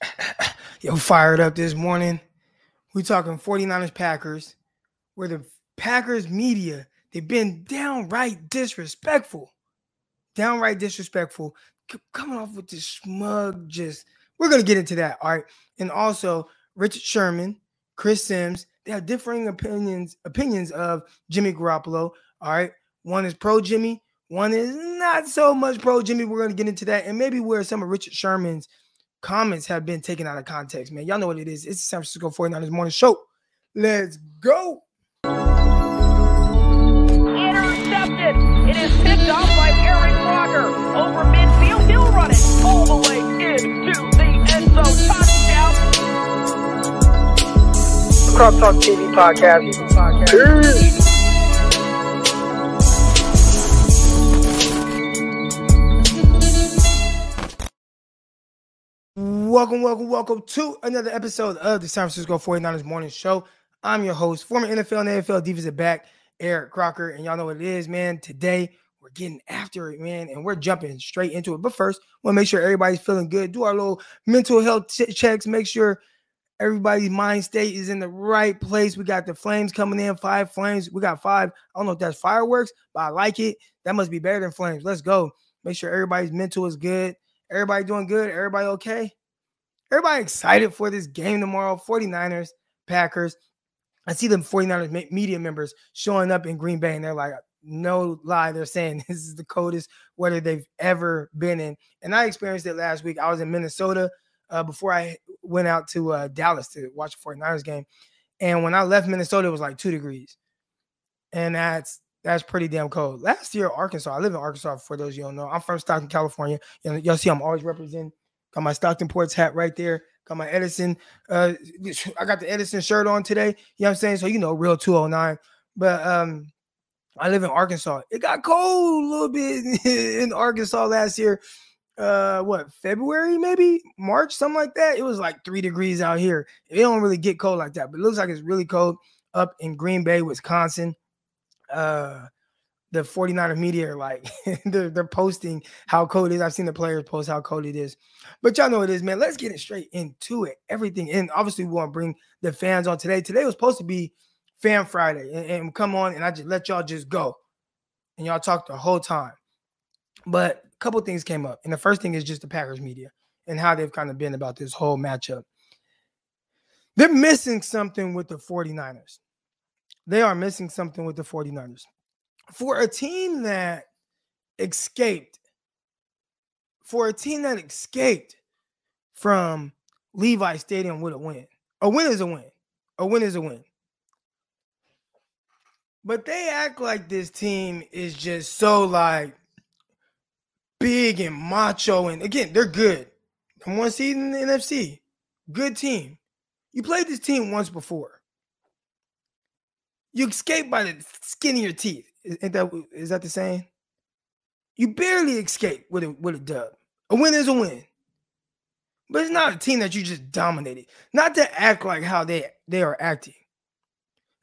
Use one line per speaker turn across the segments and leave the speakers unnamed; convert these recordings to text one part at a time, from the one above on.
Yo, fired up this morning. We talking 49ers Packers, where the Packers media, they've been downright disrespectful. Downright disrespectful. Coming off with this smug, just we're gonna get into that. All right. And also Richard Sherman, Chris Sims, they have differing opinions, opinions of Jimmy Garoppolo. All right. One is pro Jimmy, one is not so much pro Jimmy. We're gonna get into that, and maybe where some of Richard Sherman's comments have been taken out of context, man. Y'all know what it is. It's the San Francisco 49ers morning show. Let's go.
Intercepted. It is picked off by Eric Crocker. Over midfield, he'll run it all the way into the end zone. Touchdown.
Croc Talk TV podcast. Peace. Welcome, welcome, welcome to another episode of the San Francisco 49ers Morning Show. I'm your host, former NFL and NFL defensive back, Eric Crocker. And y'all know what it is, man. Today, we're getting after it, man, and we're jumping straight into it. But first, want to make sure everybody's feeling good. Do our little mental health ch- checks. Make sure everybody's mind state is in the right place. We got the flames coming in, five flames. We got five. I don't know if that's fireworks, but I like it. That must be better than flames. Let's go. Make sure everybody's mental is good. Everybody doing good. Everybody okay? Everybody excited for this game tomorrow. 49ers, Packers. I see them 49ers media members showing up in Green Bay, and they're like, no lie, they're saying this is the coldest weather they've ever been in. And I experienced it last week. I was in Minnesota uh, before I went out to uh, Dallas to watch the 49ers game. And when I left Minnesota, it was like two degrees. And that's that's pretty damn cold. Last year, Arkansas, I live in Arkansas for those you don't know. I'm from Stockton, California. Y'all see I'm always representing. Got my Stockton Ports hat right there. Got my Edison. Uh, I got the Edison shirt on today. You know what I'm saying? So you know, real 209. But um, I live in Arkansas. It got cold a little bit in Arkansas last year. Uh, what February, maybe March, something like that. It was like three degrees out here. It don't really get cold like that, but it looks like it's really cold up in Green Bay, Wisconsin. Uh, the 49er media are like they're, they're posting how cold it is. I've seen the players post how cold it is. But y'all know it is, man. Let's get it straight into it. Everything. And obviously, we want to bring the fans on today. Today was supposed to be Fan Friday. And, and come on, and I just let y'all just go. And y'all talk the whole time. But a couple things came up. And the first thing is just the Packers media and how they've kind of been about this whole matchup. They're missing something with the 49ers. They are missing something with the 49ers for a team that escaped, for a team that escaped from Levi Stadium with a win. A win is a win. A win is a win. But they act like this team is just so like big and macho. And again, they're good. Number one seed in the NFC. Good team. You played this team once before. You escaped by the skin of your teeth. Is that is that the saying? You barely escape with a with a dub. A win is a win. But it's not a team that you just dominated. Not to act like how they they are acting.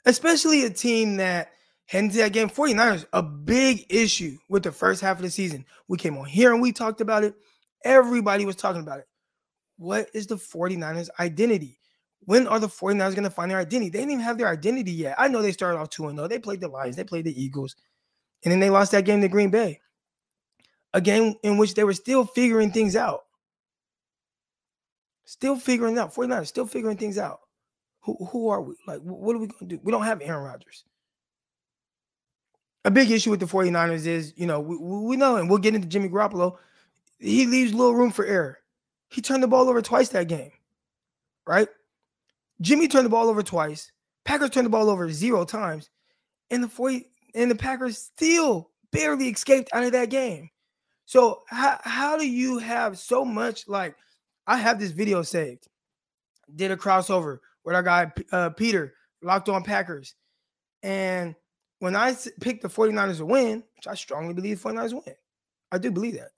Especially a team that heading to that game, 49ers, a big issue with the first half of the season. We came on here and we talked about it. Everybody was talking about it. What is the 49ers identity? When are the 49ers going to find their identity? They didn't even have their identity yet. I know they started off 2 0. They played the Lions, they played the Eagles, and then they lost that game to Green Bay. A game in which they were still figuring things out. Still figuring out. 49ers still figuring things out. Who, who are we? Like, what are we going to do? We don't have Aaron Rodgers. A big issue with the 49ers is, you know, we, we know, and we'll get into Jimmy Garoppolo. He leaves little room for error. He turned the ball over twice that game, right? Jimmy turned the ball over twice. Packers turned the ball over zero times, and the 40 and the Packers still barely escaped out of that game. So how how do you have so much like I have this video saved. Did a crossover with our guy uh, Peter, locked on Packers. And when I picked the 49ers to win, which I strongly believe the 49ers win, I do believe that.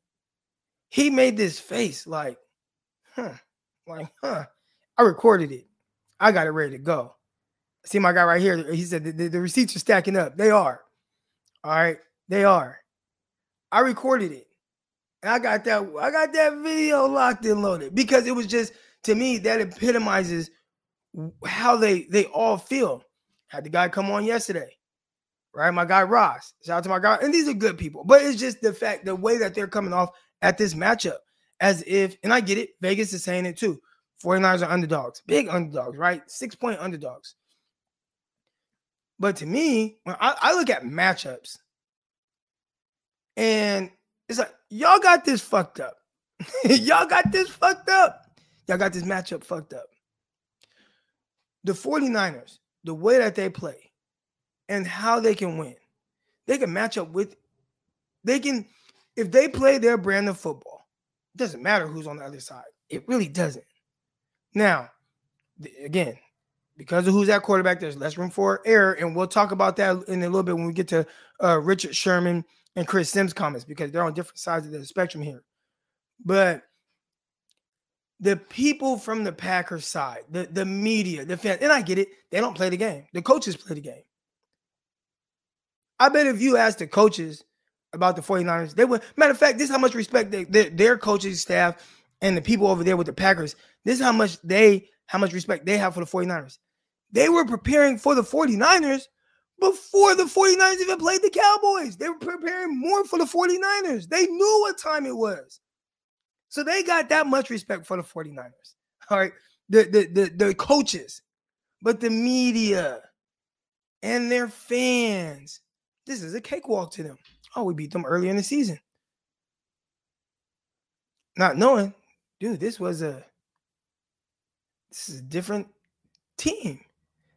He made this face like, huh, like, huh. I recorded it. I got it ready to go. See my guy right here. He said the, the, the receipts are stacking up. They are. All right. They are. I recorded it. And I got that, I got that video locked and loaded because it was just to me that epitomizes how they they all feel. Had the guy come on yesterday, right? My guy Ross. Shout out to my guy. And these are good people, but it's just the fact, the way that they're coming off at this matchup, as if, and I get it, Vegas is saying it too. 49ers are underdogs, big underdogs, right? Six point underdogs. But to me, when I, I look at matchups, and it's like, y'all got this fucked up. y'all got this fucked up. Y'all got this matchup fucked up. The 49ers, the way that they play and how they can win, they can match up with, they can, if they play their brand of football, it doesn't matter who's on the other side. It really doesn't. Now, again, because of who's at quarterback, there's less room for error. And we'll talk about that in a little bit when we get to uh, Richard Sherman and Chris Sims comments because they're on different sides of the spectrum here. But the people from the Packers side, the, the media, the fans, and I get it, they don't play the game. The coaches play the game. I bet if you ask the coaches about the 49ers, they would, matter of fact, this is how much respect they, their, their coaching staff and the people over there with the Packers, this is how much they, how much respect they have for the 49ers. They were preparing for the 49ers before the 49ers even played the Cowboys. They were preparing more for the 49ers. They knew what time it was. So they got that much respect for the 49ers. All right. The the the, the coaches, but the media and their fans. This is a cakewalk to them. Oh, we beat them early in the season. Not knowing, dude, this was a this is a different team.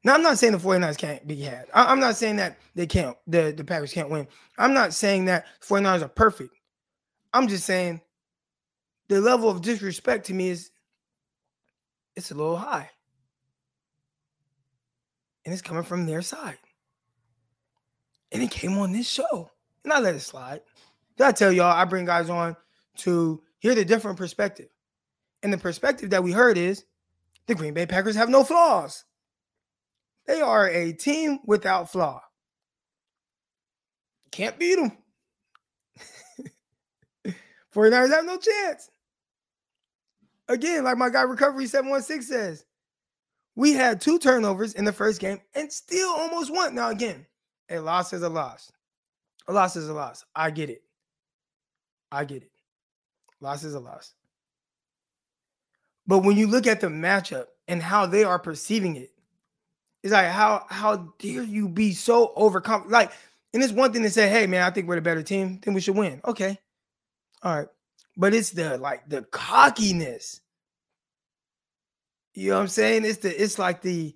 Now, I'm not saying the 49ers can't be had. I, am not saying that they can't, the, the Packers can't win. I'm not saying that 49ers are perfect. I'm just saying the level of disrespect to me is it's a little high. And it's coming from their side. And it came on this show. And I let it slide. Did I tell y'all I bring guys on to hear the different perspective? And the perspective that we heard is the Green Bay Packers have no flaws. They are a team without flaw. Can't beat them. 49ers have no chance. Again, like my guy Recovery 716 says, we had two turnovers in the first game and still almost won. Now, again, a loss is a loss. A loss is a loss. I get it. I get it. Loss is a loss. But when you look at the matchup and how they are perceiving it, it's like how how dare you be so overcome? Like, and it's one thing to say, hey man, I think we're the better team, then we should win. Okay. All right. But it's the like the cockiness. You know what I'm saying? It's the it's like the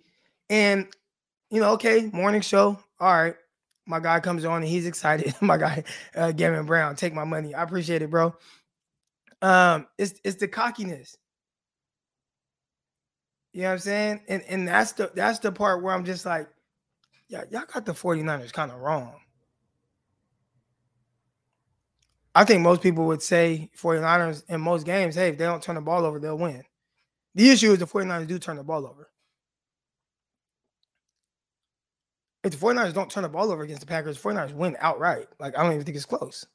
and you know, okay, morning show. All right. My guy comes on and he's excited. my guy, uh Gavin Brown, take my money. I appreciate it, bro. Um, it's it's the cockiness. You know what I'm saying? And and that's the that's the part where I'm just like, yeah, y'all got the 49ers kind of wrong. I think most people would say 49ers in most games, hey, if they don't turn the ball over, they'll win. The issue is the 49ers do turn the ball over. If the 49ers don't turn the ball over against the Packers, 49ers win outright. Like, I don't even think it's close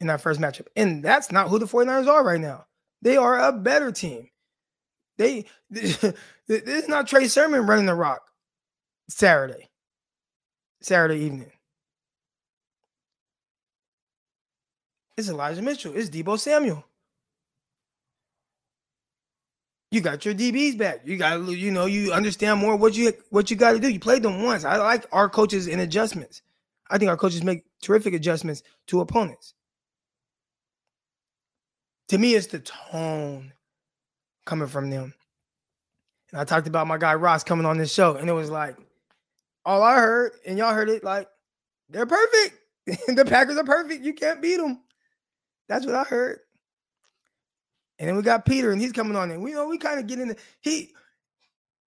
in that first matchup. And that's not who the 49ers are right now. They are a better team. They this is not Trey Sermon running the rock Saturday. Saturday evening. It's Elijah Mitchell. It's Deebo Samuel. You got your DBs back. You got you know you understand more what you what you got to do. You played them once. I like our coaches in adjustments. I think our coaches make terrific adjustments to opponents. To me, it's the tone coming from them. And I talked about my guy Ross coming on this show, and it was like all I heard, and y'all heard it like they're perfect. the Packers are perfect. You can't beat them. That's what I heard. And then we got Peter, and he's coming on, and we you know we kind of get in the he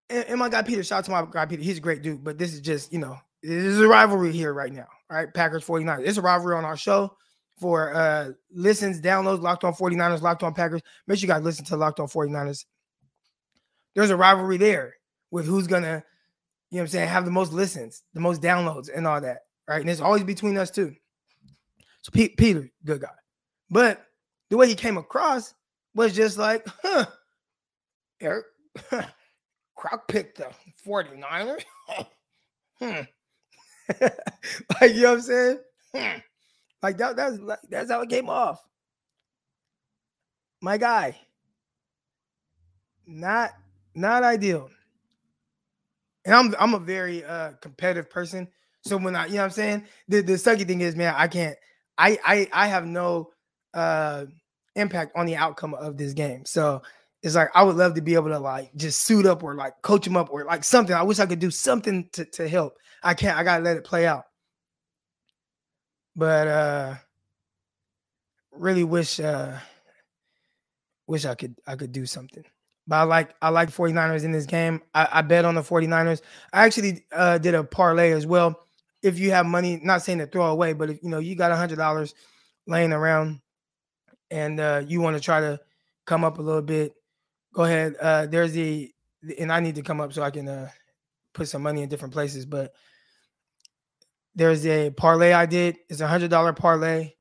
and, and, my guy Peter. Shout out to my guy Peter. He's a great dude, but this is just you know this is a rivalry here right now. Right, Packers 49ers. It's a rivalry on our show for uh listens, downloads, locked on 49ers, locked on Packers. Make sure you guys listen to Locked on 49ers. There's a rivalry there with who's gonna, you know I'm saying, have the most listens, the most downloads, and all that. Right. And it's always between us two. So Pete, Peter, good guy. But the way he came across was just like, huh, Eric Croc picked the 49ers. hmm. like you know what I'm saying? Hmm. Like that, that's that's how it came off. My guy. Not not ideal. And I'm I'm a very uh competitive person. So when I, you know what I'm saying? The the sucky thing is, man, I can't I I I have no uh impact on the outcome of this game. So it's like I would love to be able to like just suit up or like coach him up or like something. I wish I could do something to, to help. I can't, I gotta let it play out. But uh really wish uh wish I could I could do something. But I like I like 49ers in this game. I, I bet on the 49ers. I actually uh did a parlay as well. If you have money, not saying to throw away, but if you know you got a hundred dollars laying around and uh you want to try to come up a little bit, go ahead. Uh there's the and I need to come up so I can uh put some money in different places, but there's a parlay I did. It's a hundred dollar parlay,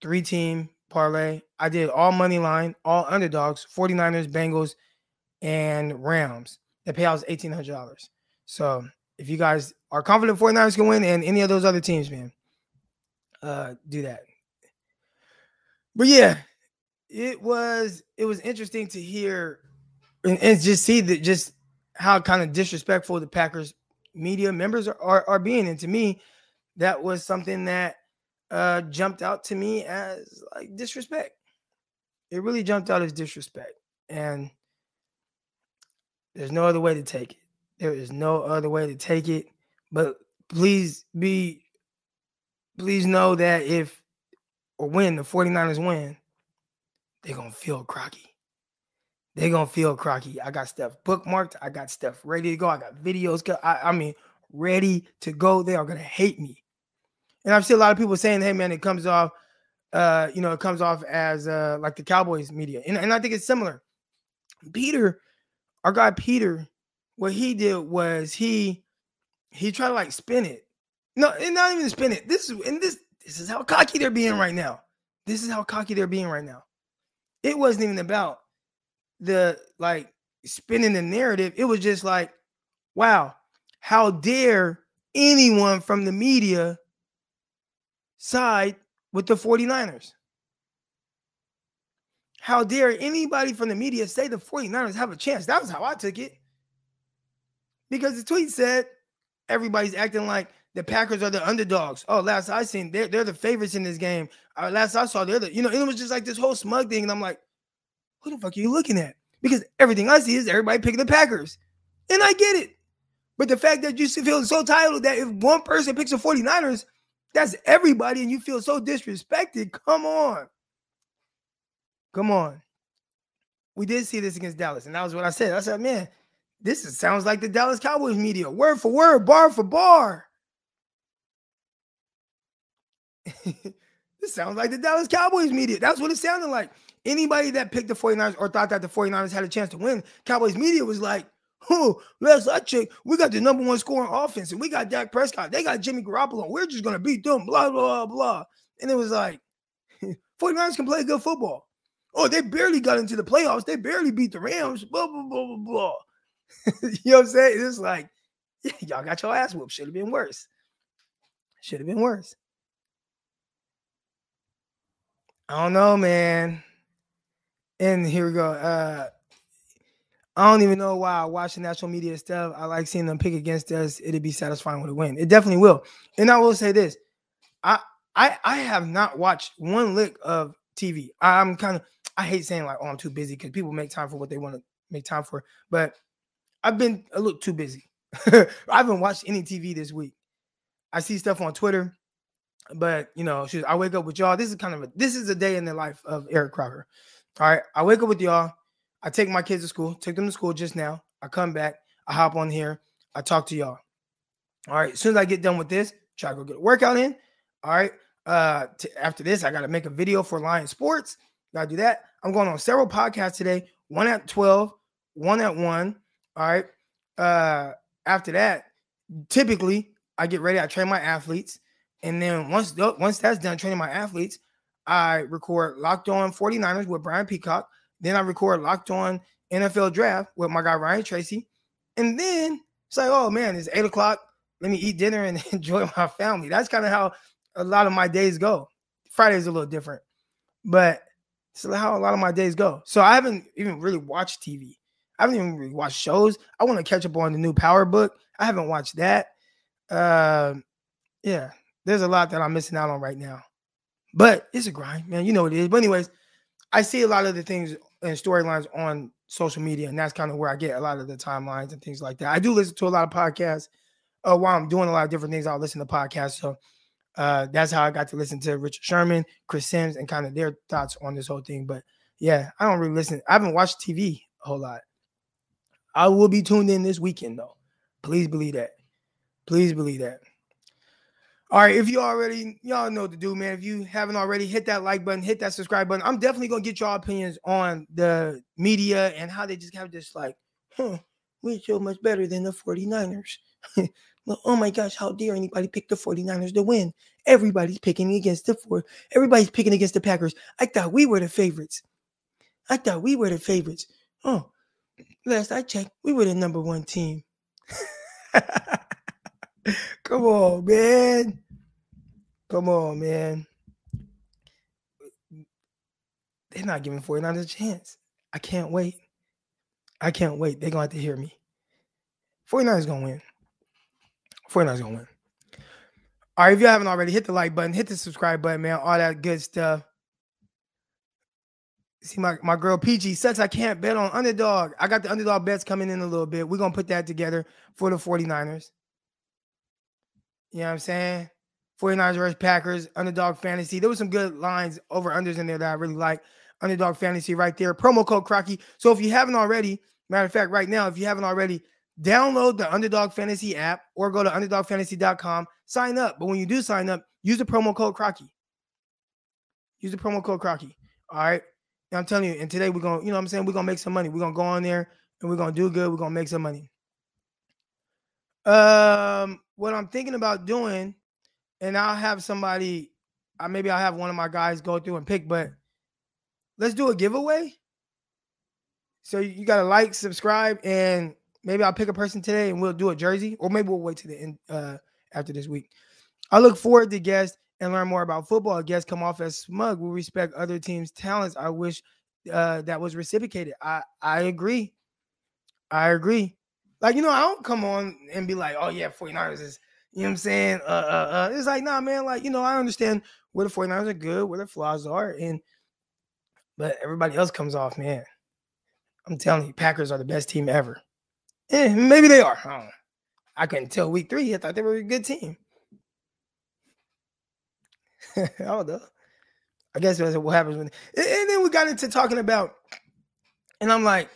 three team parlay. I did all money line, all underdogs, 49ers, Bengals, and Rams. The payout is $1,800. So if you guys are confident 49ers can win and any of those other teams, man, uh, do that. But yeah, it was it was interesting to hear and, and just see that just how kind of disrespectful the Packers media members are, are, are being. And to me, that was something that uh, jumped out to me as like disrespect. It really jumped out as disrespect. And there's no other way to take it. There is no other way to take it. But please be, please know that if or when the 49ers win, they're going to feel crocky. They're to feel crocky. I got stuff bookmarked. I got stuff ready to go. I got videos. I, I mean, ready to go. They are to hate me. And I've seen a lot of people saying, hey, man, it comes off, uh, you know, it comes off as uh, like the Cowboys media. And, and I think it's similar. Peter, our guy Peter, what he did was he he tried to like spin it. No, and not even spin it. This is and this this is how cocky they're being right now. This is how cocky they're being right now. It wasn't even about the like spinning the narrative. It was just like, wow, how dare anyone from the media side with the 49ers? How dare anybody from the media say the 49ers have a chance? That was how I took it. Because the tweet said everybody's acting like the Packers are the underdogs. Oh, last I seen, they're, they're the favorites in this game. Uh, last I saw, they're the, you know, it was just like this whole smug thing. And I'm like, who the fuck are you looking at? Because everything I see is everybody picking the Packers. And I get it. But the fact that you feel so titled that if one person picks the 49ers, that's everybody, and you feel so disrespected. Come on. Come on. We did see this against Dallas, and that was what I said. I said, man, this is, sounds like the Dallas Cowboys media, word for word, bar for bar. this sounds like the Dallas Cowboys media. That's what it sounded like. Anybody that picked the 49ers or thought that the 49ers had a chance to win, Cowboys media was like, Oh, last I checked, we got the number one scoring offense, and we got Dak Prescott. They got Jimmy Garoppolo. We're just gonna beat them. Blah blah blah. And it was like, 49ers can play good football. Oh, they barely got into the playoffs. They barely beat the Rams. Blah blah blah blah blah. you know what I'm saying? It's like, y'all got your ass whooped. Should have been worse. Should have been worse. I don't know, man. And here we go. Uh I don't even know why I watch the national media stuff. I like seeing them pick against us. It'd be satisfying with a win. It definitely will. And I will say this: I I I have not watched one lick of TV. I'm kind of I hate saying like, oh, I'm too busy because people make time for what they want to make time for. But I've been a little too busy. I haven't watched any TV this week. I see stuff on Twitter, but you know, I wake up with y'all. This is kind of a this is a day in the life of Eric Crocker. All right, I wake up with y'all. I take my kids to school, took them to school just now. I come back, I hop on here, I talk to y'all. All right, as soon as I get done with this, try to go get a workout in. All right. Uh after this, I gotta make a video for Lion Sports. Gotta do that. I'm going on several podcasts today, one at 12, one at one. All right. Uh after that, typically I get ready, I train my athletes, and then once once that's done training my athletes, I record Locked On 49ers with Brian Peacock. Then I record Locked On NFL Draft with my guy Ryan Tracy. And then it's like, oh man, it's eight o'clock. Let me eat dinner and enjoy my family. That's kind of how a lot of my days go. Friday's a little different, but it's how a lot of my days go. So I haven't even really watched TV. I haven't even really watched shows. I want to catch up on the new Power Book. I haven't watched that. Uh, yeah, there's a lot that I'm missing out on right now. But it's a grind, man. You know it is. But anyways, I see a lot of the things and storylines on social media, and that's kind of where I get a lot of the timelines and things like that. I do listen to a lot of podcasts. Uh, while I'm doing a lot of different things, I'll listen to podcasts. So uh, that's how I got to listen to Richard Sherman, Chris Sims, and kind of their thoughts on this whole thing. But yeah, I don't really listen. I haven't watched TV a whole lot. I will be tuned in this weekend though. Please believe that. Please believe that. All right, if you already y'all know what to do, man. If you haven't already, hit that like button, hit that subscribe button. I'm definitely gonna get your opinions on the media and how they just have this like, huh, we're so much better than the 49ers. well, oh my gosh, how dare anybody pick the 49ers to win? Everybody's picking against the four, everybody's picking against the Packers. I thought we were the favorites. I thought we were the favorites. Oh, last I checked, we were the number one team. Come on, man. Come on, man. They're not giving 49ers a chance. I can't wait. I can't wait. They're going to have to hear me. 49ers going to win. 49ers going to win. All right, if you haven't already, hit the like button, hit the subscribe button, man. All that good stuff. See my, my girl PG sucks. I can't bet on underdog. I got the underdog bets coming in a little bit. We're gonna put that together for the 49ers. You know what I'm saying? 49ers versus Packers, underdog fantasy. There was some good lines over unders in there that I really like. Underdog fantasy right there. Promo code Crocky. So if you haven't already, matter of fact, right now, if you haven't already, download the Underdog Fantasy app or go to underdogfantasy.com, sign up. But when you do sign up, use the promo code Crocky. Use the promo code Crocky. All right. And I'm telling you, and today we're gonna, you know what I'm saying? We're gonna make some money. We're gonna go on there and we're gonna do good. We're gonna make some money. Um, what I'm thinking about doing, and I'll have somebody, I maybe I'll have one of my guys go through and pick, but let's do a giveaway. So you got to like, subscribe, and maybe I'll pick a person today and we'll do a jersey, or maybe we'll wait to the end uh, after this week. I look forward to guests and learn more about football. Guests come off as smug. We respect other teams' talents. I wish uh, that was reciprocated. I I agree. I agree. Like, you know, I don't come on and be like, oh, yeah, 49ers is, you know what I'm saying? Uh, uh, uh. It's like, nah, man, like, you know, I understand where the 49ers are good, where the flaws are. And, but everybody else comes off, man. I'm telling you, Packers are the best team ever. Yeah, maybe they are. I, I couldn't tell week three. I thought they were a good team. I don't know. I guess that's what happens when. And then we got into talking about, and I'm like,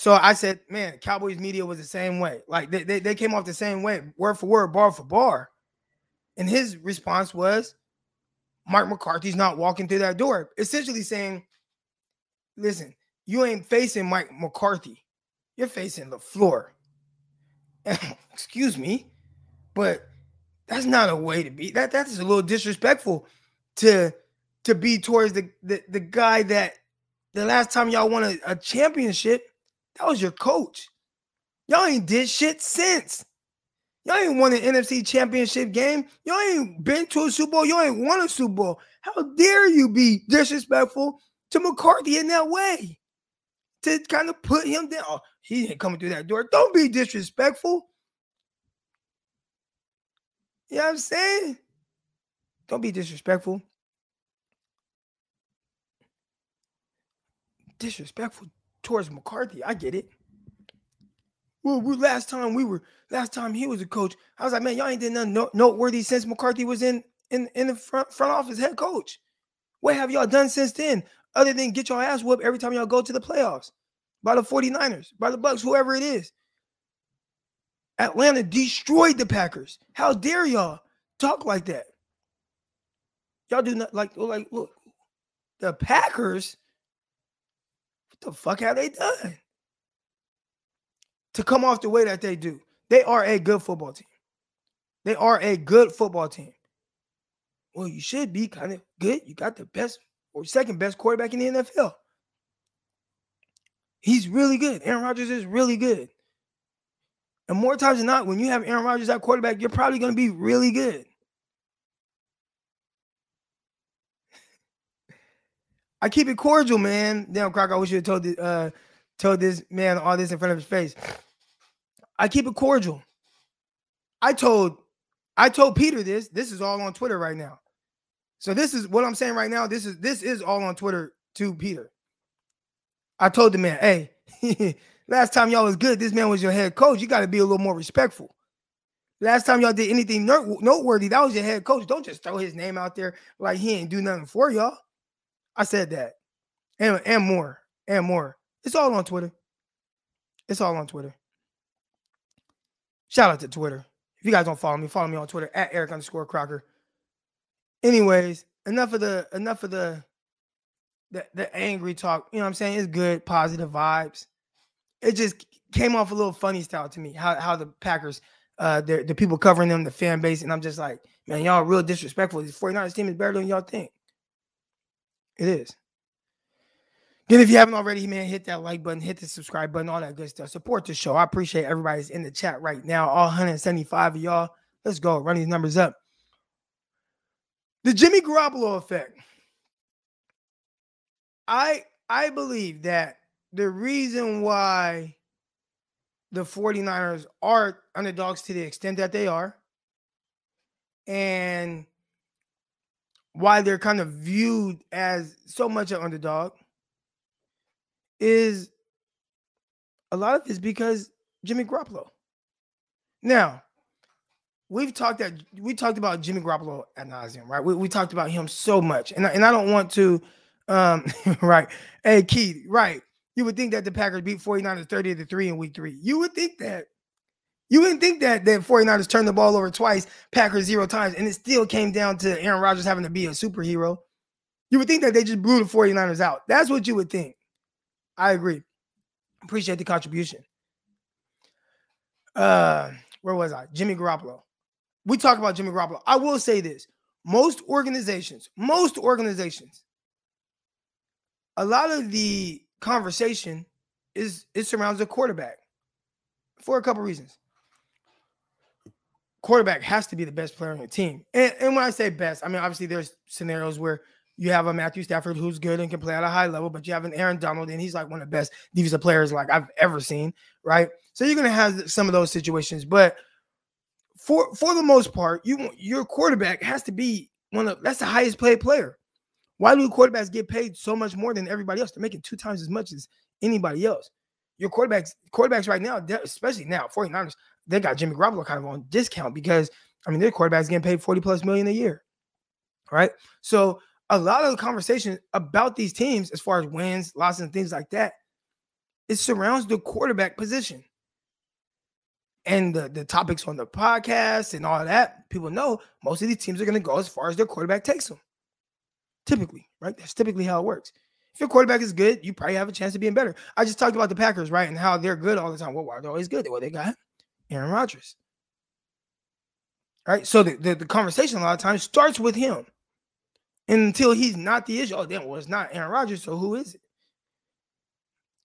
so I said, man, Cowboys media was the same way. Like they, they, they came off the same way, word for word, bar for bar. And his response was, Mark McCarthy's not walking through that door. Essentially saying, listen, you ain't facing Mike McCarthy. You're facing the floor. Excuse me, but that's not a way to be. That that is a little disrespectful to to be towards the the, the guy that the last time y'all won a, a championship that was your coach. Y'all ain't did shit since. Y'all ain't won an NFC championship game. Y'all ain't been to a Super Bowl. Y'all ain't won a Super Bowl. How dare you be disrespectful to McCarthy in that way? To kind of put him down. Oh, he ain't coming through that door. Don't be disrespectful. You know what I'm saying? Don't be disrespectful. Disrespectful towards McCarthy. I get it. Well, we, last time we were, last time he was a coach, I was like, man, y'all ain't did nothing noteworthy since McCarthy was in in in the front front office head coach. What have y'all done since then, other than get your ass whooped every time y'all go to the playoffs by the 49ers, by the Bucs, whoever it is? Atlanta destroyed the Packers. How dare y'all talk like that? Y'all do not like like look, the Packers the fuck have they done to come off the way that they do? They are a good football team. They are a good football team. well, you should be kind of good. You got the best or second best quarterback in the NFL. He's really good. Aaron Rodgers is really good. And more times than not, when you have Aaron Rodgers at quarterback, you're probably going to be really good. I keep it cordial, man. Damn, Croc, I wish you had told, uh, told this man all this in front of his face. I keep it cordial. I told I told Peter this. This is all on Twitter right now. So this is what I'm saying right now. This is this is all on Twitter to Peter. I told the man, hey, last time y'all was good, this man was your head coach. You got to be a little more respectful. Last time y'all did anything noteworthy, that was your head coach. Don't just throw his name out there like he ain't do nothing for y'all. I said that. And, and more. And more. It's all on Twitter. It's all on Twitter. Shout out to Twitter. If you guys don't follow me, follow me on Twitter at Eric underscore Crocker. Anyways, enough of the enough of the the, the angry talk. You know what I'm saying? It's good, positive vibes. It just came off a little funny style to me. How how the Packers, uh, the people covering them, the fan base, and I'm just like, man, y'all real disrespectful. This 49ers team is better than y'all think. It is. Again, if you haven't already, man, hit that like button, hit the subscribe button, all that good stuff. Support the show. I appreciate everybody's in the chat right now. All 175 of y'all. Let's go. Run these numbers up. The Jimmy Garoppolo effect. I I believe that the reason why the 49ers are underdogs to the extent that they are and why they're kind of viewed as so much an underdog is a lot of it's because Jimmy Garoppolo. Now, we've talked that we talked about Jimmy Garoppolo at nauseum, right? We, we talked about him so much, and I, and I don't want to, um, right? Hey, Keith, right? You would think that the Packers beat 49ers 30 to 3 in week three. You would think that. You wouldn't think that the 49ers turned the ball over twice, Packers zero times, and it still came down to Aaron Rodgers having to be a superhero. You would think that they just blew the 49ers out. That's what you would think. I agree. Appreciate the contribution. Uh, where was I? Jimmy Garoppolo. We talk about Jimmy Garoppolo. I will say this: most organizations, most organizations, a lot of the conversation is it surrounds the quarterback for a couple reasons. Quarterback has to be the best player on the team, and, and when I say best, I mean obviously there's scenarios where you have a Matthew Stafford who's good and can play at a high level, but you have an Aaron Donald, and he's like one of the best defensive players like I've ever seen, right? So you're gonna have some of those situations, but for for the most part, you your quarterback has to be one of that's the highest paid player. Why do quarterbacks get paid so much more than everybody else? They're making two times as much as anybody else. Your quarterbacks, quarterbacks right now, especially now, 49ers, they got Jimmy Garoppolo kind of on discount because I mean their quarterbacks getting paid 40 plus million a year. Right. So a lot of the conversation about these teams, as far as wins, losses, and things like that, it surrounds the quarterback position. And the, the topics on the podcast and all that, people know most of these teams are going to go as far as their quarterback takes them. Typically, right? That's typically how it works. If your quarterback is good, you probably have a chance of being better. I just talked about the Packers, right? And how they're good all the time. Well, why they're always good? Well, they got Aaron Rodgers. Right. So the, the, the conversation a lot of times starts with him. Until he's not the issue, oh, then well, it's not Aaron Rodgers. So who is it?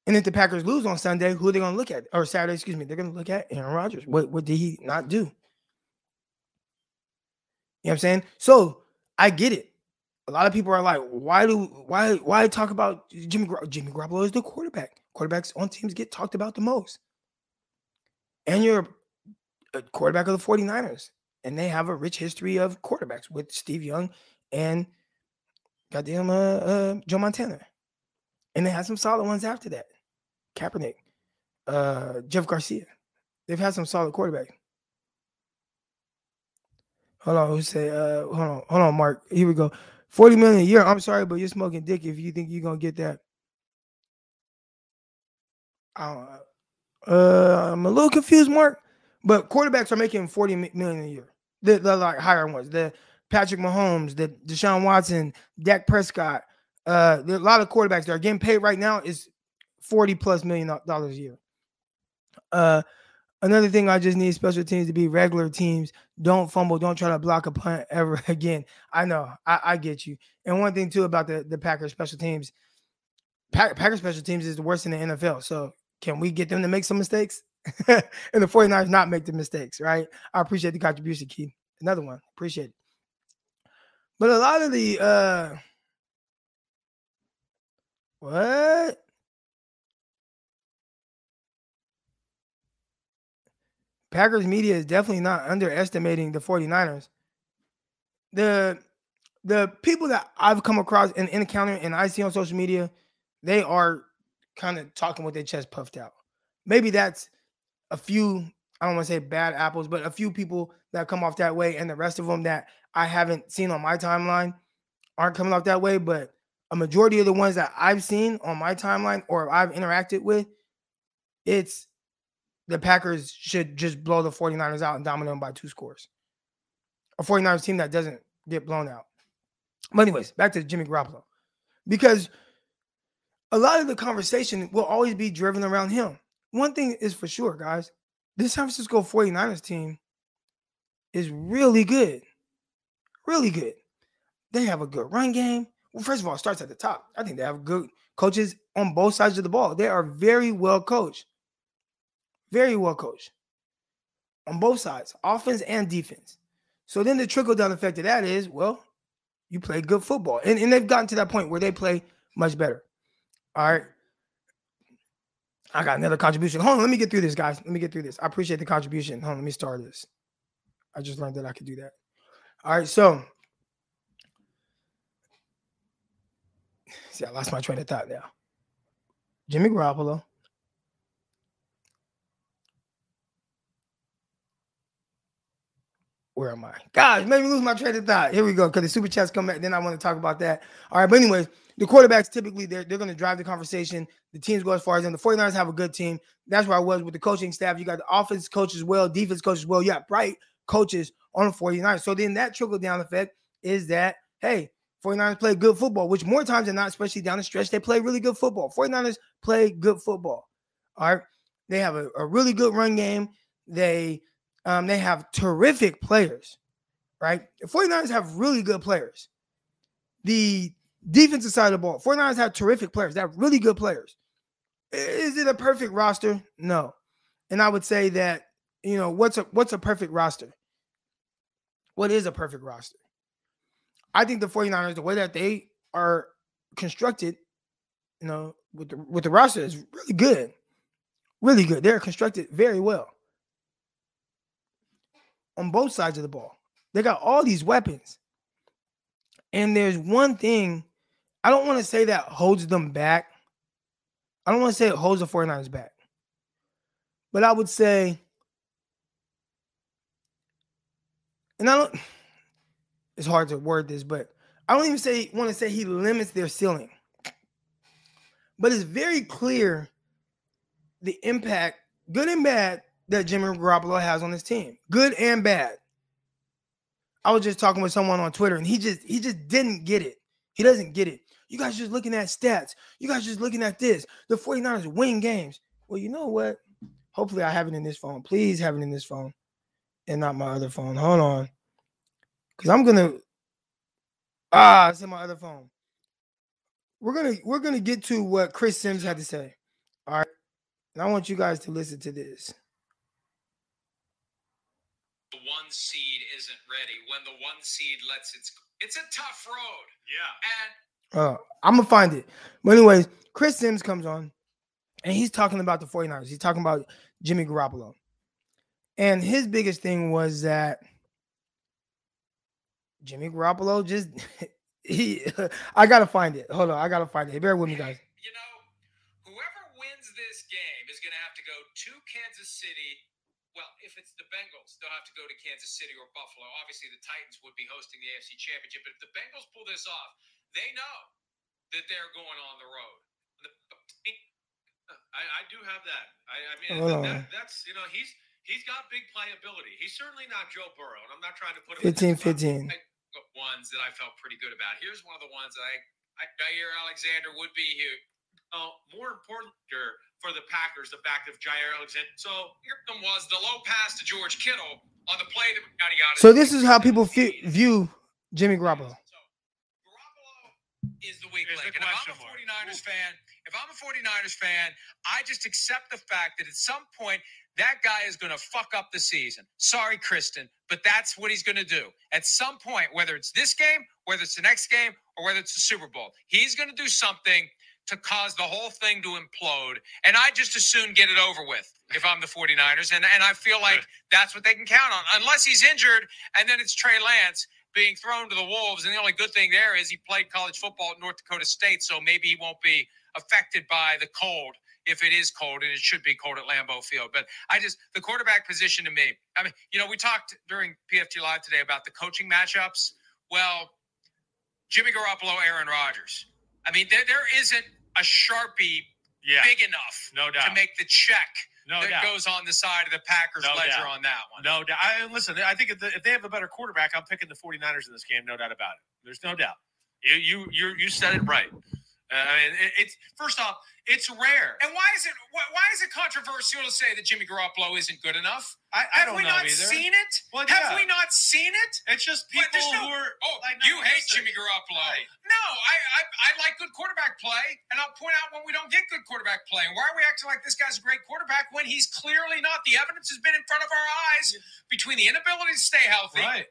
And if the Packers lose on Sunday, who are they to look at? Or Saturday, excuse me, they're to look at Aaron Rodgers. What, what did he not do? You know what I'm saying? So I get it. A lot of people are like, why do why why talk about Jimmy Jimmy Garoppolo is the quarterback? Quarterbacks on teams get talked about the most. And you're a quarterback of the 49ers. And they have a rich history of quarterbacks with Steve Young and goddamn uh, uh Joe Montana. And they had some solid ones after that. Kaepernick, uh, Jeff Garcia. They've had some solid quarterback. Hold on, who say uh hold on, hold on, Mark. Here we go. 40 million a year. I'm sorry, but you're smoking dick if you think you're gonna get that. Uh, uh, I'm a little confused, Mark. But quarterbacks are making 40 million a year. The, the like higher ones. The Patrick Mahomes, the Deshaun Watson, Dak Prescott. Uh, a lot of quarterbacks that are getting paid right now is 40 plus million dollars a year. Uh, Another thing I just need special teams to be regular teams. Don't fumble. Don't try to block a punt ever again. I know. I, I get you. And one thing too about the the Packers special teams, Pack, Packers special teams is the worst in the NFL. So can we get them to make some mistakes? and the 49ers not make the mistakes, right? I appreciate the contribution, Keith. Another one. Appreciate it. But a lot of the uh what? Packers media is definitely not underestimating the 49ers. The the people that I've come across in encounter and I see on social media, they are kind of talking with their chest puffed out. Maybe that's a few, I don't want to say bad apples, but a few people that come off that way, and the rest of them that I haven't seen on my timeline aren't coming off that way. But a majority of the ones that I've seen on my timeline or I've interacted with, it's the Packers should just blow the 49ers out and dominate them by two scores. A 49ers team that doesn't get blown out. But, anyways, back to Jimmy Garoppolo. Because a lot of the conversation will always be driven around him. One thing is for sure, guys. This San Francisco 49ers team is really good. Really good. They have a good run game. Well, first of all, it starts at the top. I think they have good coaches on both sides of the ball. They are very well coached. Very well coached on both sides, offense and defense. So then the trickle down effect of that is, well, you play good football. And, and they've gotten to that point where they play much better. All right. I got another contribution. Hold on, let me get through this, guys. Let me get through this. I appreciate the contribution. Hold on, let me start this. I just learned that I could do that. All right, so see, I lost my train of thought now. Jimmy Garoppolo. Where am I? Gosh, made me lose my train of thought. Here we go. Because the super chats come back. Then I want to talk about that. All right. But anyways, the quarterbacks typically they're, they're going to drive the conversation. The teams go as far as them. The 49ers have a good team. That's where I was with the coaching staff. You got the offense coaches well, defense coaches well. Yeah, bright coaches on the 49ers. So then that trickle down effect is that, hey, 49ers play good football, which more times than not, especially down the stretch, they play really good football. 49ers play good football. All right. They have a, a really good run game. They um, they have terrific players, right? The 49ers have really good players. The defensive side of the ball, 49ers have terrific players. They have really good players. Is it a perfect roster? No. And I would say that, you know, what's a what's a perfect roster? What is a perfect roster? I think the 49ers, the way that they are constructed, you know, with the with the roster is really good. Really good. They're constructed very well on both sides of the ball. They got all these weapons. And there's one thing I don't want to say that holds them back. I don't want to say it holds the 49ers back. But I would say, and I don't, it's hard to word this, but I don't even say want to say he limits their ceiling. But it's very clear the impact, good and bad, that Jimmy Garoppolo has on his team, good and bad. I was just talking with someone on Twitter and he just he just didn't get it. He doesn't get it. You guys just looking at stats. You guys just looking at this. The 49ers win games. Well, you know what? Hopefully I have it in this phone. Please have it in this phone and not my other phone. Hold on. Cuz I'm going to Ah, it's in my other phone. We're going to we're going to get to what Chris Sims had to say. All right. And I want you guys to listen to this The
one seed isn't ready, when the one seed lets its it's a tough road.
Yeah. And uh, I'm gonna find it. But anyways, Chris Sims comes on and he's talking about the 49ers. He's talking about Jimmy Garoppolo. And his biggest thing was that Jimmy Garoppolo just he I gotta find it. Hold on, I gotta find it. Bear with me, guys.
You know, whoever wins this game is gonna have to go to Kansas City well, if it's the Bengals, they'll have to go to Kansas City or Buffalo. Obviously, the Titans would be hosting the AFC Championship, but if the Bengals pull this off, they know that they're going on the road.
I, I do have that. I, I mean,
Oh.
that, that's you know he's he's got big playability. He's certainly not Joe Burrow, and I'm not trying to put him
15
in this box.
15.
Ones that I felt pretty good about. Here's one of the ones that I, I Jaire Alexander would be here
uh, more important for the Packers, the fact of Jaire Alexander. So
Here was the low pass to George Kittle on the play that yada.
So this is how people view Jimmy Garoppolo.
Is the weak
Here's the
link. And if I'm a 49ers fan, if I'm a 49ers fan, I just accept the fact that at some point that guy is going to fuck up the season. Sorry, Kristen, but that's what he's going to do. At some point, whether it's this game, whether it's the next game, or whether it's the Super Bowl, he's going to do something to cause the whole thing to implode. And I just as soon get it over with if I'm the 49ers. And, and I feel like that's what they can count on, unless he's injured and then it's Trey Lance being thrown to the Wolves. And the only good thing there is he played college football at North Dakota State, so maybe he won't be affected by the cold if it is cold, and it should be cold at Lambeau Field. But I just, the quarterback position to me, I mean, you know, we talked during PFT Live today about the coaching matchups. Well, Jimmy Garoppolo, Aaron Rodgers. I mean, there, there isn't a Sharpie
yeah,
big enough
no doubt.
to make the check
no
that
doubt.
goes on the side of the Packers
No
ledger
doubt.
on that one.
No doubt. I, listen, I think if, the, if they have a better quarterback, I'm picking the 49ers in this game. No doubt about it. There's no doubt. You you you you said it right. Uh, I mean, it, it's first off, it's rare.
And why is it why, why is it controversial to say that Jimmy Garoppolo isn't good enough?
I, I
Have we not
either.
seen it?
Well,
Have
yeah.
we not seen it?
It's just people
there's no-
who are.
Oh,
like,
you hate. Jimmy Garoppolo.
Right.
No, I, I I like good quarterback play, and I'll point out when we don't get good quarterback play. Why are we acting like this guy's a great quarterback when he's clearly not? The evidence has been in front of our eyes between the inability to stay healthy,
Right.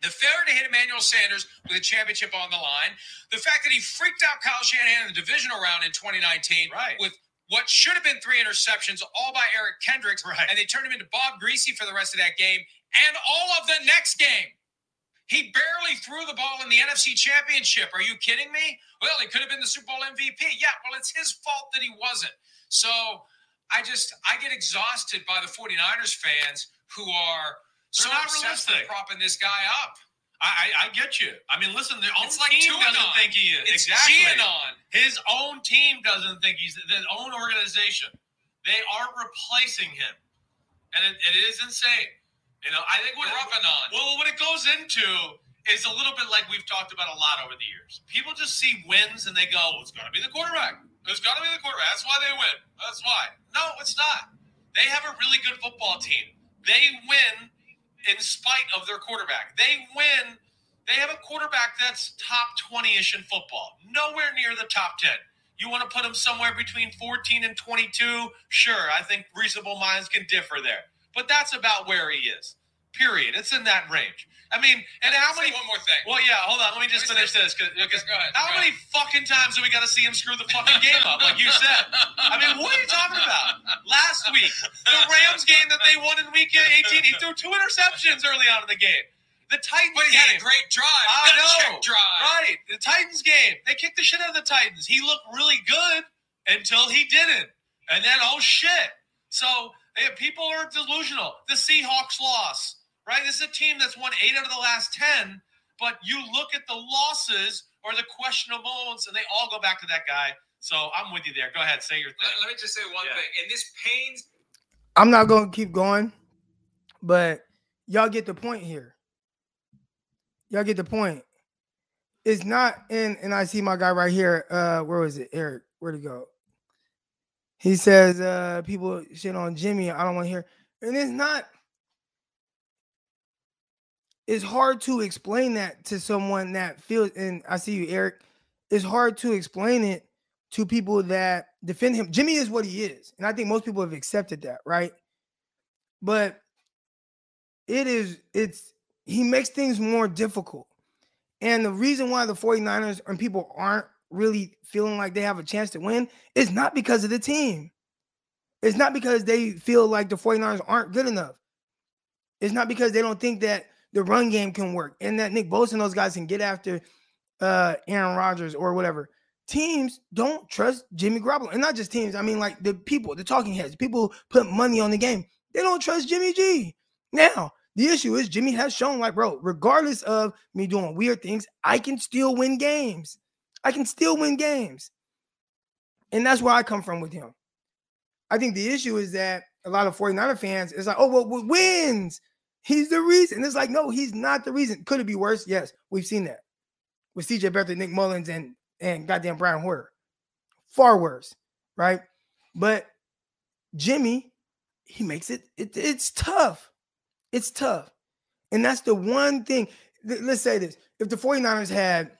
The failure to hit Emmanuel Sanders with a championship on the line, the fact that he freaked out Kyle Shanahan in the divisional round in 2019
Right.
with what should have been three interceptions, all by Eric Kendricks,
Right.
and they turned him into Bob Griese for the rest of that game and all of the next game. He barely threw the ball in the NFC Championship. Are you kidding me? Well, he could have been the Super Bowl MVP. Yeah, well, it's his fault that he wasn't. So I just, I get exhausted by the 49ers fans who are so
They're not
obsessed with
realistic.
propping this guy up.
I, I I get you. I mean, listen, their own
It's like
team
Tuanon.
doesn't think he is.
It's
exactly.
Gianon.
His own team doesn't think he's their own organization. They are replacing him, and it, it is insane. You know, I think what
Garoppolo.
well, what it goes into is a little bit like we've talked about a lot over the years. People just see wins and they go, well, "It's got to be the quarterback. It's got to be the quarterback. That's why they win. That's why." No, it's not. They have a really good football team. They win in spite of their quarterback. They win. They have a quarterback that's top 20 ish in football, nowhere near the top 10. You want to put him somewhere between 14 and 22? Sure, I think reasonable minds can differ there. But that's about where he is. Period. It's in that range. I mean, and how
Say
many?
one more thing.
Well, yeah, hold on. Let me just
Let me
finish this. Cause, because
go ahead,
how many fucking times do we got to see him screw the fucking game up, like you said? I mean, what are you talking about? Last week, the Rams game that they won in week 18, he threw two interceptions early on in the game. The Titans
But he
game.
had a great drive.
I know.
drive.
Right. The Titans game. They kicked the shit out of the Titans. He looked really good until he didn't. And then, oh shit. So eh, people are delusional. The Seahawks loss, right? This is a team that's won eight out of the last 10, but you look at the losses or the questionable moments, and they all go back to that guy. So I'm with you there. Go ahead. Say your
Let,
thing.
let me just say one
Yeah.
thing. And this pains
I'm not gonna keep going, but y'all get the point here. Y'all get the point. It's not in, and I see my guy right here. Uh, where was it? Eric, where'd he go? He says, uh, people shit on Jimmy. I don't want to hear. And it's not, it's hard to explain that to someone that feels, and I see you, Eric. It's hard to explain it to people that defend him. Jimmy is what he is. And I think most people have accepted that, right? But it is, it's, he makes things more difficult. And the reason why the 49ers and people aren't really feeling like they have a chance to win is not because of the team. It's not because they feel like the 49ers aren't good enough. It's not because they don't think that the run game can work and that Nick Bosa and those guys can get after uh Aaron Rodgers or whatever. Teams don't trust Jimmy Garoppolo. And not just teams, I mean like the people, the talking heads, people put money on the game. They don't trust Jimmy G. Now, the issue is Jimmy has shown, like, bro, regardless of me doing weird things, I can still win games. I can still win games. And that's where I come from with him. I think the issue is that a lot of 49er fans is like, oh, well, well, wins. He's the reason. It's like, no, he's not the reason. Could it be worse? Yes, we've seen that with CJ Beathard, Nick Mullens, and and goddamn Brian Hoyer. far worse, right? But Jimmy, he makes it, it it's tough. It's tough. And that's the one thing. Let's say this. If the 49ers had,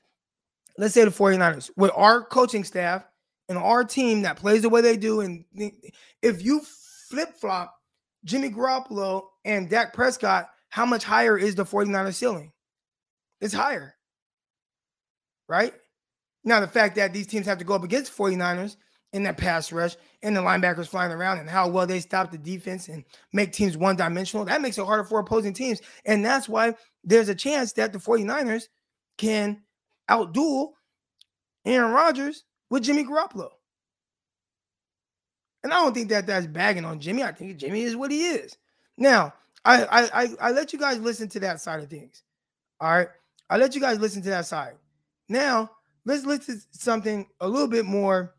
let's say the 49ers, with our coaching staff and our team that plays the way they do, and if you flip flop Jimmy Garoppolo and Dak Prescott, how much higher is the 49ers ceiling? It's higher. Right? Now, the fact that these teams have to go up against 49ers in that pass rush and the linebackers flying around and how well they stop the defense and make teams one dimensional, that makes it harder for opposing teams. And that's why there's a chance that the 49ers can outduel Aaron Rodgers with Jimmy Garoppolo. And I don't think that that's bagging on Jimmy. I think Jimmy is what he is. Now, I I I, I let you guys listen to that side of things. All right. I let you guys listen to that side. Now, let's listen to something a little bit more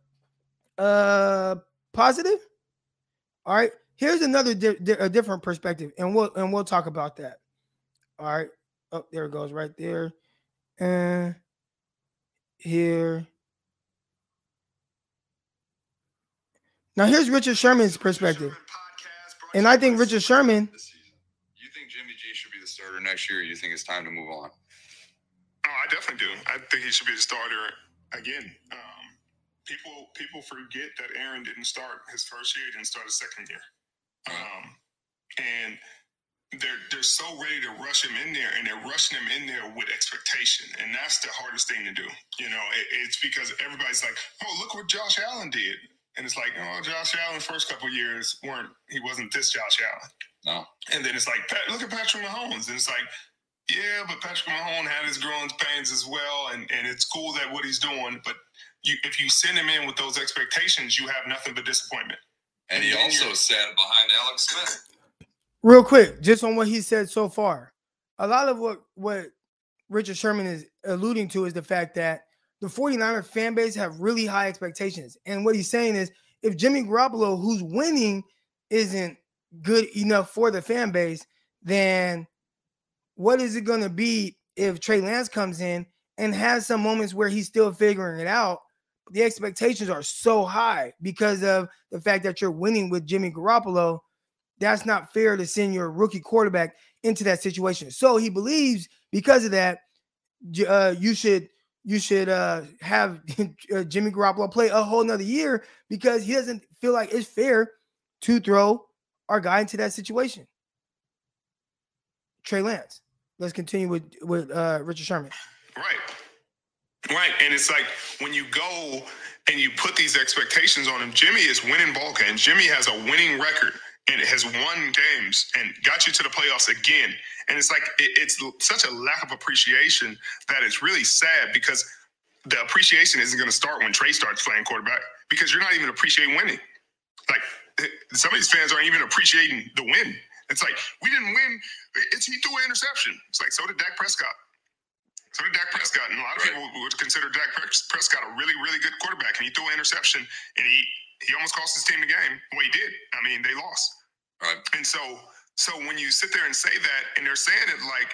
uh positive. All right. Here's another di- di- a different perspective, and we'll and we'll talk about that. All right. Oh, there it goes, right there. And here. Now here's Richard Sherman's perspective. And I think Richard Sherman.
You think Jimmy G should be the starter next year? Or you think it's time to move on?
Oh, I definitely do. I think he should be the starter again. Um, people people forget that Aaron didn't start his first year; he didn't start his second year. Um, and they're they're so ready to rush him in there, and they're rushing him in there with expectation, and that's the hardest thing to do. You know, it, it's because everybody's like, "Oh, look what Josh Allen did," and it's like, "Oh, Josh Allen, first couple years weren't he wasn't this Josh Allen."
No.
And then it's like, "Pat- look at Patrick Mahomes, and it's like, yeah, but Patrick Mahomes had his growing pains as well, and and it's cool that what he's doing, but you, if you send him in with those expectations, you have nothing but disappointment.
And he
And then
also
you're-
sat behind Alex Smith.
real quick, just on what he said so far. A lot of what what Richard Sherman is alluding to is the fact that the 49er fan base have really high expectations. And what he's saying is if Jimmy Garoppolo, who's winning, isn't good enough for the fan base, then what is it going to be if Trey Lance comes in and has some moments where he's still figuring it out? The expectations are so high because of the fact that you're winning with Jimmy Garoppolo that's not fair to send your rookie quarterback into that situation. So he believes because of that, uh, you should you should uh, have uh, Jimmy Garoppolo play a whole nother year because he doesn't feel like it's fair to throw our guy into that situation. Trey Lance. Let's continue with with uh, Richard Sherman.
Right. Right. And it's like when you go and you put these expectations on him, Jimmy is winning ball games. Jimmy has a winning record and it has won games and got you to the playoffs again. And it's like it, it's such a lack of appreciation that it's really sad because the appreciation isn't going to start when Trey starts playing quarterback because you're not even appreciating winning. Like some of these fans aren't even appreciating the win. It's like we didn't win. It's he threw an interception. It's like so did Dak Prescott. So did Dak Prescott, and a lot of people would consider Dak Prescott a really, really good quarterback. And he threw an interception, and he he almost cost his team the game. Well, he did. I mean, they lost.
Right.
And so, so when you sit there and say that, and they're saying it like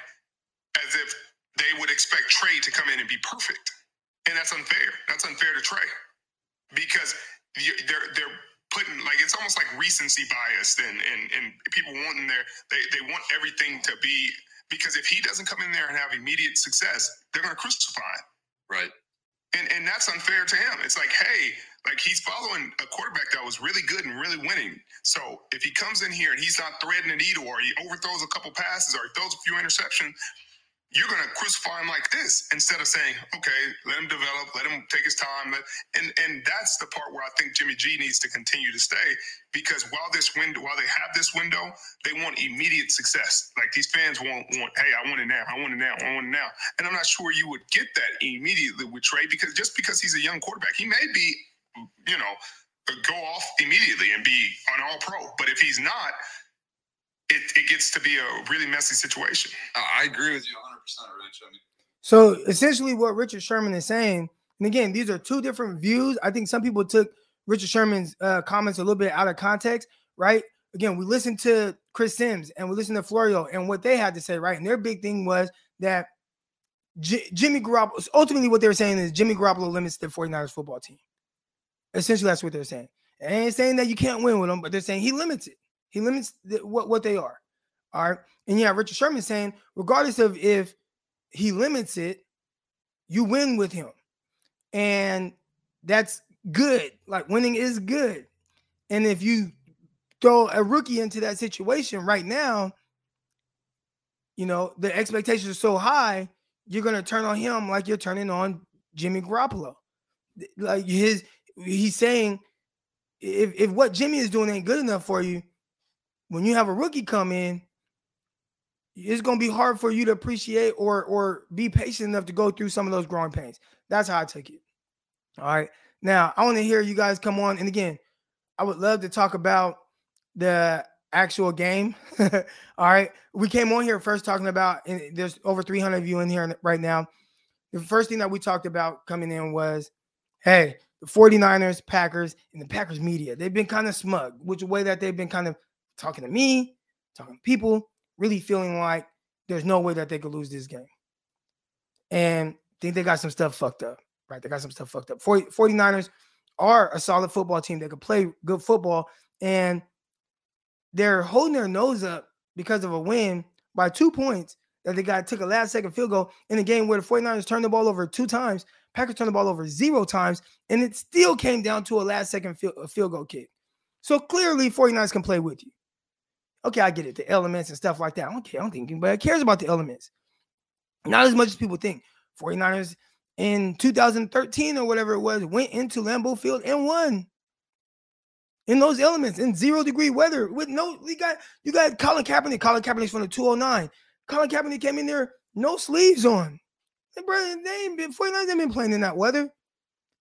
as if they would expect Trey to come in and be perfect, and that's unfair. That's unfair to Trey because you- they're they're putting like it's almost like recency bias, and and and people wanting their they they want everything to be because if he doesn't come in there and have immediate success, they're going to crucify him
Right.
And and that's unfair to him. It's like, hey, like he's following a quarterback that was really good and really winning. So if he comes in here and he's not threading the needle, or he overthrows a couple passes, or he throws a few interceptions, you're gonna crucify him like this instead of saying, okay, let him develop, let him take his time. And and that's the part where I think Jimmy G needs to continue to stay because while this window, while they have this window, they want immediate success. Like these fans want want, hey, I want it now, I want it now, I want it now. And I'm not sure you would get that immediately with Trey because just because he's a young quarterback, he may be, you know, go off immediately and be an all pro. But if he's not, it, it gets to be a really messy situation.
I agree with you 100%, Rich. I mean,
So essentially, what Richard Sherman is saying, and again, these are two different views. I think some people took Richard Sherman's uh, comments a little bit out of context, right? Again, we listened to Chris Sims and we listened to Florio and what they had to say, right? And their big thing was that J- Jimmy Garoppolo, ultimately, what they were saying is Jimmy Garoppolo limits the 49ers football team. Essentially, that's what they're saying. And saying that you can't win with him, but they're saying he limits it. He limits the, what what they are. All right. And yeah, Richard Sherman saying, regardless of if he limits it, you win with him. And that's good. Like winning is good. And if you throw a rookie into that situation right now, you know, the expectations are so high, you're going to turn on him like you're turning on Jimmy Garoppolo. Like his, he's saying, if, if what Jimmy is doing ain't good enough for you, when you have a rookie come in, it's to be hard for you to appreciate or or be patient enough to go through some of those growing pains. That's how I took it. All right. Now, I want to hear you guys come on. And again, I would love to talk about the actual game. All right. We came on here first talking about, and there's over 300 of you in here right now. The first thing that we talked about coming in was hey, the 49ers, Packers, and the Packers media, they've been kind of smug, which way that they've been kind of talking to me, talking to people, really feeling like there's no way that they could lose this game. And think they got some stuff fucked up, right? They got some stuff fucked up. 40, 49ers are a solid football team that could play good football. And they're holding their nose up because of a win by two points that they got took a last second field goal in a game where the 49ers turned the ball over two times. Packers turned the ball over zero times, and it still came down to a last second field, field goal kick. So clearly, 49ers can play with you. Okay, I get it, the elements and stuff like that. I don't care. I don't think anybody cares about the elements. Not as much as people think. 49ers in 2013 or whatever it was went into Lambeau Field and won in those elements in zero degree weather with no you got you got Colin Kaepernick. Colin Kaepernick's from the 209. Colin Kaepernick came in there, no sleeves on. And brother, they ain't been 49ers ain't been playing in that weather. And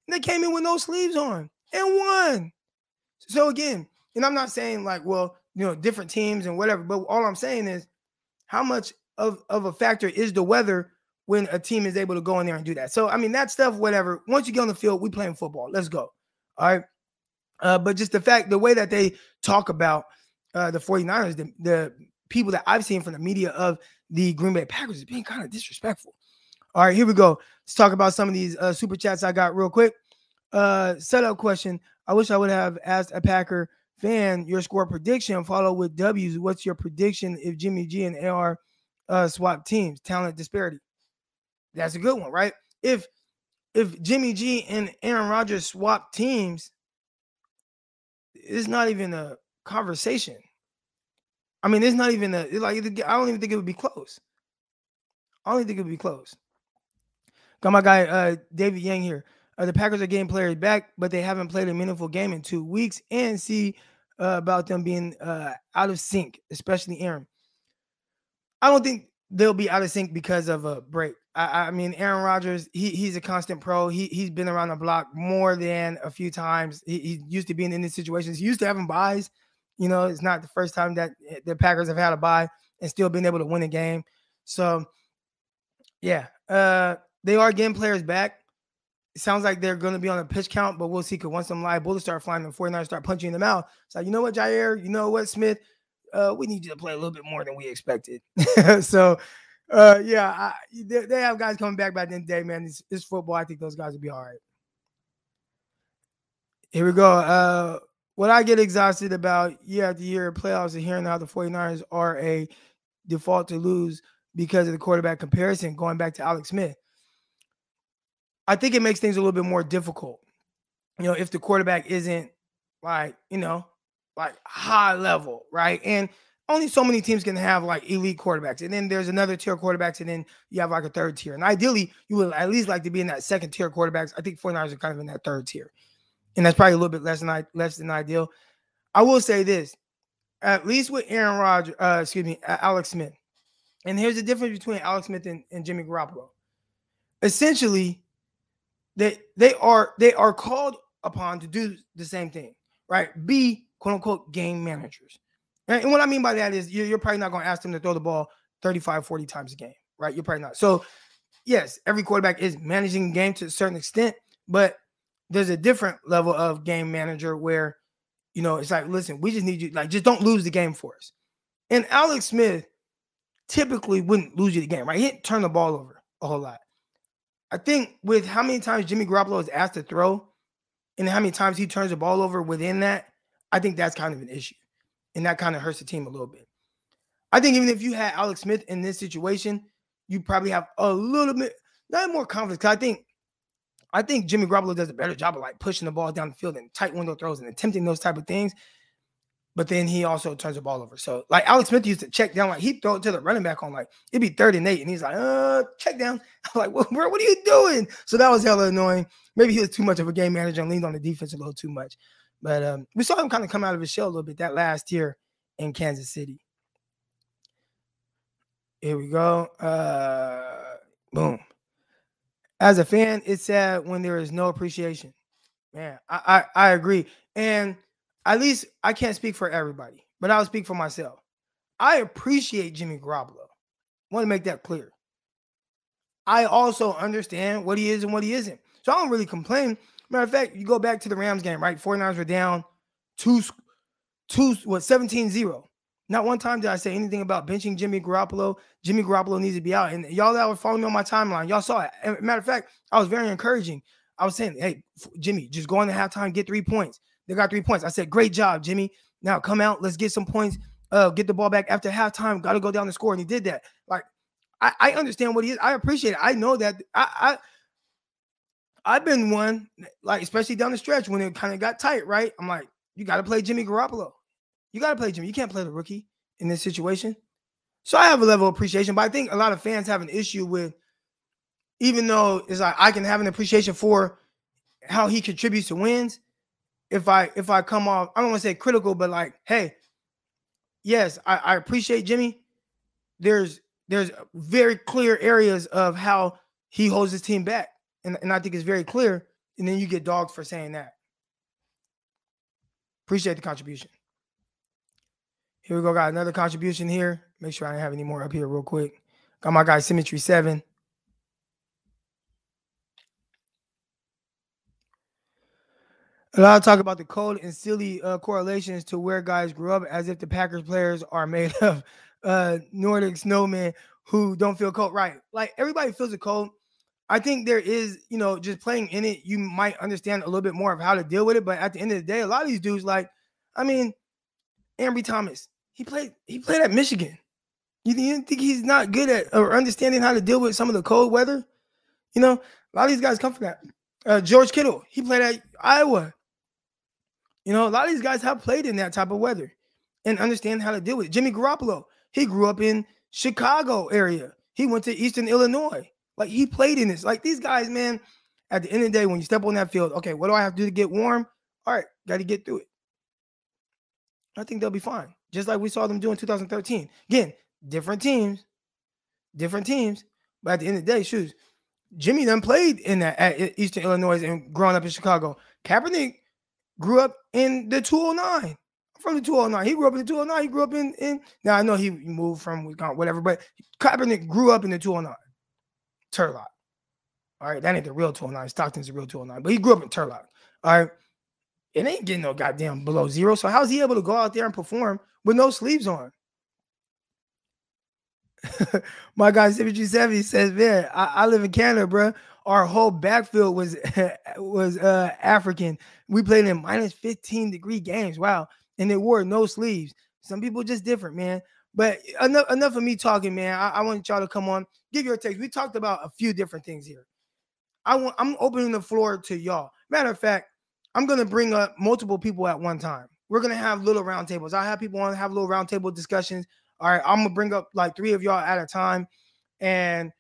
they came in with no sleeves on and won. So again, and I'm not saying like, well, you know, different teams and whatever, but all I'm saying is how much of, of a factor is the weather when a team is able to go in there and do that. So I mean that stuff, whatever. Once you get on the field, we playing football. Let's go. All right. Uh, but just the fact, the way that they talk about uh, the 49ers, the, the people that I've seen from the media of the Green Bay Packers is being kind of disrespectful. All right, here we go. Let's talk about some of these uh, super chats I got real quick. Uh, setup question. I wish I would have asked a Packer fan your score prediction, follow with W's. What's your prediction if Jimmy G and AR uh, swap teams? Talent disparity. That's a good one, right? If if Jimmy G and Aaron Rodgers swap teams, it's not even a conversation. I mean, it's not even a like. I don't even think it would be close. I don't think it would be close. Got my guy uh, David Yang here. Uh, the Packers are getting players back, but they haven't played a meaningful game in two weeks. And see uh, about them being uh, out of sync, especially Aaron. I don't think they'll be out of sync because of a break. I, I mean, Aaron Rodgers, he, he's a constant pro. He he's been around the block more than a few times. He, he used to being in these situations. He used to having byes. You know, it's not the first time that eh, the Packers have had a bye and still been able to win a game. So, yeah, uh, they are getting players back. It sounds like they're going to be on a pitch count, but we'll see. Because once some live bullets start flying, the 49ers start punching them out. It's like, you know what, Jaire? You know what, Smith? Uh, we need you to play a little bit more than we expected. so, uh, yeah, I, they, they, have guys coming back by the end of the day, man. It's, it's, football. I think those guys will be all right. Here we go. Uh, what I get exhausted about year after year playoffs and hearing how the 49ers are a default to lose because of the quarterback comparison, going back to Alex Smith. I think it makes things a little bit more difficult. You know, if the quarterback isn't like, you know, like high level, right? And only so many teams can have like elite quarterbacks. And then there's another tier of quarterbacks, and then you have like a third tier. And ideally, you would at least like to be in that second tier quarterbacks. I think 49ers are kind of in that third tier. And that's probably a little bit less than less than ideal. I will say this, at least with Aaron Rodgers, uh, excuse me, Alex Smith. And here's the difference between Alex Smith and, and Jimmy Garoppolo. Essentially, they they are they are called upon to do the same thing, right? Be quote unquote game managers. And what I mean by that is you're, you're probably not going to ask them to throw the ball 35, 40 times a game, right? You're probably not. So, yes, every quarterback is managing the game to a certain extent, but there's a different level of game manager where, you know, it's like, listen, we just need you, like, just don't lose the game for us. And Alex Smith typically wouldn't lose you the game, right? He didn't turn the ball over a whole lot. I think with how many times Jimmy Garoppolo is asked to throw, and how many times he turns the ball over within that, I think that's kind of an issue. And that kind of hurts the team a little bit. I think even if you had Alex Smith in this situation, you probably have a little bit not more confidence. Cause I think I think Jimmy Garoppolo does a better job of like pushing the ball down the field and tight window throws and attempting those type of things. But then he also turns the ball over. So like Alex Smith used to check down, like he'd throw it to the running back on like it'd be third and eight, and he's like, uh, check down. I'm like, well, bro, what are you doing? So that was hella annoying. Maybe he was too much of a game manager and leaned on the defense a little too much. But um, we saw him kind of come out of his shell a little bit that last year in Kansas City. Here we go. Uh, boom. As a fan, it's sad when there is no appreciation. Man, I, I, I agree. And at least I can't speak for everybody, but I'll speak for myself. I appreciate Jimmy Garoppolo. Want to make that clear. I also understand what he is and what he isn't. So I don't really complain. Matter of fact, you go back to the Rams game, right? 49ers were down two, two, what, 17 0. Not one time did I say anything about benching Jimmy Garoppolo. Jimmy Garoppolo needs to be out. And y'all that were following me on my timeline, y'all saw it. matter of fact, I was very encouraging. I was saying, hey, Jimmy, just go in the halftime, get three points. They got three points. I said, great job, Jimmy. Now come out, let's get some points. Uh, get the ball back after halftime. Got to go down the score. And he did that. Like, I, I understand what he is. I appreciate it. I know that I, I I've been one, like, especially down the stretch when it kind of got tight, right? I'm like, you got to play Jimmy Garoppolo. You got to play Jimmy. You can't play the rookie in this situation. So I have a level of appreciation, but I think a lot of fans have an issue with, even though it's like I can have an appreciation for how he contributes to wins if I if I come off, I don't want to say critical, but like, hey, yes, I, I appreciate Jimmy. There's there's very clear areas of how he holds his team back. And, and I think it's very clear. And then you get dogs for saying that. Appreciate the contribution. Here we go. Got another contribution here. Make sure I don't have any more up here real quick. Got my guy Symmetry7. A lot of talk about the cold and silly uh, correlations to where guys grew up, as if the Packers players are made of uh, Nordic snowmen who don't feel cold. Right. Like everybody feels the cold. I think there is, you know, just playing in it, you might understand a little bit more of how to deal with it. But at the end of the day, a lot of these dudes, like, I mean, Ambry Thomas, he played he played at Michigan. You, you think he's not good at or understanding how to deal with some of the cold weather? You know, a lot of these guys come from that. Uh, George Kittle, he played at Iowa. You know, a lot of these guys have played in that type of weather and understand how to deal with it. Jimmy Garoppolo, he grew up in Chicago area. He went to Eastern Illinois. Like he played in this. Like these guys, man, at the end of the day, when you step on that field, okay, what do I have to do to get warm? All right, got to get through it. I think they'll be fine just like we saw them do in 2013. Again, different teams, different teams. But at the end of the day, shoes, Jimmy done played in that at Eastern Illinois and growing up in Chicago. Kaepernick grew up in the 209. From the 209. He grew up in the 209. He grew up in, in now I know he moved from whatever, but Kaepernick grew up in the 209. Turlock. All right, that ain't the real 209. Stockton's the real 209, but he grew up in Turlock. All right. It ain't getting no goddamn below zero. So how's he able to go out there and perform with no sleeves on. My guy 737 says, man, I, I, live in Canada, bro. Our whole backfield was was uh African. We played in minus 15 degree games. Wow. And they wore no sleeves. Some people just different, man. But enough enough of me talking, man. I, I want y'all to come on, give your takes. We talked about a few different things here. I want I'm opening the floor to y'all. Matter of fact, I'm gonna bring up multiple people at one time we're gonna have little roundtables. I have people to have little roundtable discussions. All right, I'm gonna bring up like three of y'all at a time, and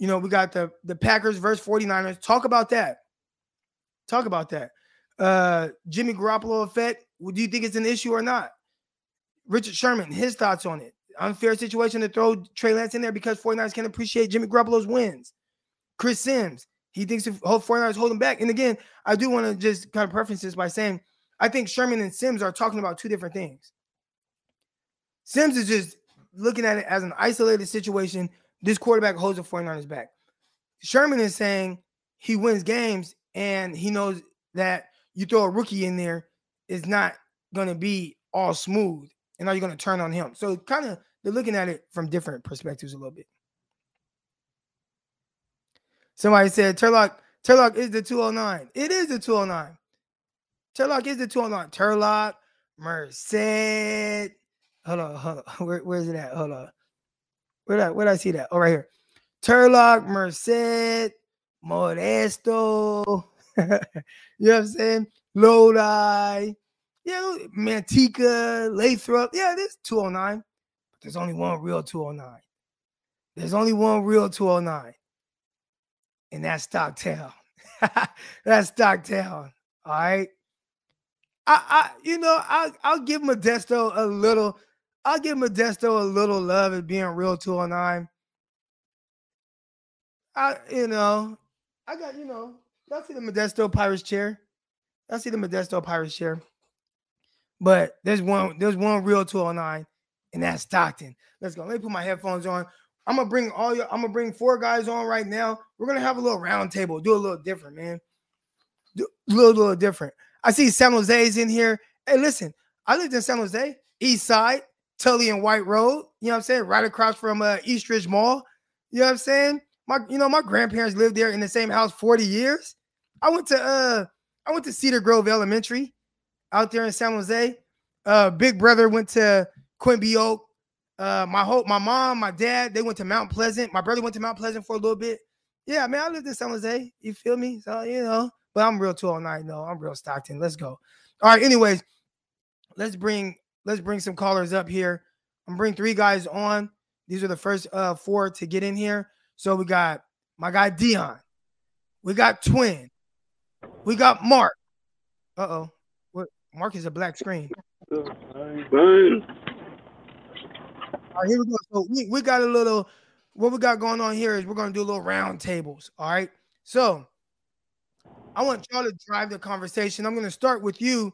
you know we got the the Packers versus 49ers. Talk about that. Talk about that. Uh Jimmy Garoppolo effect. Do you think it's an issue or not? Richard Sherman, his thoughts on it. Unfair situation to throw Trey Lance in there because 49ers can appreciate Jimmy Garoppolo's wins. Chris Sims, he thinks if 49ers hold him back. And again, I do want to just kind of preference this by saying I think Sherman and Sims are talking about two different things. Sims is just looking at it as an isolated situation. This quarterback holds the 49ers back. Sherman is saying he wins games and he knows that you throw a rookie in there is not going to be all smooth. And are you going to turn on him? So kind of they're looking at it from different perspectives a little bit. Somebody said Turlock, Turlock is the 209. It is the 209. Turlock is the 209. Turlock, Merced. Hold on, hold on. Where, where's it at? Hold on. Where did I, where did I see that? Oh, right here. Turlock, Merced, Modesto. you know what I'm saying? Lodi. Yeah, Manteca, Lathrop. Yeah, there's 209. But there's only one real 209. There's only one real 209. And that's Stocktown. that's Stocktown. All right. I, I you know, I I'll give Modesto a little, I'll give Modesto a little love as being real 209. I, you know, I got, you know, I see the Modesto Pirates chair. I see the Modesto Pirates chair. But there's one, there's one real 209, and that's Stockton. Let's go. Let me put my headphones on. I'm gonna bring all your, I'm gonna bring four guys on right now. We're gonna have a little round table, do a little different, man. Do a little, little different. I see San Jose's in here. Hey, listen, I lived in San Jose, East Side, Tully and White Road. You know what I'm saying? Right across from uh, Eastridge Mall. You know what I'm saying? My, you know, my grandparents lived there in the same house 40 years. I went to uh, I went to Cedar Grove Elementary out there in San Jose. Uh, big brother went to Quimby Oak. Uh, my whole my mom, my dad, they went to Mount Pleasant. My brother went to Mount Pleasant for a little bit. Yeah, man, I lived in San Jose. You feel me? So you know, but I'm real 209. No, I'm real Stockton. Let's go. All right. Anyways, let's bring let's bring some callers up here. I'm bring three guys on. These are the first uh four to get in here. So we got my guy Dion. We got Twin. We got Mark. Uh oh. What Mark is a black screen. All right, here we go. So we, we got a little what we got going on here is we're gonna do little round tables. All right. So I want y'all to drive the conversation. I'm gonna start with you,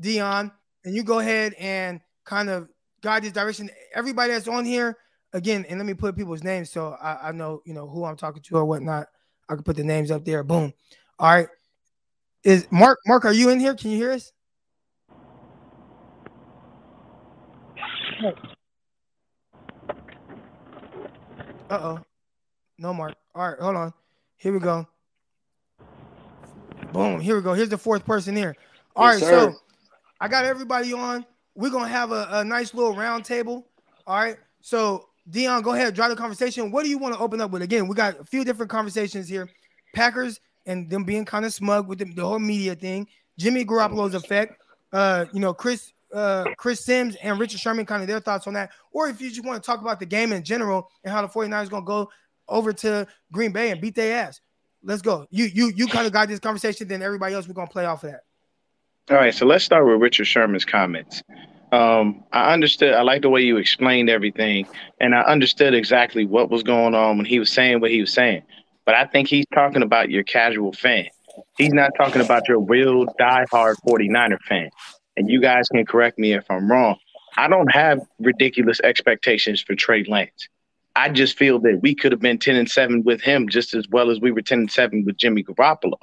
Dion, and you go ahead and kind of guide this direction. Everybody that's on here, again, and let me put people's names so I, I know you know who I'm talking to or whatnot. I can put the names up there. Boom. All right. Is Mark Mark, are you in here? Can you hear us? Uh oh. No Mark. All right, hold on. Here we go. Boom. Here we go. Here's the fourth person here. All yes, right, sir. so I got everybody on. We're gonna have a, a nice little round table. All right. So Dion, go ahead, drive the conversation. What do you want to open up with? Again, we got a few different conversations here. Packers and them being kind of smug with the, the whole media thing. Jimmy Garoppolo's effect. Uh, you know, Chris uh, Chris Sims and Richard Sherman, kind of their thoughts on that. Or if you just want to talk about the game in general and how the 49ers going to go over to Green Bay and beat their ass. Let's go. You you you kind of got this conversation, then everybody else we're to play off of that.
All right, so let's start with Richard Sherman's comments. Um, I understood. I like the way you explained everything, and I understood exactly what was going on when he was saying what he was saying. But I think he's talking about your casual fan. He's not talking about your real diehard 49er fan. And you guys can correct me if I'm wrong. I don't have ridiculous expectations for Trey Lance. I just feel that we could have been 10 and 7 with him just as well as we were 10 and 7 with Jimmy Garoppolo.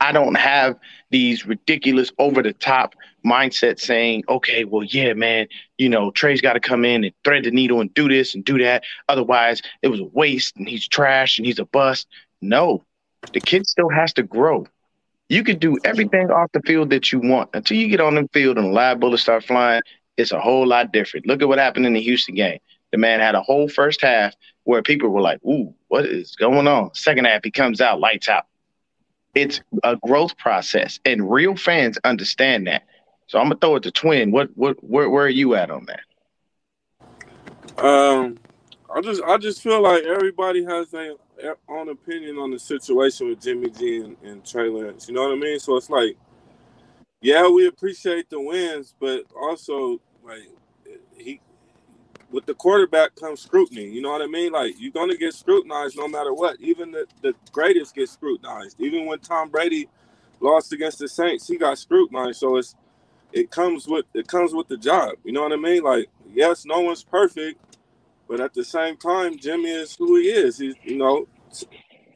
I don't have these ridiculous over the top mindset saying, okay, well, yeah, man, you know, Trey's got to come in and thread the needle and do this and do that. Otherwise, it was a waste and he's trash and he's a bust. No, the kid still has to grow. You can do everything off the field that you want until you get on the field and live bullets start flying. It's a whole lot different. Look at what happened in the Houston game. The man had a whole first half where people were like, "Ooh, what is going on?" Second half, he comes out lights out. It's a growth process, and real fans understand that. So I'm gonna throw it to Twin. What what where where are you at on that?
Um, I just I just feel like everybody has their own opinion on the situation with Jimmy G and, and Trey Lance. You know what I mean? So it's like, yeah, we appreciate the wins, but also like he with the quarterback comes scrutiny. You know what I mean? Like you're gonna get scrutinized no matter what. Even the, the greatest get scrutinized. Even when Tom Brady lost against the Saints, he got scrutinized. So it's it comes with it comes with the job. You know what I mean? Like yes, no one's perfect, but at the same time, Jimmy is who he is. He's you know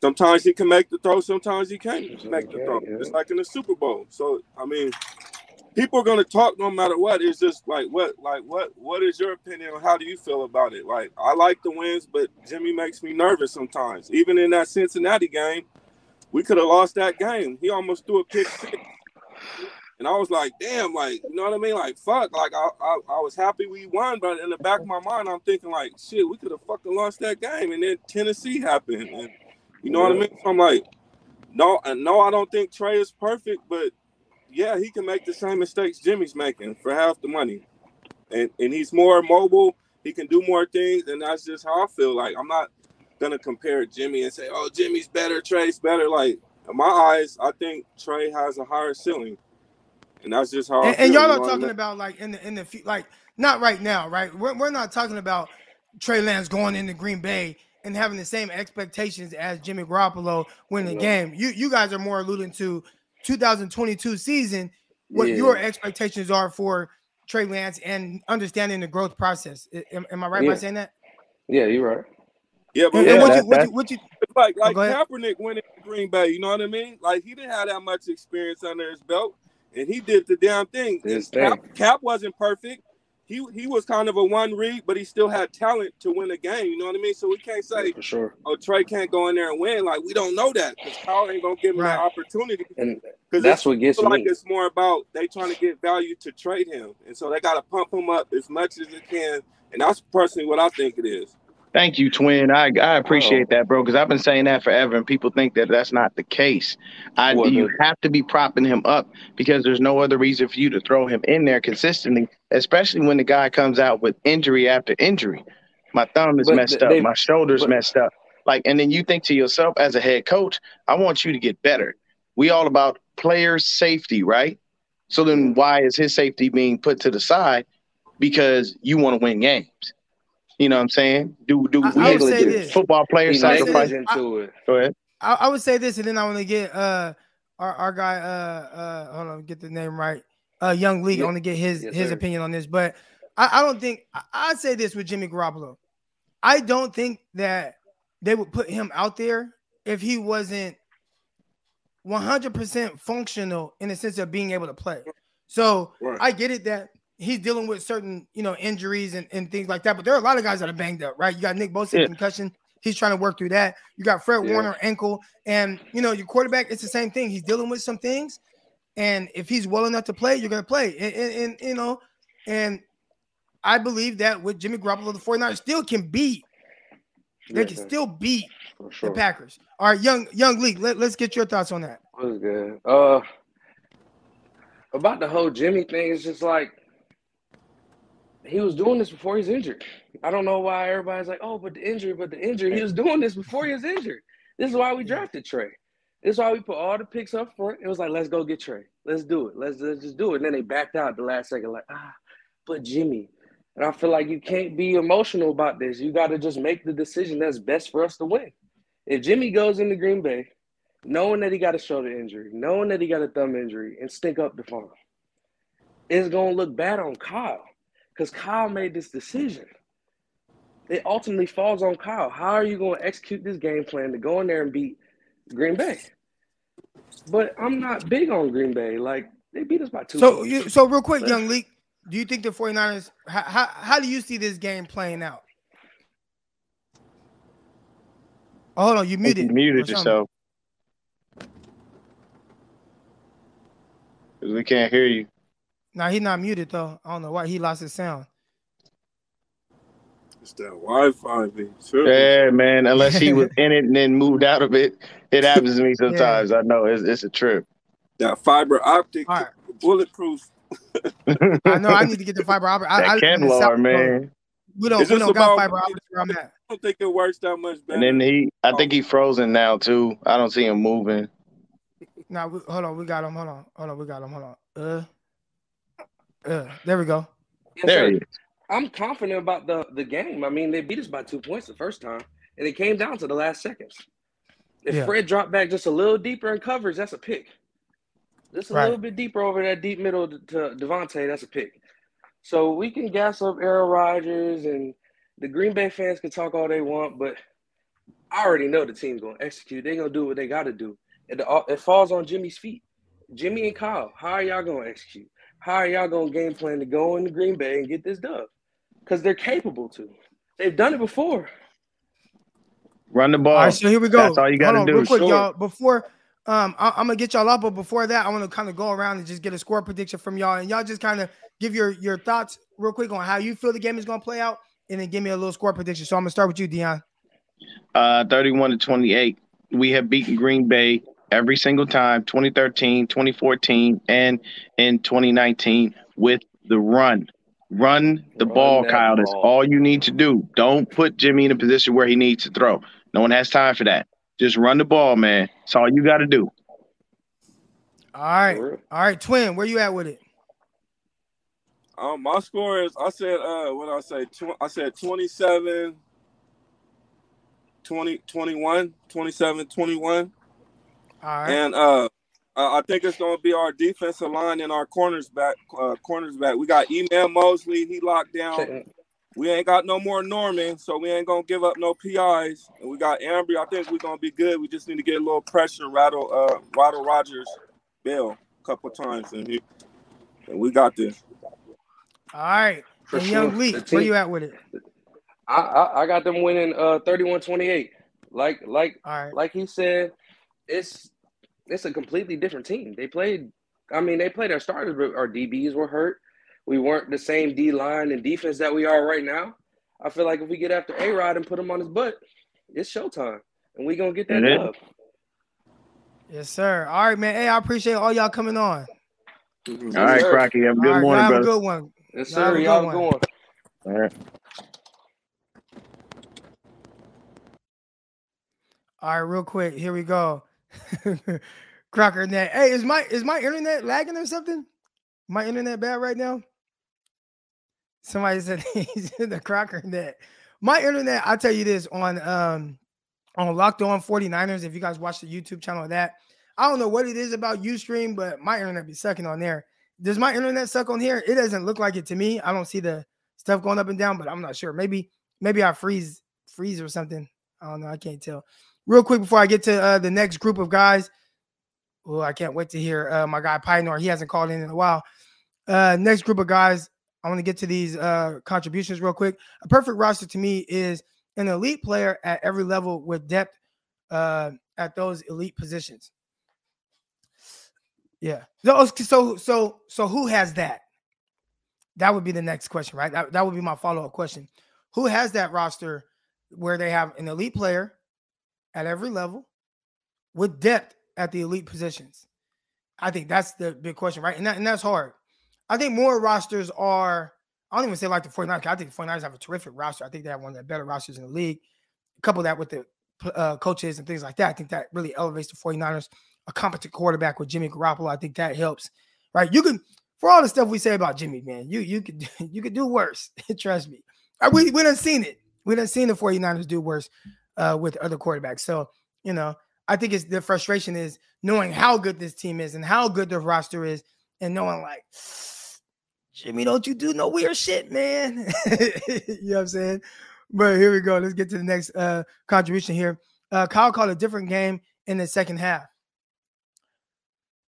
sometimes he can make the throw, sometimes he can't make the throw. It's like in the Super Bowl. So I mean, people are gonna talk no matter what. It's just like what, like what, what is your opinion on how do you feel about it? Like I like the wins, but Jimmy makes me nervous sometimes. Even in that Cincinnati game, we could have lost that game. He almost threw a pick six. And I was like, damn, like, you know what I mean? Like, fuck, like, I, I, I was happy we won, but in the back of my mind, I'm thinking, like, shit, we could have fucking lost that game. And then Tennessee happened. And you know what I mean? So I'm like, no, and no, I don't think Trey is perfect, but yeah, he can make the same mistakes Jimmy's making for half the money. And and he's more mobile, he can do more things, and that's just how I feel. Like I'm not gonna compare Jimmy and say, oh, Jimmy's better, Trey's better. Like in my eyes, I think Trey has a higher ceiling. And that's just how.
And, and y'all are
know what I
talking about like in the in the like not right now, right? We're, we're not talking about Trey Lance going into Green Bay and having the same expectations as Jimmy Garoppolo winning the game. You you guys are more alluding to 2022 season, what
Yeah.
your expectations are for Trey Lance and understanding the growth process. Am, am I right by saying that?
Yeah, you're right.
Yeah, but
And,
Yeah,
what, you, what, you, what you
It's like
Oh,
like. Kaepernick went into Green Bay. You know what I mean? Like he didn't have that much experience under his belt, and he did the damn thing.
His
Cap. Cap wasn't perfect. He he was kind of a one read, but he still had talent to win a game. You know what I mean? So we can't say,
For sure.
"Oh, Trey can't go in there and win." Like we don't know that because Kyle ain't gonna give him that opportunity.
And
Because
that's what gets
feel like
me.
it's more about they trying to get value to trade him, and so they got to pump him up as much as it can. And that's personally what I think it is.
Thank you, Twin. I I oh. appreciate that, bro, because I've been saying that forever, and people think that that's not the case. I you have to be propping him up because there's no other reason for you to throw him in there consistently, especially when the guy comes out with injury after injury. My thumb is
But
messed
th-
up,
they-
my shoulders
but-
messed up. Like, and then you think to yourself, as a head coach, I want you to get better. We all about player safety, right? So then, why is his safety being put to the side? Because you want to win games. You know what I'm saying? Do do
I-
we
I would
as
say this.
football players
He
I would
sacrifice?
this.
negligent to it.
Go ahead.
I, I would say this, and then I want to get uh our, our guy uh uh hold on get the name right uh Young League. I want to get his
Yes,
his
sir.
opinion on this, but I, I don't think I, I'd say this with Jimmy Garoppolo. I don't think that they would put him out there if he wasn't 100% functional in the sense of being able to play. So
Right.
I get it that he's dealing with certain, you know, injuries and, and things like that. But there are a lot of guys that are banged up, right? You got Nick Bosa
Yeah.
concussion. He's trying to work through that. You got Fred
Yeah.
Warner ankle, and you know your quarterback. It's the same thing. He's dealing with some things, and if he's well enough to play, you're gonna play. And, and, and, you know, and I believe that with Jimmy Garoppolo, the 49ers still can beat. They
Yeah,
can still beat
for
the. Packers. All right, young young league. Let, let's get your thoughts on that.
was good. Uh, about the whole Jimmy thing, it's just like he was doing this before he's injured. I don't know why everybody's like, "Oh, but the injury, but the injury." He was doing this before he was injured. This is why we drafted Trey. This is why we put all the picks up front. It was like, "Let's go get Trey. Let's do it. Let's, let's just do it." And then they backed out the last second, like, "Ah, but Jimmy." And I feel like you can't be emotional about this. You got to just make the decision that's best for us to win. If Jimmy goes into Green Bay knowing that he got a shoulder injury, knowing that he got a thumb injury, and stink up the farm, it's gonna look bad on Kyle because Kyle made this decision. It ultimately falls on Kyle. How are you going to execute this game plan to go in there and beat Green Bay? But I'm not big on Green Bay. Like they beat us by two.
So you so real quick, young league. Do you think the 49ers how, how, how do you see this game playing out? Oh, hold on, you muted.
You muted
or something.
yourself. 'Cause we can't hear you.
No, he's not muted though. I don't know why he lost his sound.
It's that Wi-Fi thing. Sure.
Yeah, man. Unless he was in it and then moved out of it, it happens to me sometimes. I know it's it's a trip.
That fiber optic
All right.
bulletproof.
I know I need to get the fiber optic. I, I
that
live in the
Kevlar,
South,
man.
We don't
It's
we don't got fiber optic where I'm at.
I don't think it works that much better.
And then he, I think he frozen now too. I don't see him moving.
Now we, hold on, we got him. Hold on, hold on, we got him. Hold on. Uh, uh, there we go.
Yes,
There
sir.
he is.
I'm confident about the the game. I mean, they beat us by two points the first time, and it came down to the last seconds. If
Yeah.
Fred dropped back just a little deeper in coverage, that's a pick. Just a
Right.
little bit deeper over that deep middle to, to Davante, that's a pick. So we can gas up Aaron Rodgers, and the Green Bay fans can talk all they want, but I already know the team's going to execute. They're going to do what they got to do. It, it falls on Jimmy's feet. Jimmy and Kyle, how are y'all going to execute? How are y'all going to game plan to go into Green Bay and get this done? Because they're capable to. They've done it before.
Run the ball.
All right, so here we go.
That's all you gotta
Hold on,
do.
real quick,
Sure.
y'all. Before Um, I, am gonna get y'all up, but before that, I want to kind of go around and just get a score prediction from y'all, and y'all just kind of give your your thoughts real quick on how you feel the game is gonna play out, and then give me a little score prediction. So I'm gonna start with you, Dion.
Uh, 31 to 28. We have beaten Green Bay every single time 2013, 2014, and in 2019 with the run. Run the run ball, Kyle. Ball. That's all you need to do. Don't put Jimmy in a position where he needs to throw. No one has time for that. Just run the ball, man. That's all you got to do.
All right. All right, twin, where you at with it?
Um, my score is I said uh what I say tw- I said 27 20 21 27 21
all right.
And uh, I think it's going to be our defensive line and our corners back. Uh, corners back. We got Emmanuel Moseley. He locked down. We ain't got no more Norman, so we ain't gonna give up no PIs. And we got Ambry. I think we're gonna be good. We just need to get a little pressure, rattle, uh, rattle Rodgers, Bill, a couple times, and, he, and we got this.
All right. For and sure. Young Lee, where you at with it?
I, I, I got them winning uh 31-28. Like like like he said, it's it's a completely different team. They played. I mean, they played our starters, but our DBs were hurt. We weren't the same D line and defense that we are right now. I feel like if we get after A Rod and put him on his butt, it's showtime, and we gonna get that dub.
Yes, sir. All right, man. Hey, I appreciate all y'all coming on.
Mm-hmm. All right, Crocky. Have a good
right,
morning,
have
brother.
a good one.
Yes, sir. Y'all good one.
All right.
All right, real quick. Here we go. Crocker net. Hey, is my is my internet lagging or something? My internet bad right now? Somebody said he's in the Crocker net. My internet, I'll tell you this on um on Locked On 49ers. If you guys watch the YouTube channel of that, I don't know what it is about Ustream, but my internet be sucking on there. Does my internet suck on here? It doesn't look like it to me. I don't see the stuff going up and down, but I'm not sure. Maybe maybe I freeze freeze or something. I don't know. I can't tell real quick before I get to uh, the next group of guys. Oh, I can't wait to hear uh, my guy Pioneer. He hasn't called in in a while. Uh, next group of guys, I want to get to these uh, contributions real quick. A perfect roster to me is an elite player at every level with depth uh, at those elite positions. Yeah. So, so, so, so, who has that? That would be the next question, right? That, that would be my follow up question. Who has that roster where they have an elite player at every level with depth at the elite positions? I think that's the big question, right? And, that, and that's hard. I think more rosters are, I don't even say like the 49ers. I think the 49ers have a terrific roster. I think they have one of the better rosters in the league. Couple that with the uh, coaches and things like that. I think that really elevates the 49ers. A competent quarterback with Jimmy Garoppolo, I think that helps, right? You can, for all the stuff we say about Jimmy, man, you you could you could do worse. Trust me. We we done seen it. We done seen the 49ers do worse uh, with other quarterbacks. So, you know, I think it's the frustration is knowing how good this team is and how good the roster is, and knowing like, Jimmy, don't you do no weird shit, man. you know what I'm saying? But here we go. Let's get to the next uh, contribution here. Uh, Kyle called a different game in the second half.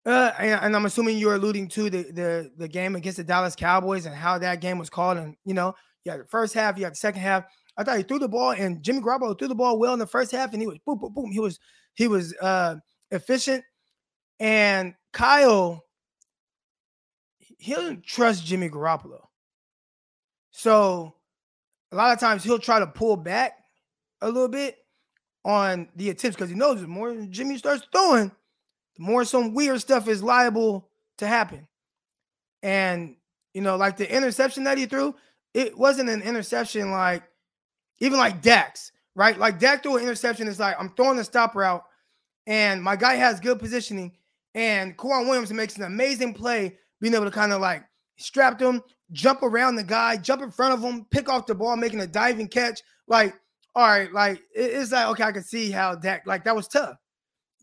Uh, and, and, I'm assuming you're alluding to the, the the game against the Dallas Cowboys and how that game was called. And you know, you had the first half, you had the second half. I thought he threw the ball and Jimmy Garoppolo threw the ball well in the first half, and he was boom, boom, boom. He was he was uh efficient. And Kyle, he doesn't trust Jimmy Garoppolo. So a lot of times he'll try to pull back a little bit on the attempts because he knows the more Jimmy starts throwing, the more some weird stuff is liable to happen. And you know, like the interception that he threw, it wasn't an interception like even like Dak's, right? Like Dak threw an interception. It's like I'm throwing the stop route, and my guy has good positioning, and K'Waun Williams makes an amazing play, being able to kind of like strap him, jump around the guy, jump in front of him, pick off the ball, making a diving catch. Like, all right, like it's like okay, I can see how Dak like that was tough.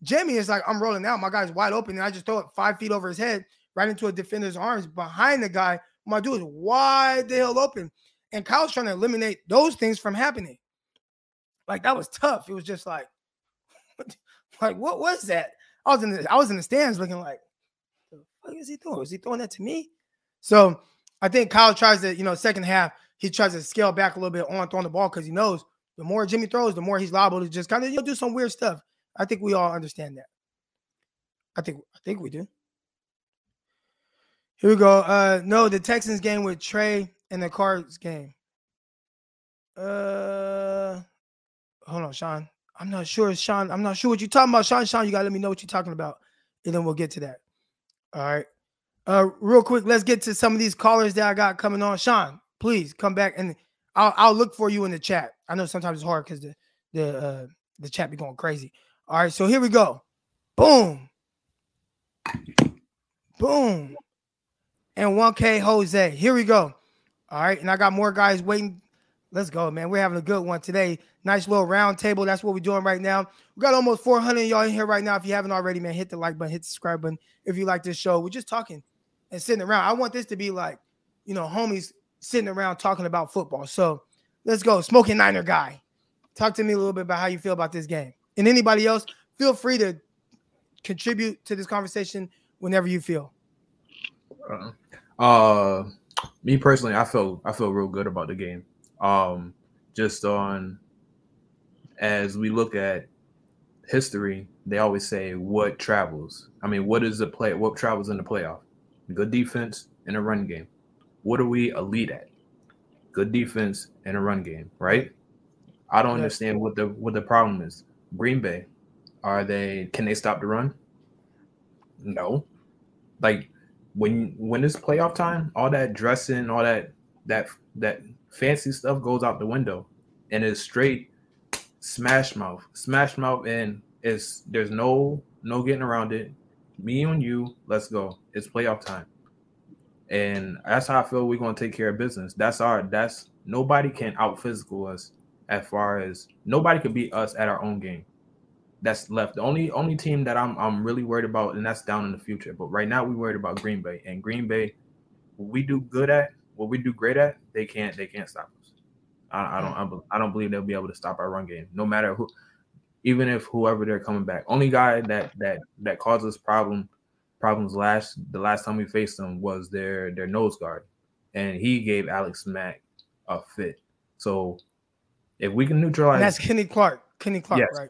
Jamie is like, I'm rolling out. My guy's wide open, and I just throw it five feet over his head, right into a defender's arms behind the guy. My dude is wide the hell open. And Kyle's trying to eliminate those things from happening. Like that was tough. It was just like, like what was that? I was in the I was in the stands looking like, what is he doing? Is he throwing that to me? So I think Kyle tries to, you know, second half, he tries to scale back a little bit on throwing the ball because he knows the more Jimmy throws, the more he's liable to just kind of you know do some weird stuff. I think we all understand that. I think I think we do. Here we go. Uh no, the Texans game with Trey and the Cards game. Uh hold on, Sean. I'm not sure, Sean. I'm not sure what you're talking about, Sean. Sean, you gotta let me know what you're talking about, and then we'll get to that. All right. Uh, real quick, let's get to some of these callers that I got coming on. Sean, please come back and I'll I'll look for you in the chat. I know sometimes it's hard because the the uh the chat be going crazy. All right, so here we go. Boom. Boom. And 1K Jose. Here we go. All right, and I got more guys waiting. Let's go, man. We're having a good one today. Nice little round table. That's what we're doing right now. We got almost 400 y'all in here right now. If you haven't already, man, hit the like button, hit the subscribe button. If you like this show, we're just talking and sitting around. I want this to be like, you know, homies sitting around talking about football. So let's go. Smoking Niner guy. Talk to me a little bit about how you feel about this game. And anybody else, feel free to contribute to this conversation whenever you feel.
Uh, uh me personally, I feel I feel real good about the game. Um, just on as we look at history, they always say what travels. I mean, what is the play? What travels in the playoff? Good defense and a run game. What are we elite at? Good defense and a run game, right? I don't understand what the what the problem is. Green Bay, are they? Can they stop the run? No. Like when when it's playoff time, all that dressing, all that that that fancy stuff goes out the window, and it's straight smash mouth, smash mouth, and it's there's no no getting around it. Me and you, let's go. It's playoff time, and that's how I feel. We're gonna take care of business. That's our. That's nobody can out physical us as far as nobody could beat us at our own game. That's left. The only only team that I'm I'm really worried about, and that's down in the future. But right now, we worried about Green Bay, and Green Bay, what we do good at, what we do great at, they can't they can't stop us. I, I don't I don't believe they'll be able to stop our run game, no matter who, even if whoever they're coming back. Only guy that that that causes problem problems last the last time we faced them was their their nose guard, and he gave Alex Mack a fit. So if we can neutralize,
and that's Kenny Clark. Kenny Clark,
yes,
right?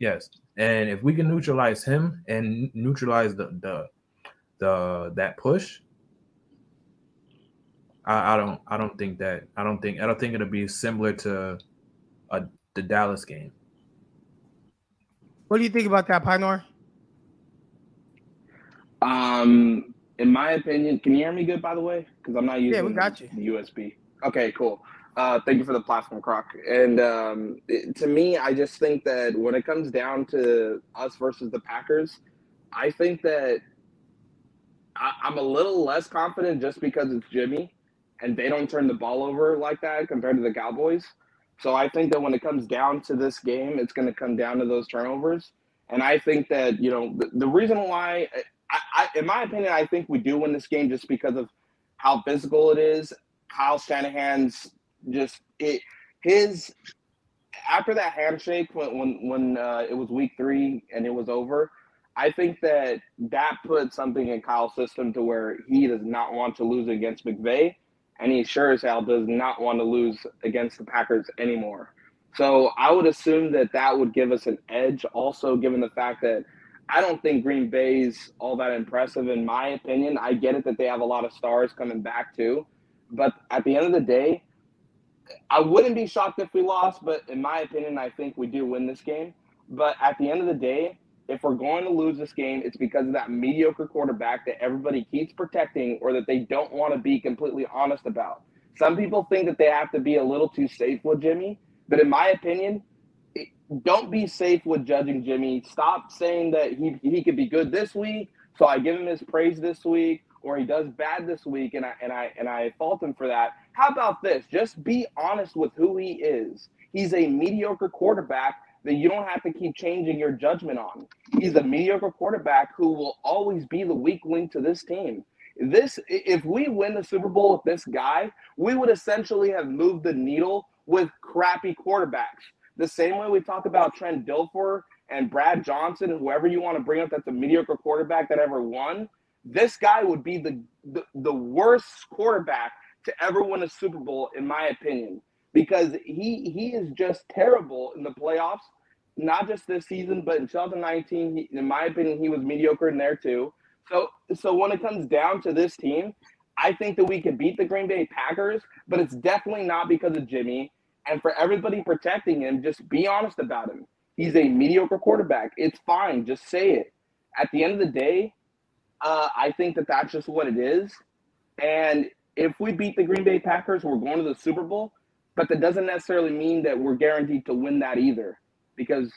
Yes, and if we can neutralize him and neutralize the the the that push, I, I don't I don't think that I don't think I don't think it'll be similar to a, the Dallas game.
What do you think about that, Pioneer?
Um, in my opinion, can you hear me good? By the way, because I'm not using
yeah, we got you.
the USB. Okay, cool. Uh, thank you for the platform, Croc. And um, it, to me, I just think that when it comes down to us versus the Packers, I think that I, I'm a little less confident just because it's Jimmy and they don't turn the ball over like that compared to the Cowboys. So I think that when it comes down to this game, it's going to come down to those turnovers. And I think that, you know, the, the reason why, I, I, in my opinion, I think we do win this game just because of how physical it is. Kyle Shanahan's just it his after that handshake when when when uh, it was week three and it was over. I think that that put something in Kyle's system to where he does not want to lose against McVay, and he sure as hell does not want to lose against the Packers anymore. So I would assume that that would give us an edge. Also, given the fact that I don't think Green Bay's all that impressive, in my opinion. I get it that they have a lot of stars coming back too, but at the end of the day, I wouldn't be shocked if we lost, but in my opinion, I think we do win this game. But at the end of the day, if we're going to lose this game, it's because of that mediocre quarterback that everybody keeps protecting or that they don't want to be completely honest about. Some people think that they have to be a little too safe with Jimmy, but in my opinion, don't be safe with judging Jimmy. Stop saying that he he could be good this week, so I give him his praise this week, or he does bad this week, and I and I and I fault him for that. How about this? Just be honest with who he is. He's a mediocre quarterback that you don't have to keep changing your judgment on. He's a mediocre quarterback who will always be the weak link to this team. This if we win the Super Bowl with this guy, we would essentially have moved the needle with crappy quarterbacks. The same way we talk about Trent Dilfer and Brad Johnson, and whoever you want to bring up that's a mediocre quarterback that ever won, this guy would be the, the, the worst quarterback to ever win a Super Bowl, in my opinion, because he he is just terrible in the playoffs. not just this season, but in 2019, he, in my opinion, he was mediocre in there too. So, so when it comes down to this team, I think that we could beat the Green Bay Packers, but it's definitely not because of Jimmy. And for everybody protecting him, just be honest about him. He's a mediocre quarterback. It's fine. Just say it. At the end of the day, uh, I think that that's just what it is. And if we beat the Green Bay Packers, we're going to the Super Bowl. But that doesn't necessarily mean that we're guaranteed to win that either, because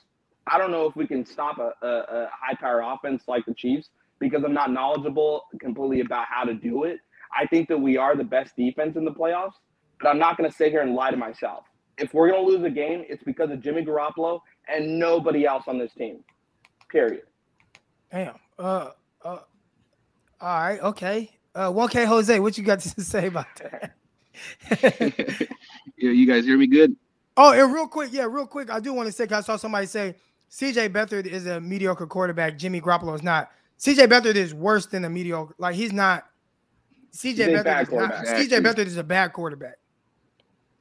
I don't know if we can stop a, a, a high power offense like the Chiefs because I'm not knowledgeable completely about how to do it. I think that we are the best defense in the playoffs, but I'm not going to sit here and lie to myself. If we're going to lose a game, it's because of Jimmy Garoppolo and nobody else on this team. Period.
Damn. Uh, uh, all right. Okay. Uh, 1K Jose, what you got to say about that?
yeah, you guys hear me good?
Oh, and real quick, yeah, real quick, I do want to say, I saw somebody say CJ Beathard is a mediocre quarterback. Jimmy Garoppolo is not. CJ Beathard is worse than a mediocre. Like he's not. CJ Beathard is not. CJ Beathard is a bad quarterback.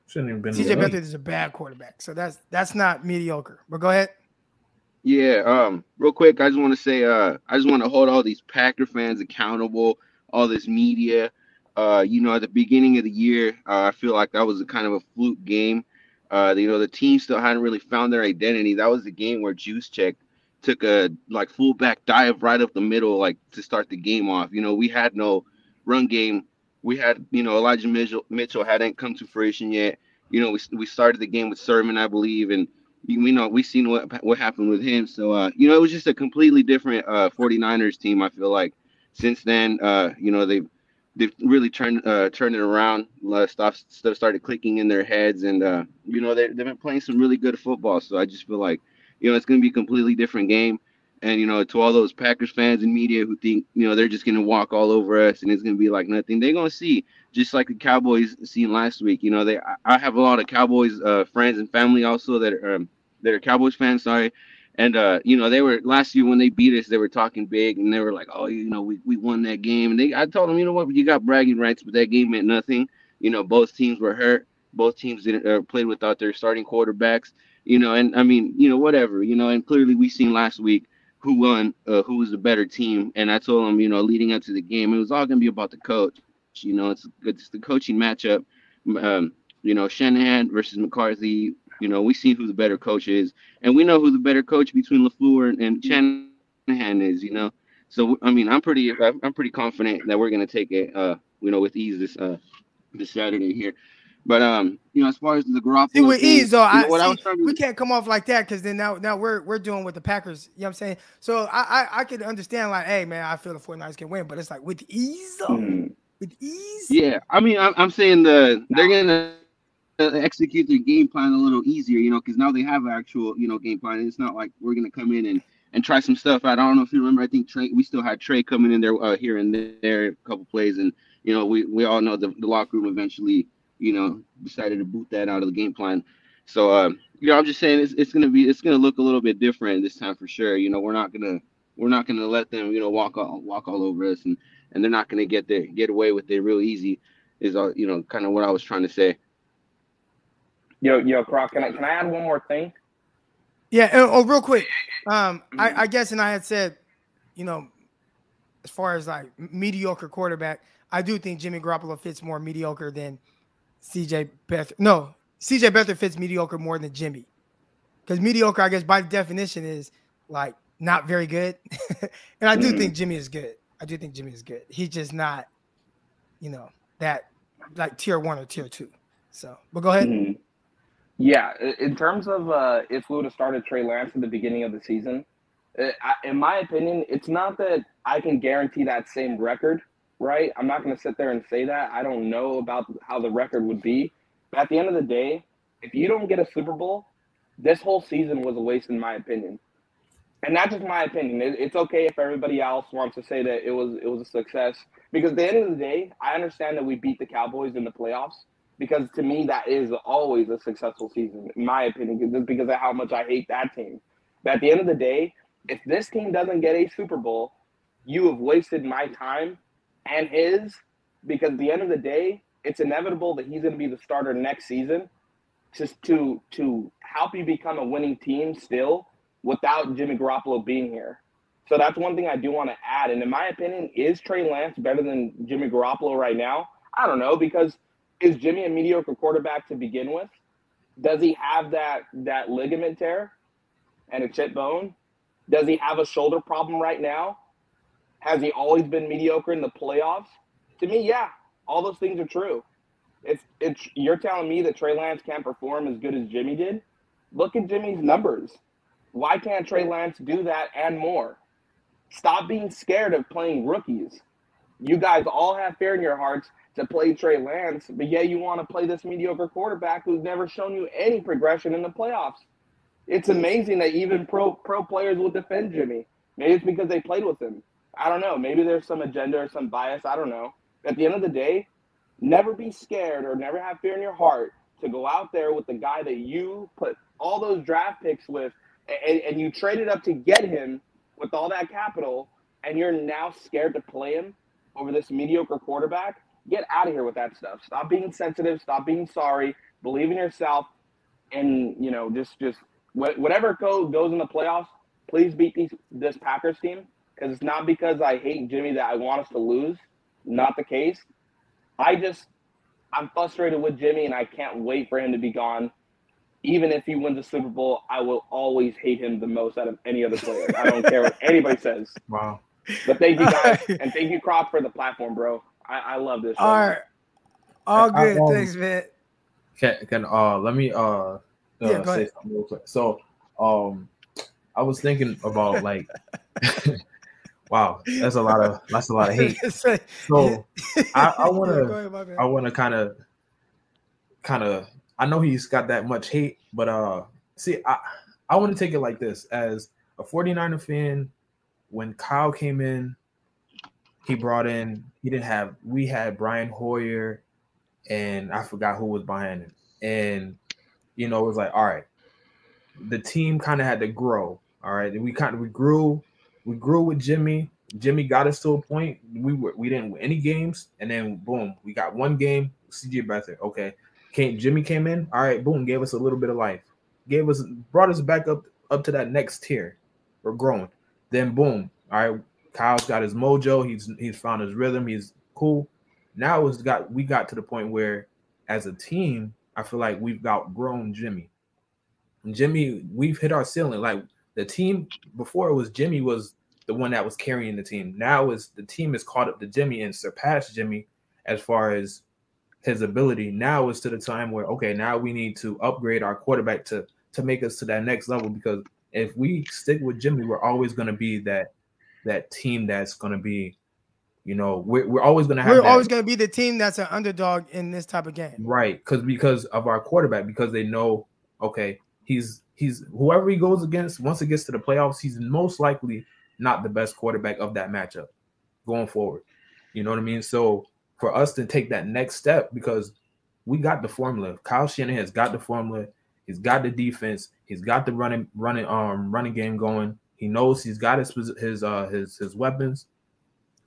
Shouldn't even been.
CJ Beathard is a bad quarterback, so that's that's not mediocre. But go ahead.
Yeah, um, real quick, I just want to say, uh, I just want to hold all these Packer fans accountable, all this media. Uh, you know, at the beginning of the year, uh, I feel like that was a kind of a fluke game. Uh, you know, the team still hadn't really found their identity. That was the game where Juszczyk took a like fullback dive right up the middle, like to start the game off. You know, we had no run game. We had, you know, Elijah Mitchell, Mitchell hadn't come to fruition yet. You know, we, we started the game with Sermon, I believe, and we know we seen what what happened with him. So uh, you know, it was just a completely different uh 49ers team. I feel like since then, uh, you know, they've they've really turned uh turned it around. Stuff stuff started clicking in their heads, and uh, you know, they they've been playing some really good football. So I just feel like, you know, it's gonna be a completely different game. And you know, to all those Packers fans and media who think you know they're just gonna walk all over us and it's gonna be like nothing, they're gonna see just like the Cowboys seen last week. You know, they I have a lot of Cowboys uh, friends and family also that are um, that are Cowboys fans. Sorry, and uh, you know they were last year when they beat us, they were talking big and they were like, oh, you know, we, we won that game. And they I told them, you know what, you got bragging rights, but that game meant nothing. You know, both teams were hurt. Both teams didn't uh, played without their starting quarterbacks. You know, and I mean, you know, whatever. You know, and clearly we seen last week who won, uh, who was the better team. And I told them, you know, leading up to the game, it was all gonna be about the coach. You know, it's good. it's the coaching matchup. Um, you know, Shanahan versus McCarthy. You know, we see who the better coach is, and we know who the better coach between LaFleur and, and Shanahan is. You know, so I mean, I'm pretty I'm pretty confident that we're gonna take it. Uh, you know, with ease this uh this Saturday here. But um, you know, as far as the Garoppolo,
See, with
thing,
ease though, I,
I
see,
was
we can't come off like that because then now now we're we're doing what the Packers. You know what I'm saying? So I I, I could understand like, hey man, I feel the 49ers can win, but it's like with ease though,
Mhm.
With ease.
Yeah, I mean, I'm, I'm saying the they're gonna uh, execute their game plan a little easier, you know, because now they have an actual, you know, game plan. It's not like we're gonna come in and and try some stuff out. I don't know if you remember. I think Trey, we still had Trey coming in there uh, here and there, a couple plays, and you know, we we all know the, the locker room eventually, you know, decided to boot that out of the game plan. So, um, you know, I'm just saying it's, it's gonna be it's gonna look a little bit different this time for sure. You know, we're not gonna we're not gonna let them, you know, walk all walk all over us, and and they're not gonna get there get away with it real easy. Is all you know, kind of what I was trying to say.
Yo, yo, Croc, can I can I add one more thing?
Yeah. Oh, oh, real quick. Um, I, I guess, and I had said, you know, as far as like mediocre quarterback, I do think Jimmy Garoppolo fits more mediocre than CJ Beth. No, CJ Beathard fits mediocre more than Jimmy, because mediocre, I guess, by definition, is like not very good. and I do
Mhm.
think Jimmy is good. I do think Jimmy is good. He's just not, you know, that like tier one or tier two. So, but go ahead.
Mhm. Yeah, in terms of uh, if we would have started Trey Lance at the beginning of the season, uh, I, in my opinion, it's not that I can guarantee that same record, right? I'm not going to sit there and say that. I don't know about how the record would be. But at the end of the day, if you don't get a Super Bowl, this whole season was a waste, in my opinion. And that's just my opinion. It, it's okay if everybody else wants to say that it was it was a success because at the end of the day, I understand that we beat the Cowboys in the playoffs because to me that is always a successful season, in my opinion, just because of how much I hate that team. But at the end of the day, if this team doesn't get a Super Bowl, you have wasted my time and his because at the end of the day, it's inevitable that he's going to be the starter next season just to to help you become a winning team still without Jimmy Garoppolo being here. So that's one thing I do want to add. And in my opinion, is Trey Lance better than Jimmy Garoppolo right now? I don't know because is Jimmy a mediocre quarterback to begin with? Does he have that that ligament tear and a chip bone? Does he have a shoulder problem right now? Has he always been mediocre in the playoffs? To me, yeah, all those things are true. It's it's you're telling me that Trey Lance can't perform as good as Jimmy did. Look at Jimmy's numbers. Why can't Trey Lance do that and more? Stop being scared of playing rookies. You guys all have fear in your hearts to play Trey Lance, but yet you want to play this mediocre quarterback who's never shown you any progression in the playoffs. It's amazing that even pro pro players will defend Jimmy. Maybe it's because they played with him. I don't know. Maybe there's some agenda or some bias. I don't know. At the end of the day, never be scared or never have fear in your heart to go out there with the guy that you put all those draft picks with and, and you traded up to get him with all that capital and you're now scared to play him over this mediocre quarterback? Get out of here with that stuff. Stop being sensitive. Stop being sorry. Believe in yourself. And you know just just whatever code goes in the playoffs please beat these this packers team. Because it's not because i hate jimmy that i want us to lose. Not the case. I just i'm frustrated with jimmy and i can't wait for him to be gone even if he wins the Super Bowl, I will always hate him the most out of any other player. I don't care what anybody says.
Wow.
But thank you guys, and thank you, Croc, for the platform, bro. I, I love this. Show.
All right. All good.
I, um,
Thanks, man.
Can can uh let me uh, uh
Yeah,
say something real quick. So um I was thinking about like wow, that's a lot of that's a lot of hate. So I, I wanna
ahead.
I wanna kinda kinda I know he's got that much hate, but uh see I I want to take it like this as a 49er fan, when Kyle came in, he brought in he didn't have we had Brian Hoyer and I forgot who was behind him. And you know, it was like, all right, the team kind of had to grow. All right. We kind of we grew, we grew with Jimmy. Jimmy got us to a point. We were we didn't win any games, and then boom, we got one game. CJ Beathard. Okay. Came Jimmy came in. All right, boom, gave us a little bit of life. Gave us brought us back up up to that next tier. We're growing. Then boom. All right, Kyle's got his mojo. He's he's found his rhythm. He's cool. Now it's got we got to the point where as a team, I feel like we've outgrown Jimmy. Jimmy, we've hit our ceiling. Like the team before it was Jimmy was the one that was carrying the team. Now is the team is caught up to Jimmy and surpassed Jimmy as far as his ability. Now is to the time where okay, now we need to upgrade our quarterback to to make us to that next level because if we stick with Jimmy, we're always going to be that that team that's going to be, you know, we're, we're always going to have
We're
that-
always going to be the team that's an underdog in this type of game.
Right, because because of our quarterback, because they know, okay, he's he's whoever he goes against. Once it gets to the playoffs, he's most likely not the best quarterback of that matchup going forward. You know what I mean? So for us to take that next step, because we got the formula. Kyle Shanahan's got the formula. He's got the defense. He's got the running running um running game going. He knows he's got his his uh his his weapons.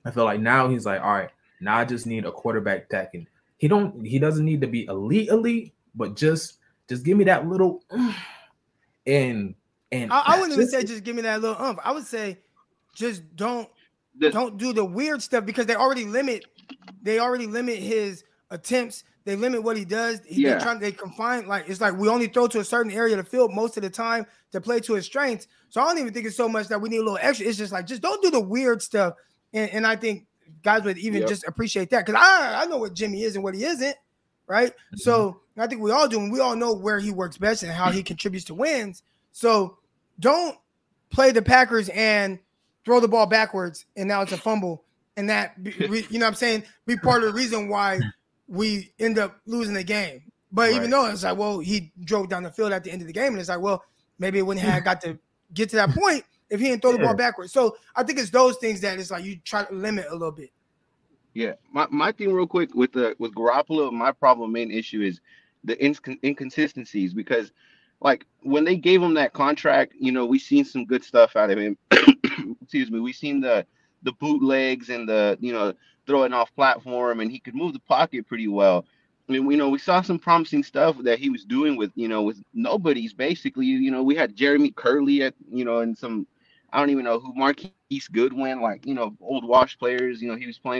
I feel like now he's like, all right, now I just need a quarterback that can. He don't. He doesn't need to be elite, elite, but just just give me that little. And and
I, I wouldn't even say just give me that little umph. I would say just don't
The-
don't do the weird stuff because they already limit they already limit his attempts. They limit what he does. He,
Yeah.
They're trying they confine like it's like we only throw to a certain area of the field most of the time to play to his strengths. So I don't even think it's so much that we need a little extra. It's just like just don't do the weird stuff. And, and I think guys would even
Yep.
just appreciate that because I I know what Jimmy is and what he isn't, right? Mm-hmm. So I think we all do, and we all know where he works best and how he contributes to wins. So don't play the Packers and throw the ball backwards, and now it's a fumble, and that you know what I'm saying be part of the reason why we end up losing the game. But even though it's like, well, he drove down the field at the end of the game, and it's like, well, maybe it wouldn't have got to get to that point if he didn't throw the ball backwards. So I think it's those things that it's like you try to limit a little bit.
Yeah, my, my thing real quick with the with Garoppolo, my problem main issue is the incon- inconsistencies because like when they gave him that contract, you know, we seen some good stuff out of him. Excuse me, we seen the the bootlegs and the you know throwing off platform and he could move the pocket pretty well. I mean, you know, we saw some promising stuff that he was doing with, you know, with nobodies basically. You know, we had Jeremy Kerley at, you know, and some, I don't even know who Marquise Goodwin, like, you know, old wash players. You know, he was playing,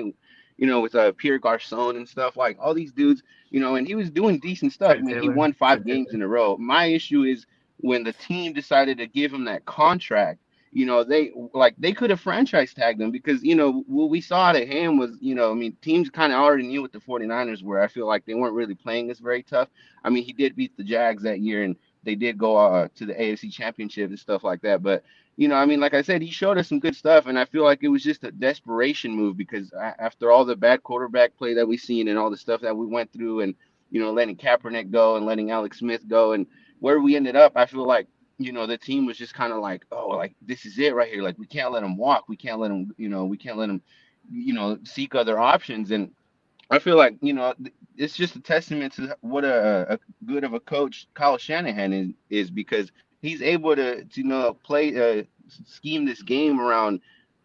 you know, with uh, Pierre Garcon and stuff like all these dudes, you know, and he was doing decent stuff. I mean, he won five games in a row. My issue is when the team decided to give him that contract you know, they like they could have franchise tagged him because, you know, what we saw of him was, you know, I mean, teams kind of already knew what the 49ers were. I feel like they weren't really playing us very tough. I mean, he did beat the Jags that year and they did go uh, to the AFC championship and stuff like that. But, you know, I mean, like I said, he showed us some good stuff. And I feel like it was just a desperation move because after all the bad quarterback play that we've seen and all the stuff that we went through and, you know, letting Kaepernick go and letting Alex Smith go and where we ended up, I feel like you know, the team was just kind of like, oh, like this is it right here. Like we can't let him walk. We can't let him, you know, we can't let him, you know, seek other options. And I feel like, you know, it's just a testament to what a, a good of a coach Kyle Shanahan is, is because he's able to, to you know, play, uh, scheme this game around,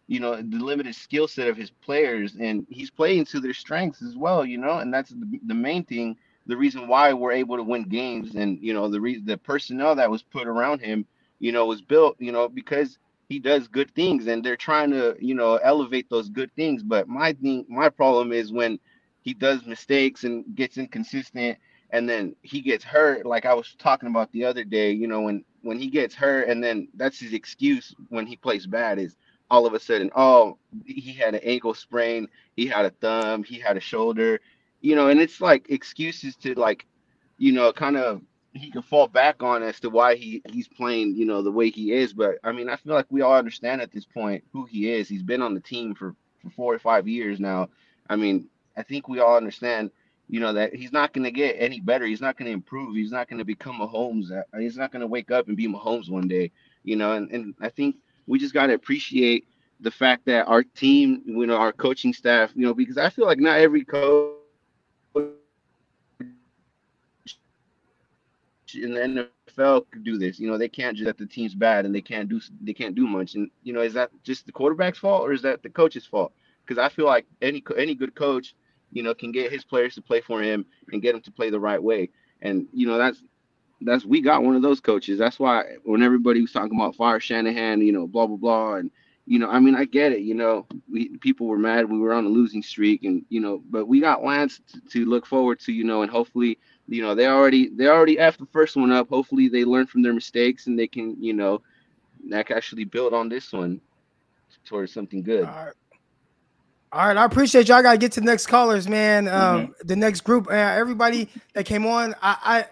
you know, the limited skill set of his players, and he's playing to their strengths as well, you know, and that's the, the main thing the reason why we're able to win games and you know the reason the personnel that was put around him you know was built you know because he does good things and they're trying to you know elevate those good things. But my thing my problem is when he does mistakes and gets inconsistent and then he gets hurt like i was talking about the other day you know when when he gets hurt and then that's his excuse when he plays bad is all of a sudden oh he had an ankle sprain he had a thumb he had a shoulder you know, and it's like excuses to like, you know, kind of he can fall back on as to why he he's playing, you know, the way he is. But I mean, I feel like we all understand at this point who he is. He's been on the team for for four or five years now. I mean, I think we all understand, you know, that he's not going to get any better. He's not going to improve. He's not going to become Mahomes. Uh, he's not going to wake up and be Mahomes one day, you know. And and I think we just got to appreciate the fact that our team, you know, our coaching staff, you know, because I feel like not every coach in the NFL could do this. You know, they can't just that the team's bad and they can't do they can't do much. And you know, is that just the quarterback's fault or is that the coach's fault? Because I feel like any any good coach, you know, can get his players to play for him and get them to play the right way. And you know, that's that's we got one of those coaches. That's why when everybody was talking about fire Shanahan, you know, blah blah blah, and you know, I mean, I get it. You know, we people were mad we were on a losing streak, and you know, but we got Lance to, to look forward to, you know, and hopefully you know they already they already effed the first one up. Hopefully they learn from their mistakes and they can you know actually build on this one towards something good.
All right. All right, I appreciate y'all. I gotta get to the next callers, man. Um, mm-hmm. the next group, uh, everybody that came on. I, I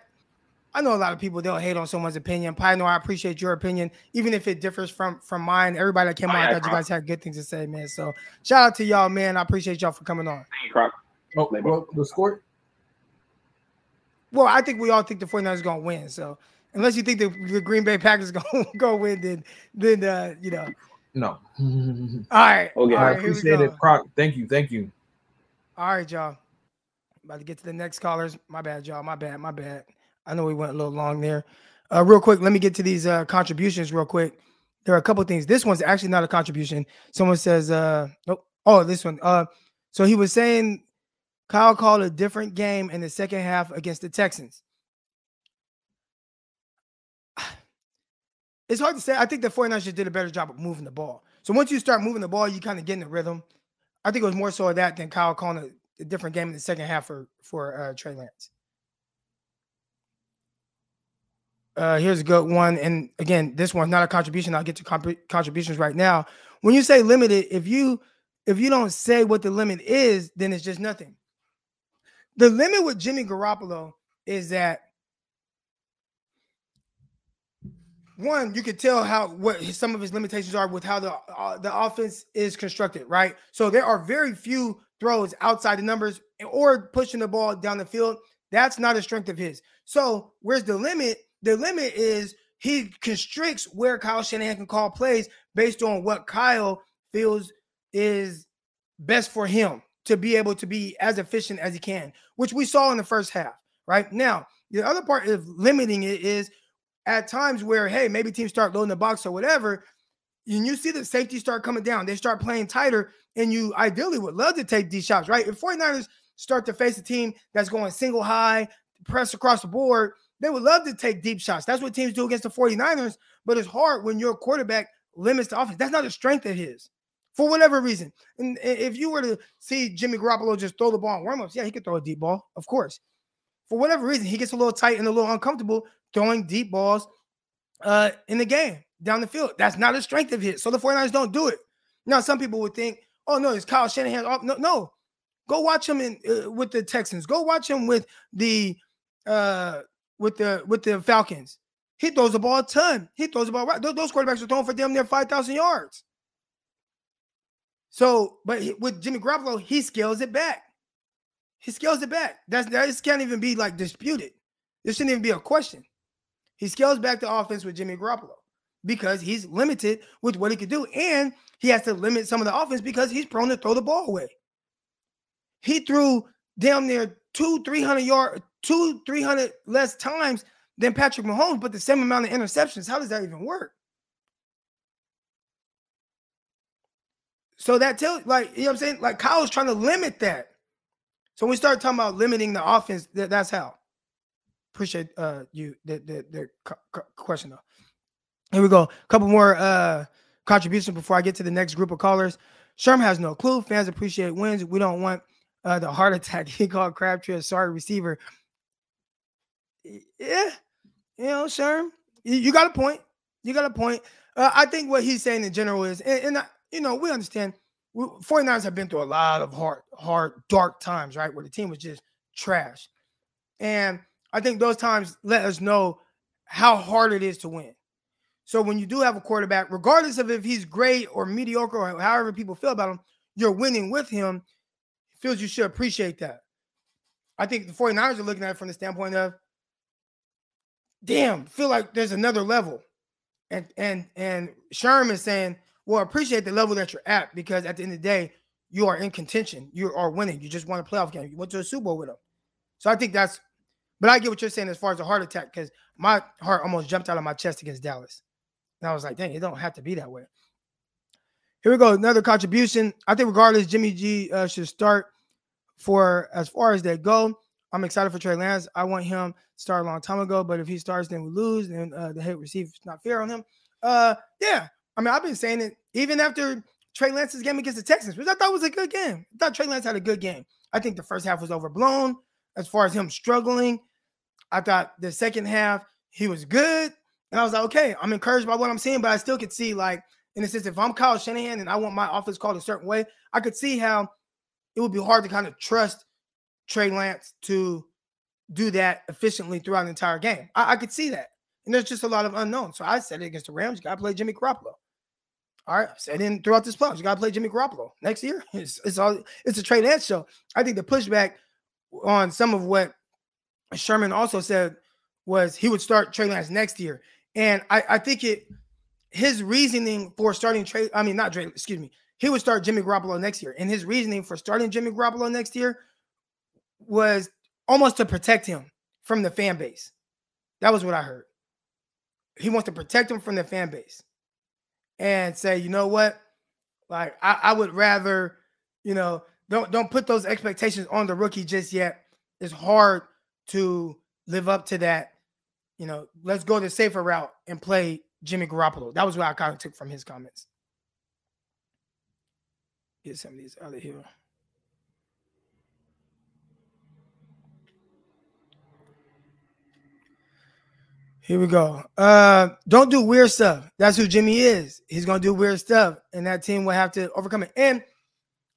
I know a lot of people don't hate on someone's opinion. Pioneer, I appreciate your opinion, even if it differs from from mine. Everybody that came on, I thought you guys had good things to say, man. So shout out to y'all, man. I appreciate y'all for coming on.
Oh, well, the score.
Well, I think we all think the 49ers are gonna win. So unless you think the, the Green Bay Packers gonna go win, then then uh, you know.
No.
all right.
Okay.
All
right, I appreciate it. Croc. Thank you. Thank you.
All right, y'all. About to get to the next callers. My bad, y'all. My bad. My bad. I know we went a little long there. Uh, real quick, let me get to these uh, contributions real quick. There are a couple things. This one's actually not a contribution. Someone says, uh, nope. Oh, this one. Uh, so he was saying Kyle called a different game in the second half against the Texans. It's hard to say. I think the 49ers did a better job of moving the ball. So once you start moving the ball, you kind of get in the rhythm. I think it was more so of that than Kyle calling a, a different game in the second half for for uh, Trey Lance. Uh, here's a good one, and again, this one's not a contribution. I'll get to comp- contributions right now. When you say limited, if you if you don't say what the limit is, then it's just nothing. The limit with Jimmy Garoppolo is that one, you could tell how what some of his limitations are with how the uh, the offense is constructed, right? So there are very few throws outside the numbers or pushing the ball down the field. That's not a strength of his. So where's the limit? The limit is he constricts where Kyle Shanahan can call plays based on what Kyle feels is best for him to be able to be as efficient as he can, which we saw in the first half. Right now, the other part of limiting it is at times where, hey, maybe teams start loading the box or whatever, and you see the safety start coming down, they start playing tighter, and you ideally would love to take these shots, right? If 49ers start to face a team that's going single high, press across the board, they would love to take deep shots. That's what teams do against the 49ers, but it's hard when your quarterback limits the offense. That's not a strength of his for whatever reason. And if you were to see Jimmy Garoppolo just throw the ball in warmups, yeah, he could throw a deep ball, of course. For whatever reason, he gets a little tight and a little uncomfortable throwing deep balls uh, in the game down the field. That's not a strength of his. So the 49ers don't do it. Now, some people would think, oh, no, it's Kyle Shanahan. Oh, no, no. Go watch him in uh, with the Texans. Go watch him with the uh with the with the Falcons. He throws the ball a ton. He throws the ball right. Those, those quarterbacks are throwing for damn near 5,000 yards. So, but with Jimmy Garoppolo, he scales it back. He scales it back. That's that just can't even be like disputed. This shouldn't even be a question. He scales back the offense with Jimmy Garoppolo because he's limited with what he could do, and he has to limit some of the offense because he's prone to throw the ball away. He threw damn near two, three hundred yard, two, three hundred less times than Patrick Mahomes, but the same amount of interceptions. How does that even work? So that tells, like, you know what I'm saying? Like, Kyle's trying to limit that. So when we start talking about limiting the offense, that, that's how. Appreciate uh you the the, the question though. Here we go. A couple more uh contributions before I get to the next group of callers. Sherm has no clue. Fans appreciate wins. We don't want uh the heart attack. He called Crabtree a sorry receiver. Yeah, you know, Sherm, you, you got a point. You got a point. Uh, I think what he's saying in general is, and, and I, you know, we understand we, 49ers have been through a lot of hard, hard, dark times, right? Where the team was just trash. And I think those times let us know how hard it is to win. So when you do have a quarterback, regardless of if he's great or mediocre or however people feel about him, you're winning with him. Feels you should appreciate that. I think the 49ers are looking at it from the standpoint of, damn, feel like there's another level. And and and Sherm is saying, well, appreciate the level that you're at because at the end of the day, you are in contention. You are winning. You just won a playoff game. You went to a Super Bowl with them. So I think that's, but I get what you're saying as far as a heart attack because my heart almost jumped out of my chest against Dallas. And I was like, dang, it don't have to be that way. Here we go. Another contribution. I think regardless, Jimmy G uh, should start for as far as they go. I'm excited for Trey Lance. I want him to start a long time ago, but if he starts, then we lose. and uh, the hate receive is not fair on him. Uh, yeah, I mean, I've been saying it even after Trey Lance's game against the Texans, which I thought was a good game. I thought Trey Lance had a good game. I think the first half was overblown as far as him struggling. I thought the second half he was good. And I was like, okay, I'm encouraged by what I'm seeing, but I still could see, like, in a sense, if I'm Kyle Shanahan and I want my offense called a certain way, I could see how it would be hard to kind of trust Trey Lance to do that efficiently throughout the entire game. I, I could see that. And there's just a lot of unknowns. So I said it against the Rams, you got to play Jimmy Garoppolo. All right, and then throughout this playoffs, you got to play Jimmy Garoppolo next year. It's, it's all it's a Trey Lance show. I think the pushback on some of what Sherman also said was he would start Trey Lance next year, and I, I think it his reasoning for starting Trey, I mean not Trey, excuse me, he would start Jimmy Garoppolo next year, and his reasoning for starting Jimmy Garoppolo next year was almost to protect him from the fan base. That was what I heard. He wants to protect him from the fan base and say, you know what? Like I, I would rather, you know, don't don't put those expectations on the rookie just yet. It's hard to live up to that. You know, let's go the safer route and play Jimmy Garoppolo. That was what I kind of took from his comments. Get some of these out of here. Here we go. Uh, don't do weird stuff. That's who Jimmy is. He's gonna do weird stuff, and that team will have to overcome it. And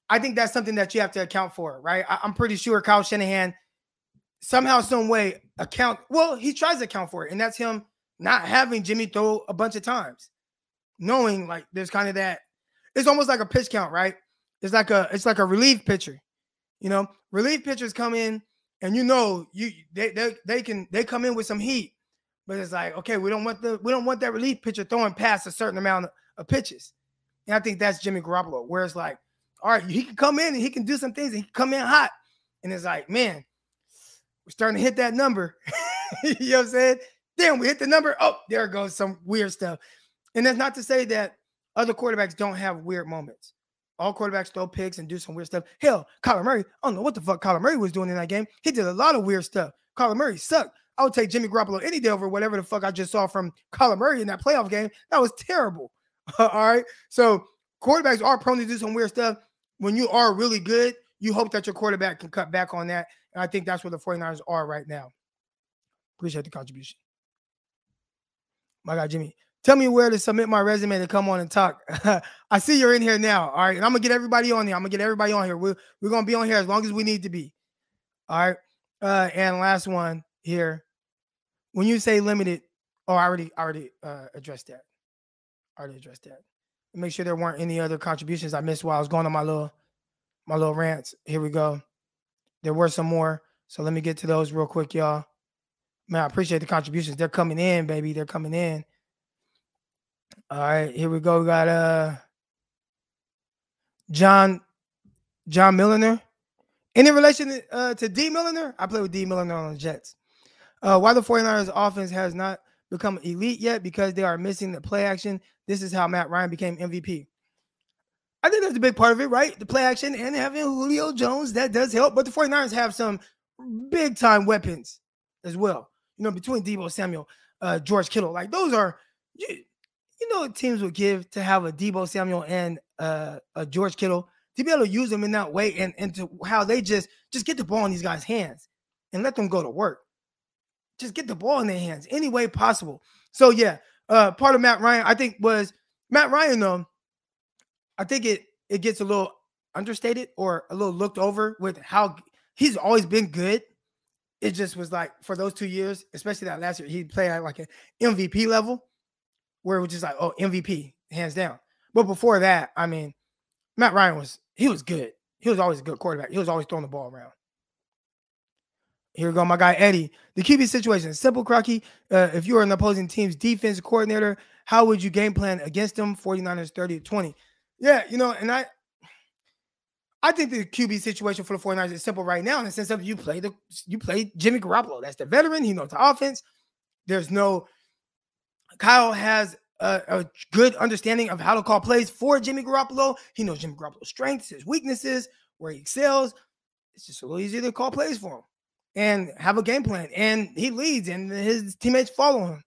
I think that's something that you have to account for, right? I- am pretty sure Kyle Shanahan somehow, some way account. Well, he tries to account for it, and that's him not having Jimmy throw a bunch of times, knowing like there's kind of that. It's almost like a pitch count, right? It's like a it's like a relief pitcher. You know, relief pitchers come in, and you know you they they, they can they come in with some heat but it's like, okay, we don't want the we don't want that relief pitcher throwing past a certain amount of, pitches. And I think that's Jimmy Garoppolo, where it's like, all right, he can come in and he can do some things, and he can come in hot. And it's like, man, we're starting to hit that number. you know what I'm saying? Damn, we hit the number. Oh, there goes some weird stuff. And that's not to say that other quarterbacks don't have weird moments. all quarterbacks throw picks and do some weird stuff. Hell, Kyler Murray, I don't know what the fuck Kyler Murray was doing in that game. He did a lot of weird stuff. Kyler Murray sucked. I would take Jimmy Garoppolo any day over whatever the fuck I just saw from Kyler Murray in that playoff game. That was terrible. all right. So quarterbacks are prone to do some weird stuff. When you are really good, you hope that your quarterback can cut back on that. And I think that's where the 49ers are right now. Appreciate the contribution. My guy Jimmy. Tell me where to submit my resume to come on and talk. I see you're in here now. All right. And I'm gonna get everybody on here. I'm gonna get everybody on here. We're, we're gonna be on here as long as we need to be. All right. Uh, and last one here. When you say limited, oh, I already already uh addressed that. already addressed that. Make sure there weren't any other contributions I missed while I was going on my little my little rants. Here we go. There were some more. So let me get to those real quick, y'all. Man, I appreciate the contributions. They're coming in, baby. They're coming in. All right, here we go. We got uh John John Milliner. Any relation uh, to Dee Milliner? I play with Dee Milliner on the Jets. Uh, why the 49ers offense has not become elite yet because they are missing the play action. This is how Matt Ryan became MVP. I think that's a big part of it, right? The play action and having Julio Jones, that does help. But the 49ers have some big time weapons as well. You know, between Deebo Samuel, uh, George Kittle, like those are you, you know teams would give to have a Deebo Samuel and uh, a George Kittle to be able to use them in that way and, and to how they just just get the ball in these guys' hands and let them go to work. Just get the ball in their hands any way possible. So yeah, uh, part of Matt Ryan, I think was Matt Ryan though. I think it it gets a little understated or a little looked over with how he's always been good. It just was like for those two years, especially that last year, he played at like an MVP level where it was just like, oh, MVP, hands down. But before that, I mean, Matt Ryan was he was good. He was always a good quarterback. He was always throwing the ball around. Here we go, my guy Eddie. The QB situation simple, Crocky. Uh, if you are an opposing team's defense coordinator, how would you game plan against them? 49ers 30 to 20. Yeah, you know, and I I think the QB situation for the 49ers is simple right now in the sense of you play the you play Jimmy Garoppolo. That's the veteran. He knows the offense. There's no Kyle has a, a, good understanding of how to call plays for Jimmy Garoppolo. He knows Jimmy Garoppolo's strengths, his weaknesses, where he excels. It's just a little easier to call plays for him and have a game plan. And he leads, and his teammates follow him.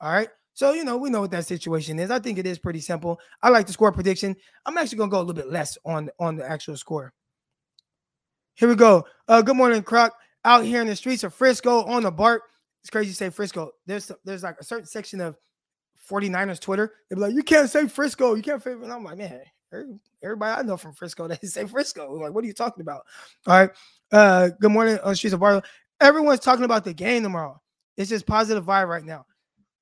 All right. So, you know, we know what that situation is. I think it is pretty simple. I like the score prediction. I'm actually to go a little bit less on, on the actual score. Here we go. Uh, good morning, Croc. Out here in the streets of Frisco on the BART. It's crazy to say Frisco. There's there's like a certain section of 49ers Twitter. They'd be like, you can't say Frisco. You can't and I'm like, man, everybody I know from Frisco, they say Frisco. Like, what are you talking about? All right. Uh, good morning, on Streets of Barlow. Everyone's talking about the game tomorrow. It's just positive vibe right now.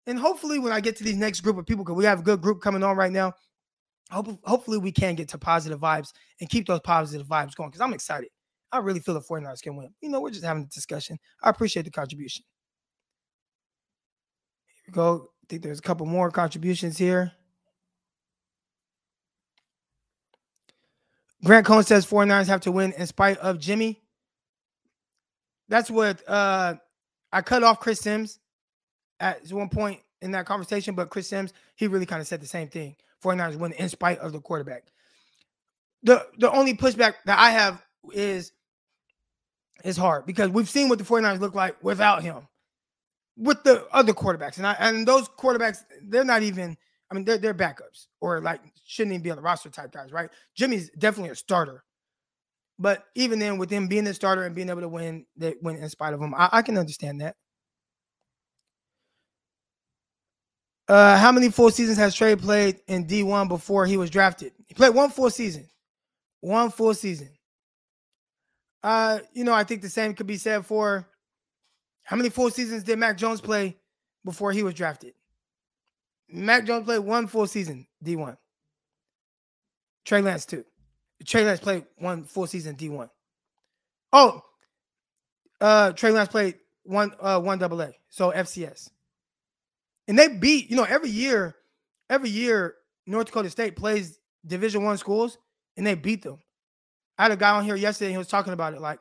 And hopefully, when I get to these next group of people, because we have a good group coming on right now, hope, hopefully we can get to positive vibes and keep those positive vibes going because I'm excited. I really feel the 49ers can win. You know, we're just having a discussion. I appreciate the contribution. Here we go. I think there's a couple more contributions here. Grant Cohen says 49ers have to win in spite of Jimmy. That's what uh I cut off Chris Sims at one point in that conversation, but Chris Sims, he really kind of said the same thing. 49ers win in spite of the quarterback. The the only pushback that I have is is hard because we've seen what the 49ers look like without him with the other quarterbacks. And I and those quarterbacks, they're not even, I mean, they're they're backups or like shouldn't even be on the roster type guys, right? Jimmy's definitely a starter. But even then, with him being the starter and being able to win, they win in spite of him. I, I can understand that. Uh, how many full seasons has Trey played in D1 before he was drafted? He played one full season. One full season. Uh, you know, I think the same could be said for how many full seasons did Mac Jones play before he was drafted? Mac Jones played one full season, D1. Trey Lance, too. Trey Lance played one full season, D1. Oh, uh, Trey Lance played one uh one double A, so FCS. And they beat, you know, every year, every year, North Dakota State plays division one schools and they beat them. I had a guy on here yesterday, and he was talking about it. Like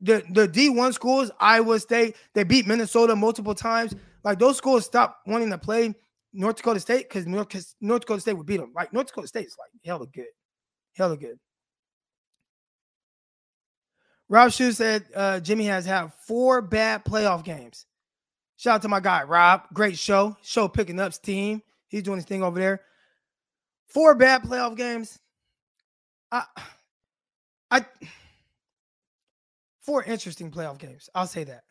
the the D1 schools, Iowa State, they beat Minnesota multiple times. Like those schools stopped wanting to play North Dakota State because North, North Dakota State would beat them. Like North Dakota State is like hella good, Hella good. Rob Shu said uh, Jimmy has had four bad playoff games. Shout out to my guy Rob. Great show. Show picking up steam. He's doing his thing over there. Four bad playoff games. I, I, four interesting playoff games. I'll say that.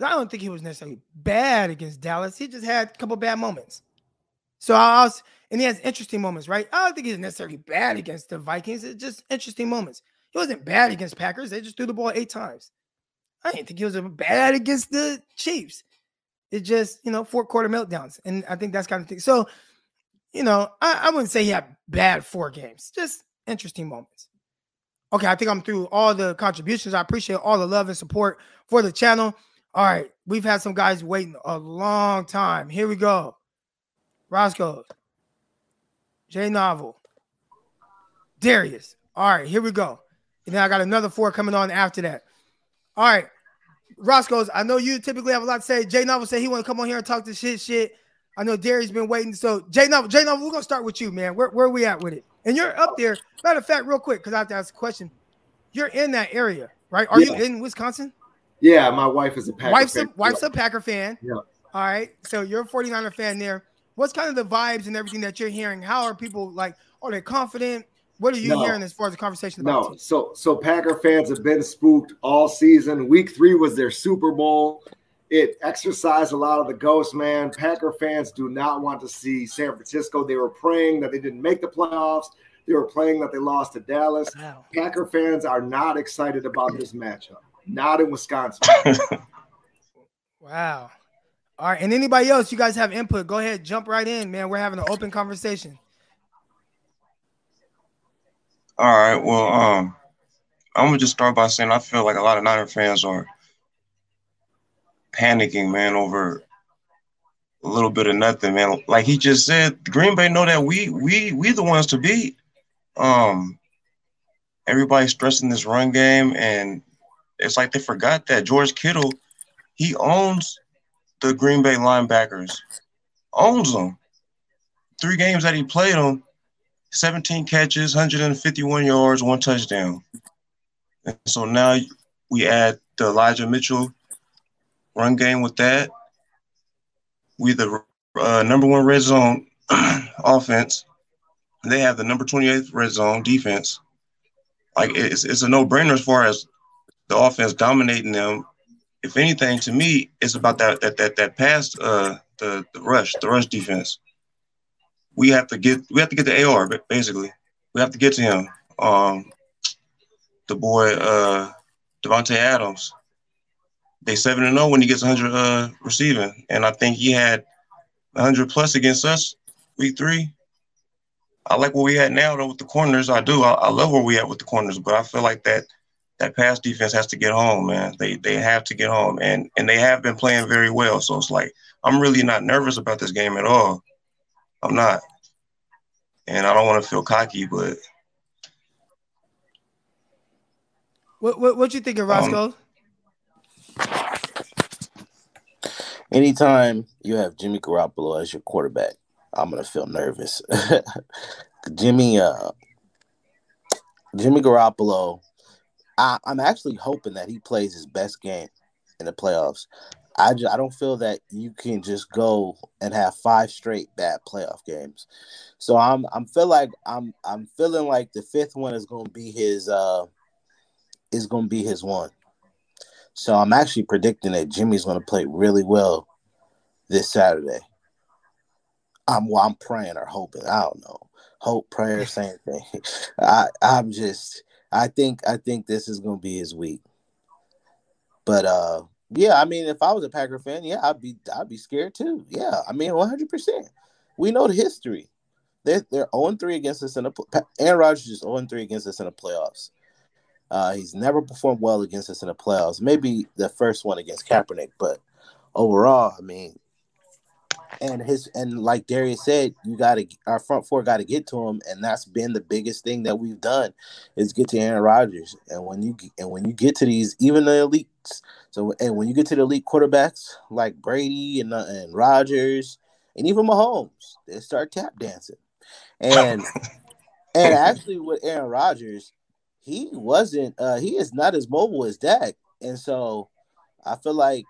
I don't think he was necessarily bad against Dallas. He just had a couple bad moments. So I was, and he has interesting moments, right? I don't think he's necessarily bad against the Vikings. It's just interesting moments. He wasn't bad against Packers. They just threw the ball eight times. I didn't think he was bad against the Chiefs. It just, you know, four quarter meltdowns. And I think that's kind of thing. So, you know, I, I wouldn't say he had bad four games, just interesting moments. Okay, I think I'm through all the contributions. I appreciate all the love and support for the channel. All right, we've had some guys waiting a long time. Here we go. Roscoe, J Novel, Darius. All right, here we go. And then I got another four coming on after that. All right, Roscoe's. I know you typically have a lot to say. J Novel said he want to come on here and talk this shit. Shit. I know Darius been waiting. So J Novel, J Novel, we're gonna start with you, man. Where where are we at with it? And you're up there. Matter of fact, real quick, because I have to ask a question. You're in that area, right? Are
Yeah.
you in Wisconsin?
Yeah, my wife is a Packer
wife's
fan.
a wife's a Packer fan.
Yeah.
All right. So you're a 49er fan there. What's kind of the vibes and everything that you're hearing? How are people like? Are they confident? What are you
No.
hearing as far as the conversation about? the
No, so so Packer fans have been spooked all season. Week three was their Super Bowl. It exercised a lot of the ghost, man. Packer fans do not want to see San Francisco. They were praying that they didn't make the playoffs. They were praying that they lost to Dallas. Packer fans are not excited about this matchup. Not in Wisconsin.
Wow. All right. And anybody else, you guys have input, go ahead, jump right in, man. We're having an open conversation.
All right. Well, um, I'm gonna just start by saying I feel like a lot of Niner fans are panicking, man, over a little bit of nothing, man. Like he just said, Green Bay know that we we we the ones to beat. Um, everybody's stressing this run game, and it's like they forgot that George Kittle, he owns the Green Bay linebackers, owns them. Three games that he played them, 17 catches, 151 yards, one touchdown. And so now we add the Elijah Mitchell run game with that. We the uh, number one red zone offense. They have the number 28th red zone defense. Like it's, it's a no-brainer as far as the offense dominating them. If anything, to me, it's about that that that that pass, uh, the the rush, the rush defense. We have to get we have to get the AR basically. We have to get to him. Um, the boy uh, Davante Adams. They seven and zero when he gets 100 uh, receiving, and I think he had 100 plus against us week three. I like what we had now though with the corners. I do. I, I love where we at with the corners, but I feel like that that pass defense has to get home, man. They they have to get home, and and they have been playing very well. So it's like I'm really not nervous about this game at all. I'm not, and I don't want to feel cocky, but
What what, what you think
of
Roscoe?
Anytime you have Jimmy Garoppolo as your quarterback, I'm gonna feel nervous. Jimmy, uh, Jimmy Garoppolo, I, I'm actually hoping that he plays his best game in the playoffs. I, ju- I don't feel that you can just go and have five straight bad playoff games. So I'm I'm feel like I'm I'm feeling like the fifth one is gonna be his uh is gonna be his one. So I'm actually predicting that Jimmy's gonna play really well this Saturday. I'm well, I'm praying or hoping. I don't know. Hope, prayer, same thing. I I'm just I think I think this is gonna be his week. But uh yeah, I mean if I was a Packer fan, yeah, I'd be I'd be scared too. Yeah, I mean 100 percent We know the history. They're they're 0-3 against us in the Aaron Rodgers is 0-3 against us in the playoffs. Uh, he's never performed well against us in the playoffs. Maybe the first one against Kaepernick, but overall, I mean, and his and like Darius said, you got to our front four got to get to him, and that's been the biggest thing that we've done is get to Aaron Rodgers. And when you and when you get to these, even the elites, so and when you get to the elite quarterbacks like Brady and uh, and Rodgers and even Mahomes, they start tap dancing, and And actually, with Aaron Rodgers, he wasn't. Uh, he is not as mobile as Dak, and so I feel like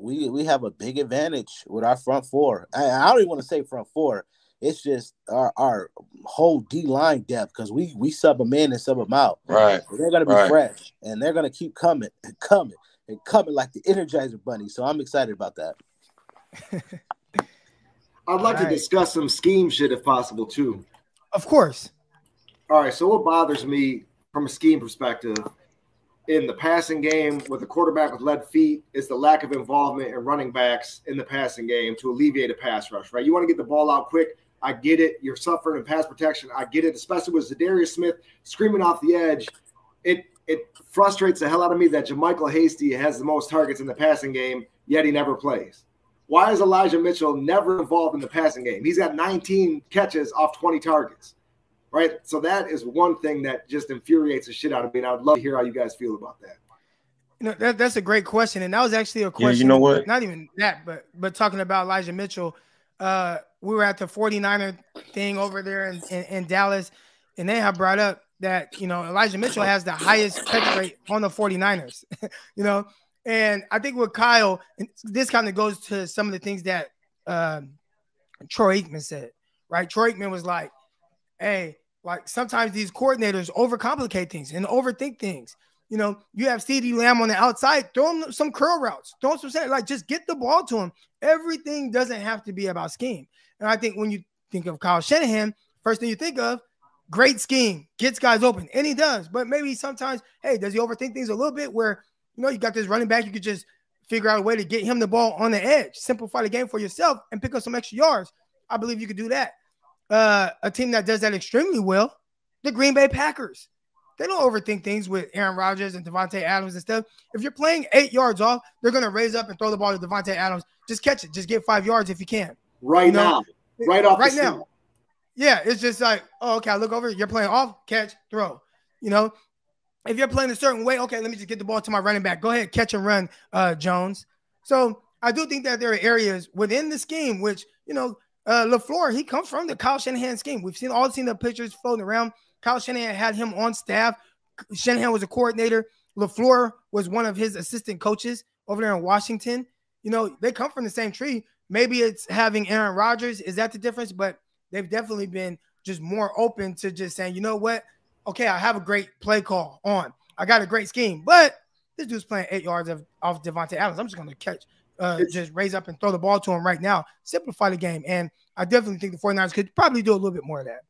we we have a big advantage with our front four. I, I don't even want to say front four. It's just our, our whole D line depth because we we sub them in and sub them out.
Right.
They're gonna be
Right.
fresh and they're gonna keep coming and coming and coming like the Energizer Bunny. So I'm excited about that.
I'd like to discuss some scheme shit if possible too.
Of course.
All right, so what bothers me from a scheme perspective in the passing game with a quarterback with lead feet is the lack of involvement in running backs in the passing game to alleviate a pass rush, right? You want to get the ball out quick. I get it. You're suffering in pass protection. I get it, especially with Za'Darius Smith screaming off the edge. It it frustrates the hell out of me that JaMycal Hasty has the most targets in the passing game, yet he never plays. Why is Elijah Mitchell never involved in the passing game? He's got 19 catches off 20 targets right? So that is one thing that just infuriates the shit out of me, and I would love to hear how you guys feel about that.
You know, that, that's a great question. And that was actually a question.
Yeah,
question.
you know what?
Not even that, but but talking about Elijah Mitchell. Uh, we were at the 49er thing over there in, in, in Dallas, and they have brought up that, you know, Elijah Mitchell has the highest catch rate on the 49ers, you know. And I think with Kyle, and this kind of goes to some of the things that um, Troy Aikman said, right? Troy Aikman was like, hey, like sometimes these coordinators overcomplicate things and overthink things. You know, you have CeeDee Lamb on the outside, throw him some curl routes, throw him some set, like just get the ball to him. Everything doesn't have to be about scheme. And I think when you think of Kyle Shanahan, first thing you think of, great scheme, gets guys open, and he does. But maybe sometimes, hey, does he overthink things a little bit where you know you got this running back, you could just figure out a way to get him the ball on the edge, simplify the game for yourself, and pick up some extra yards. I believe you could do that. Uh, a team that does that extremely well, the Green Bay Packers. They don't overthink things with Aaron Rodgers and Davante Adams and stuff. If you're playing eight yards off, they're gonna raise up and throw the ball to Davante Adams. Just catch it. Just get five yards if you can.
Right
You know,
now, right off
right
the
now.
snap.
Yeah, it's just like, oh, okay, I look over, you're playing off, catch, throw. You know, if you're playing a certain way, okay, let me just get the ball to my running back. Go ahead, catch and run, uh, Jones. So I do think that there are areas within the scheme which, you know, uh, LaFleur, he comes from the Kyle Shanahan scheme. We've seen all seen the pictures floating around. Kyle Shanahan had him on staff. Shanahan was a coordinator. LaFleur was one of his assistant coaches over there in Washington. You know, they come from the same tree. Maybe it's having Aaron Rodgers. Is that the difference? But they've definitely been just more open to just saying, you know what? Okay, I have a great play call on. I got a great scheme, but this dude's playing eight yards of, off Davante Adams. I'm just going to catch, uh, just raise up and throw the ball to him right now, simplify the game. And I definitely think the 49ers could probably do a little bit more of that.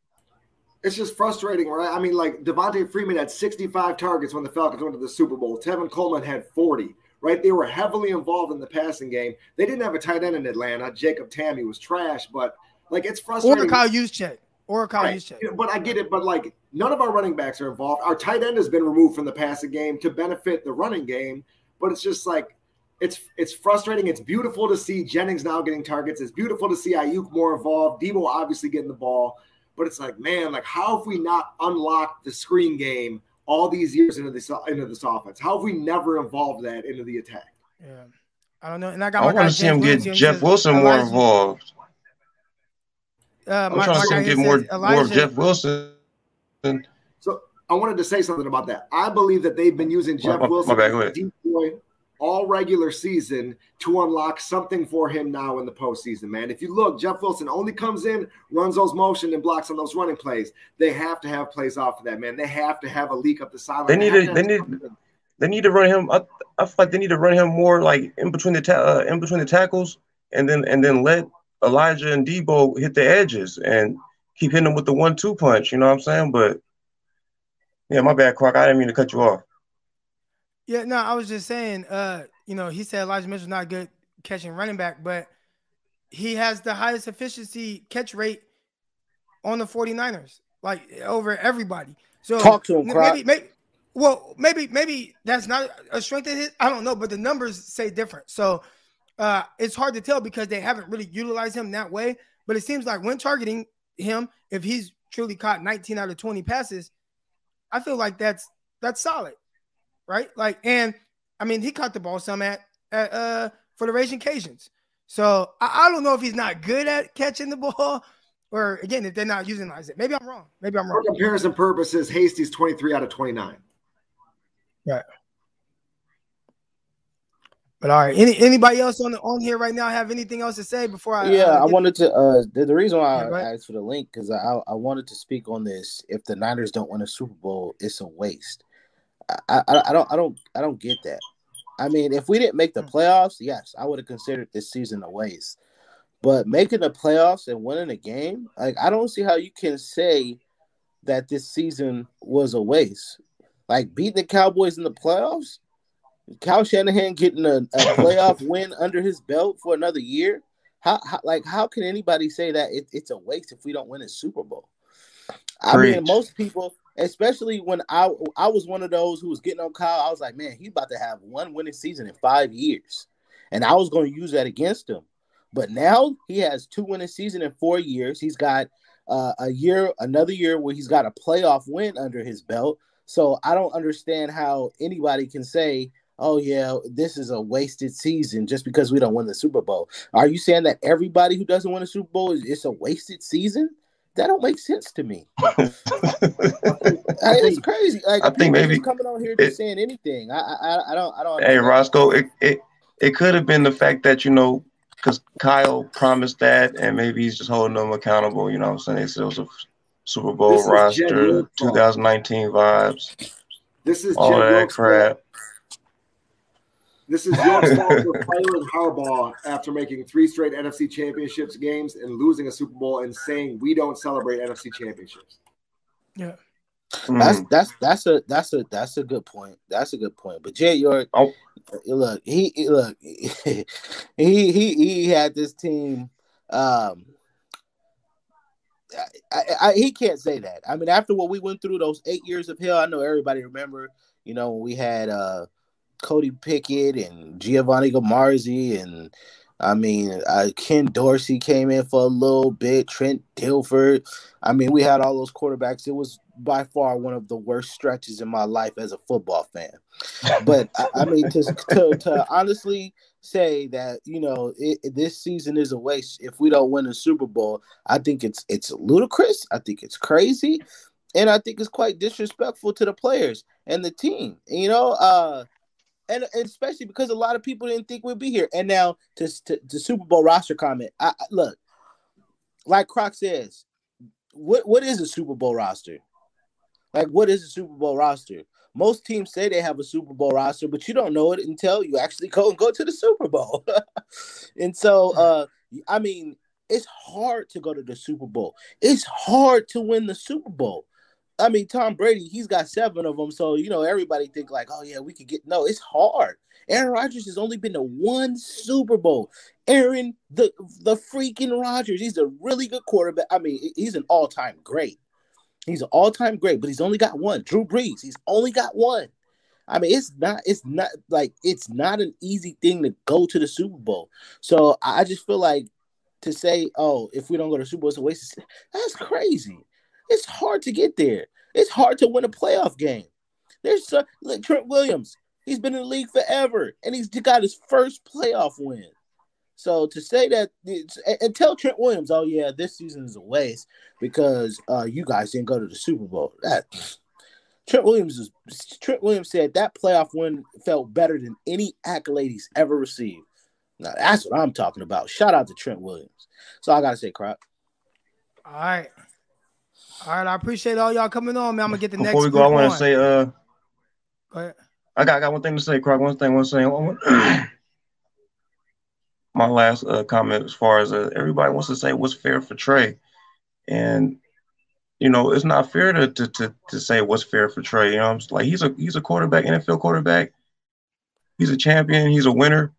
It's just frustrating, right? I mean, like Devonta Freeman had 65 targets when the Falcons went to the Super Bowl. Tevin Coleman had 40, right? They were heavily involved in the passing game. They didn't have a tight end in Atlanta. Jacob Tamme was trash, but like it's frustrating.
Or Kyle Juszczyk. Or Kyle
Right.
Juszczyk.
But I get it. But like none of our running backs are involved. Our tight end has been removed from the passing game to benefit the running game. But it's just like it's it's frustrating. It's beautiful to see Jennings now getting targets. It's beautiful to see Aiyuk more involved. Deebo obviously getting the ball. But it's like, man, like how have we not unlocked the screen game all these years into this into this offense? How have we never involved that into the attack?
Yeah. I don't know. And I got
I want to see him get
Williams,
Jeff
says
Wilson more
Elijah-
involved.
Uh,
I'm
my,
trying to see him get more
says
more of Jeff Wilson.
So I wanted to say something about that. I believe that they've been using Jeff
my- my
Wilson
bad, go
as a
ahead.
decoy all regular season to unlock something for him now in the postseason, man. If you look, Jeff Wilson only comes in, runs those motion and blocks on those running plays. They have to have plays off of that, man. They have to have a leak up the sideline.
They need to. They need. They need to run him. I, I feel like they need to run him more like in between the ta- uh, in between the tackles, and then and then let Elijah and Deebo hit the edges and keep hitting them with the one-two punch. You know what I'm saying? But yeah, my bad, Croc. I didn't mean to cut you off.
Yeah, no, I was just saying, uh, you know, he said Elijah Mitchell's not good catching running back, but he has the highest efficiency catch rate on the 49ers, like over everybody. So
Talk to him,
maybe, maybe, well, maybe, maybe that's not a strength of his. I don't know, but the numbers say different. So uh, it's hard to tell because they haven't really utilized him that way. But it seems like when targeting him, if he's truly caught 19 out of 20 passes, I feel like that's that's solid, right? Like, and I mean, he caught the ball some at, at uh for the Raging Cajuns. So I, I don't know if he's not good at catching the ball, Or again, if they're not using Isaiah, maybe I'm wrong. Maybe I'm wrong.
For comparison purposes, Hasty's 23 out of 29.
Right. But all right, any anybody else on the, on here right now have anything else to say before I?
yeah,
uh,
I wanted to. Uh, the, the reason why
Yeah,
I asked for the link because I I wanted to speak on this. If the Niners don't win a Super Bowl, it's a waste. I, I, I don't I don't I don't get that. I mean, if we didn't make the hmm. playoffs, yes, I would have considered this season a waste. But making the playoffs and winning a game, like I don't see how you can say that this season was a waste. Like beating the Cowboys in the playoffs, Cal Shanahan getting a, a playoff win under his belt for another year. How, how like how can anybody say that it, it's a waste if we don't win a Super Bowl? I mean, most people, especially when I I was one of those who was getting on Kyle, I was like, man, he's about to have one winning season in five years, and I was going to use that against him. But now he has two winning season in four years. He's got uh, a year, another year where he's got a playoff win under his belt. So I don't understand how anybody can say, "Oh yeah, this is a wasted season" just because we don't win the Super Bowl. Are you saying that everybody who doesn't win a Super Bowl is it's a wasted season? That don't make sense to me. I- it's crazy. Like
I think
people
maybe
just coming on here just saying anything. I I, I don't I don't.
Hey. Roscoe, it it, it could have been the fact that you know because Kyle promised that, and maybe he's just holding them accountable. You know, what I'm saying They it was a Super Bowl
This
roster, 2019 vibes,
This is
all
Jim
that
York's fault.
crap.
This is York's fault for firing Harbaugh after making three straight NFC championships games and losing a Super Bowl and saying we don't celebrate NFC championships.
Yeah.
That's that's that's a that's a that's a good point. That's a good point. But Jed York,
oh.
look, he he- look, he he he had this team. Um, I, I, he can't say that. I mean, after what we went through those eight years of hell, I know everybody remember. You know, when we had uh, Cody Pickett and Giovanni Carmazzi, and I mean, uh, Ken Dorsey came in for a little bit. Trent Dilfer. I mean, we had all those quarterbacks. It was by far one of the worst stretches in my life as a football fan. But I, I mean, to, to to honestly say that you know it, this season is a waste if we don't win a Super Bowl, I think it's it's ludicrous. I think it's crazy, and I think it's quite disrespectful to the players and the team. You know, uh, and, especially because a lot of people didn't think we'd be here. And now to to, to Super Bowl roster comment, I, I- look, like Croc says, what what is a Super Bowl roster? Like, what is a Super Bowl roster? Most teams say they have a Super Bowl roster, but you don't know it until you actually go and go to the Super Bowl. and so, uh, I mean, it's hard to go to the Super Bowl. It's hard to win the Super Bowl. I mean, Tom Brady, he's got seven of them, so you know everybody think like, oh yeah, we could get. No, it's hard. Aaron Rodgers has only been to one Super Bowl. Aaron, the the freaking Rodgers, he's a really good quarterback. I mean, he's an all time great. He's an all time great, but he's only got one. Drew Brees, he's only got one. I mean, it's not, it's not like it's not an easy thing to go to the Super Bowl. So I just feel like to say, oh, if we don't go to Super Bowl, it's a waste. That's crazy. It's hard to get there. It's hard to win a playoff game. There's so, look, Trent Williams. He's been in the league forever, and he's got his first playoff win. So to say that and tell Trent Williams, oh yeah, this season is a waste because uh, you guys didn't go to the Super Bowl. That Trent Williams is Trent Williams said that playoff win felt better than any accolade he's ever received. Now that's what I'm talking about. Shout out to Trent Williams. So I gotta say, crap.
All right. All right. I appreciate all y'all coming on, man. I'm gonna get the
Before
next Before
we go, I want to say, uh,
Go ahead.
I got, I got one thing to say, Croc. One thing, one thing. Want- My last uh, comment, as far as uh, everybody wants to say, what's fair for Trey, and you know, it's not fair to to to, to say what's fair for Trey. You know, I'm like he's a he's a quarterback, NFL quarterback. He's a champion. He's a winner.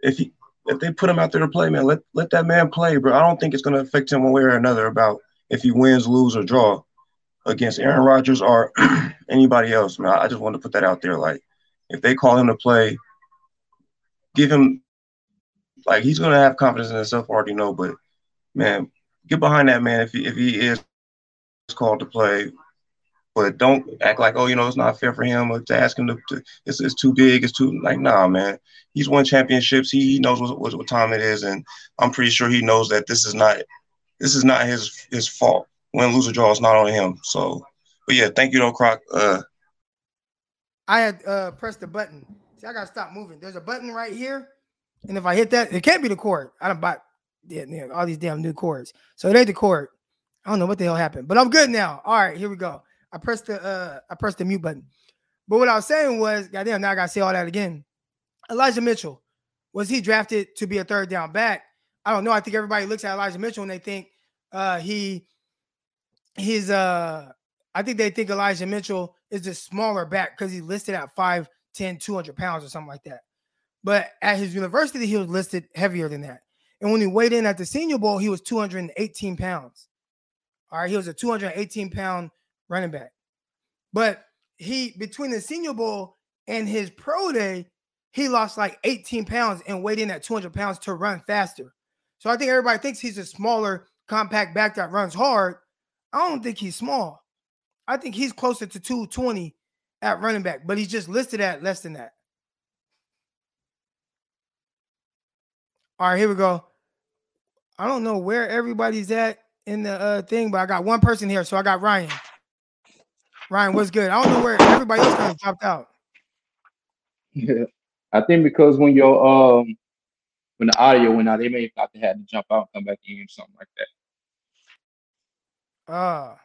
If he if they put him out there to play, man, let let that man play, bro. I don't think it's going to affect him one way or another about if he wins, lose, or draw against Aaron Rodgers or anybody else, man. I just wanted to put that out there. Like, if they call him to play, give him like he's gonna have confidence in himself. Already know, but man, get behind that man if he if he is called to play. But don't act like oh you know it's not fair for him or to ask him to, to it's, it's too big it's too like nah man he's won championships he, he knows what, what what time it is and I'm pretty sure he knows that this is not this is not his his fault. Win, lose, or draw is not on him. So, but yeah, thank you, though, Croc. Uh,
I had uh pressed the button. See, I gotta stop moving. There's a button right here, and if I hit that, it can't be the cord. I don't buy yeah, yeah, all these damn new cords. So it ain't the cord. I don't know what the hell happened, but I'm good now. All right, here we go. I pressed the uh I pressed the mute button. But what I was saying was, goddamn, now I gotta say all that again. Elijah Mitchell, was he drafted to be a third down back? I don't know. I think everybody looks at Elijah Mitchell and they think uh he he's uh I think they think Elijah Mitchell is a smaller back because he's listed at 5'10, 200 pounds or something like that. But at his university, he was listed heavier than that. And when he weighed in at the senior bowl, he was 218 pounds. All right, he was a 218 pound running back. But he between the senior bowl and his pro day, he lost like 18 pounds and weighed in at 200 pounds to run faster. So I think everybody thinks he's a smaller, compact back that runs hard. I don't think he's small. I think he's closer to 220 at running back, but he's just listed at less than that. All right, here we go. I don't know where everybody's at in the uh, thing, but I got one person here. So I got Ryan. Ryan, what's good? I don't know where everybody else kind of dropped out.
Yeah. I think because when your um when the audio went out, they may have thought they had to jump out and come back in or something like that.
Ah.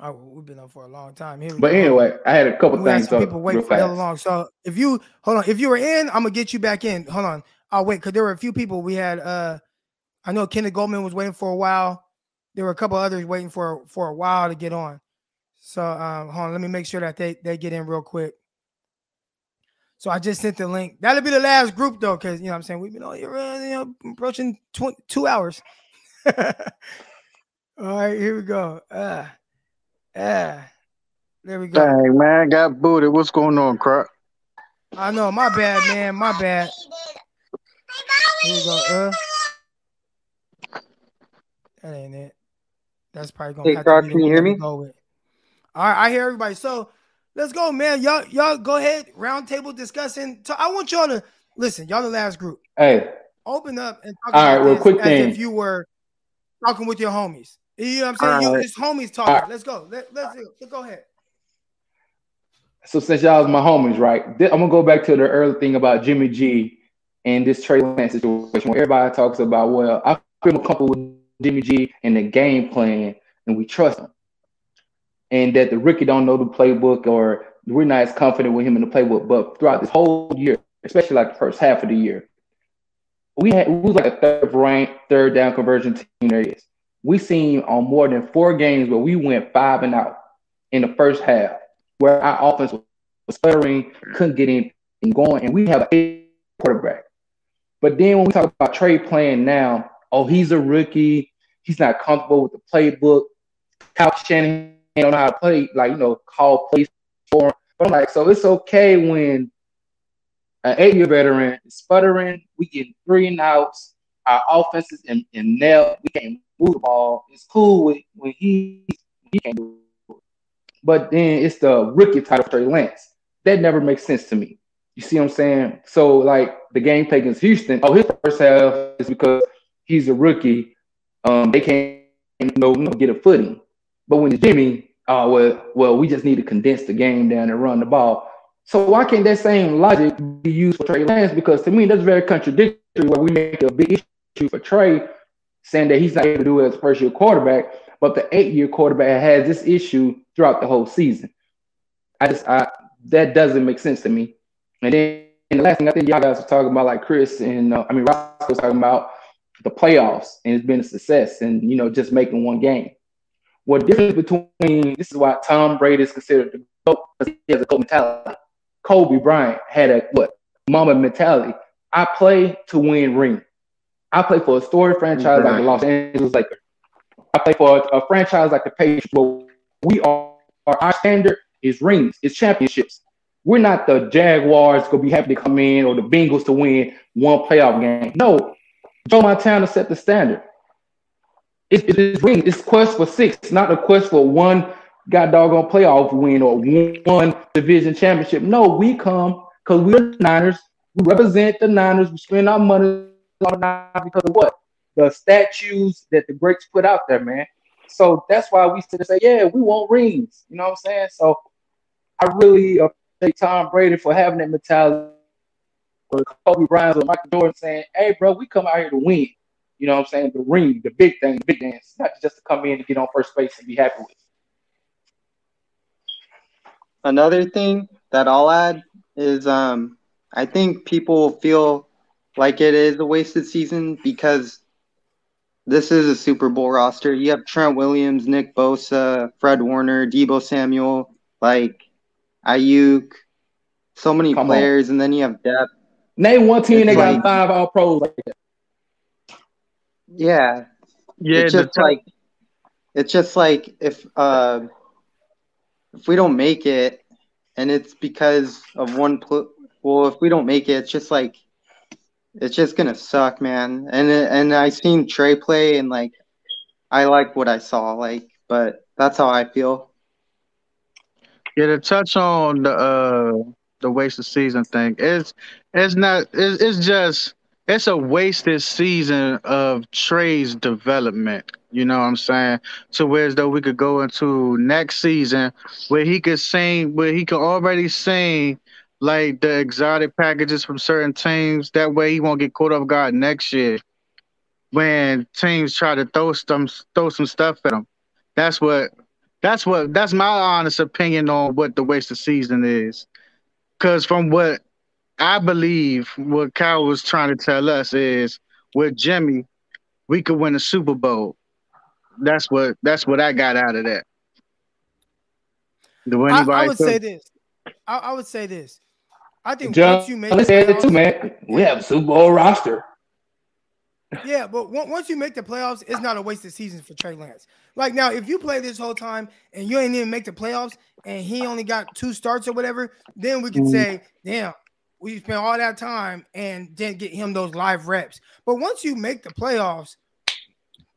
Oh, we've been up for a long time. Here
But
go.
anyway, I had a couple
We had
things
some people waiting
real
for
fast.
long. So if you hold on, if you were in, I'm gonna get you back in. Hold on, I'll wait because there were a few people. We had uh, I know Kenneth Goldman was waiting for a while. There were a couple others waiting for for a while to get on. So um, hold on, let me make sure that they they get in real quick. So I just sent the link. That'll be the last group though, because you know what I'm saying we've been on here, uh, you know, approaching 20, two hours. All right, here we go. Uh, uh, there we go.
Dang, man, got booted. What's going on, Croc?
I know, my bad, man, my bad. Here we go. Uh, that ain't it. That's probably gonna
Hey,
have
Croc,
to be
can you hear me?
go with. All right, I hear everybody. So let's go, man. Y'all, y'all go ahead. Roundtable discussing. So I want y'all to listen. Y'all the last group.
Hey,
Open up and talk
All right,
about
real
this
quick thing.
if you were talking with your homies. You know what I'm saying? You,
right.
it's homies talking.
right.
Let's go. Let, let's let's go ahead.
So since y'all was my homies, right? I'm gonna go back to the early thing about Jimmy G and this Trey Lance situation where everybody talks about, well, I feel comfortable with Jimmy G and the game plan, and we trust him, and that the rookie don't know the playbook or we're not as confident with him in the playbook. But throughout this whole year, especially like the first half of the year, we had we was like a third ranked, third down conversion team there is. We seen on more than four games where we went five and out in the first half, where our offense was sputtering, couldn't get anything going, and we have a quarterback. But then when we talk about trade playing now, oh, he's a rookie, he's not comfortable with the playbook. Kyle Shanahan don't know how to play, like you know, call plays for. But I'm like, so it's okay when an eight-year veteran is sputtering, we get three and outs, our offense is in, in nail, we can't move the ball. It's cool with, when he he can't do it. But then it's the rookie title Trey Lance. That never makes sense to me. You see what I'm saying? So like the game against Houston, oh his first half is because he's a rookie. Um, they can't you know, get a footing. But when it's Jimmy, oh well, well, we just need to condense the game down and run the ball. So why can't that same logic be used for Trey Lance? Because to me, that's very contradictory. Where we make a big issue for Trey, saying that he's not able to do it as a first year quarterback, but the eight year quarterback has this issue throughout the whole season. I just I that doesn't make sense to me. And then and the last thing I think y'all guys were talking about, like Chris and uh, I mean Ross was talking about the playoffs and it's been a success and you know just making one game. What difference between this is why Tom Brady is considered the GOAT because he has a GOAT mentality. Kobe Bryant had a what Mamba mentality. I play to win ring. I play for a story franchise like the Los Angeles Lakers. I play for a, a franchise like the Patriots. Where we are our standard is rings, it's championships. We're not the Jaguars gonna be happy to come in or the Bengals to win one playoff game. No, Joe Montana set the standard. It's, ring. It's quest for six, not a quest for one god doggone playoff win or one division championship. No, we come because we're the Niners. We represent the Niners. We spend our money because of what? the statues that the greats put out there, man. So that's why we sit and say, yeah, we want rings. You know what I'm saying? So I really appreciate Tom Brady for having that mentality. Kobe Bryant or Michael Jordan saying, hey, bro, we come out here to win. You know what I'm saying? The ring, the big thing, the big dance, not just to come in and get on first base and be happy with.
Another thing that I'll add is um, I think people feel like it is a wasted season because this is a Super Bowl roster. You have Trent Williams, Nick Bosa, Fred Warner, Deebo Samuel, like Aiyuk, so many
Come on.
players, and then you have depth.
Name one team
It's
that got five all pros like that.
Yeah.
Yeah,
It's just like it's just like if uh if we don't make it and it's because of one pl- well if we don't make it it's just like it's just gonna suck man and and I seen Trey play and like I like what I saw like but that's how I feel
Yeah, to touch on the uh the waste of season thing, it's it's not it's, it's just it's a wasted season of Trey's development. You know what I'm saying? So whereas though we could go into next season where he could sing where he could already sing like the exotic packages from certain teams. That way he won't get caught off guard next year when teams try to throw some throw some stuff at him. That's what that's what that's my honest opinion on what the wasted season is. Cause from what I believe what Kyle was trying to tell us is with Jimmy, we could win a Super Bowl. That's what that's what I got out of that. Do
I,
anybody
I would
feel-
say this. I, I would say this. I think
John,
once you make the
say it too, man. We have a Super Bowl roster.
Yeah, but on- once you make the playoffs, it's not a wasted season for Trey Lance. Like now, if you play this whole time and you ain't even make the playoffs and he only got two starts or whatever, then we can
Mhm.
say, damn, we spent all that time and didn't get him those live reps. But once you make the playoffs,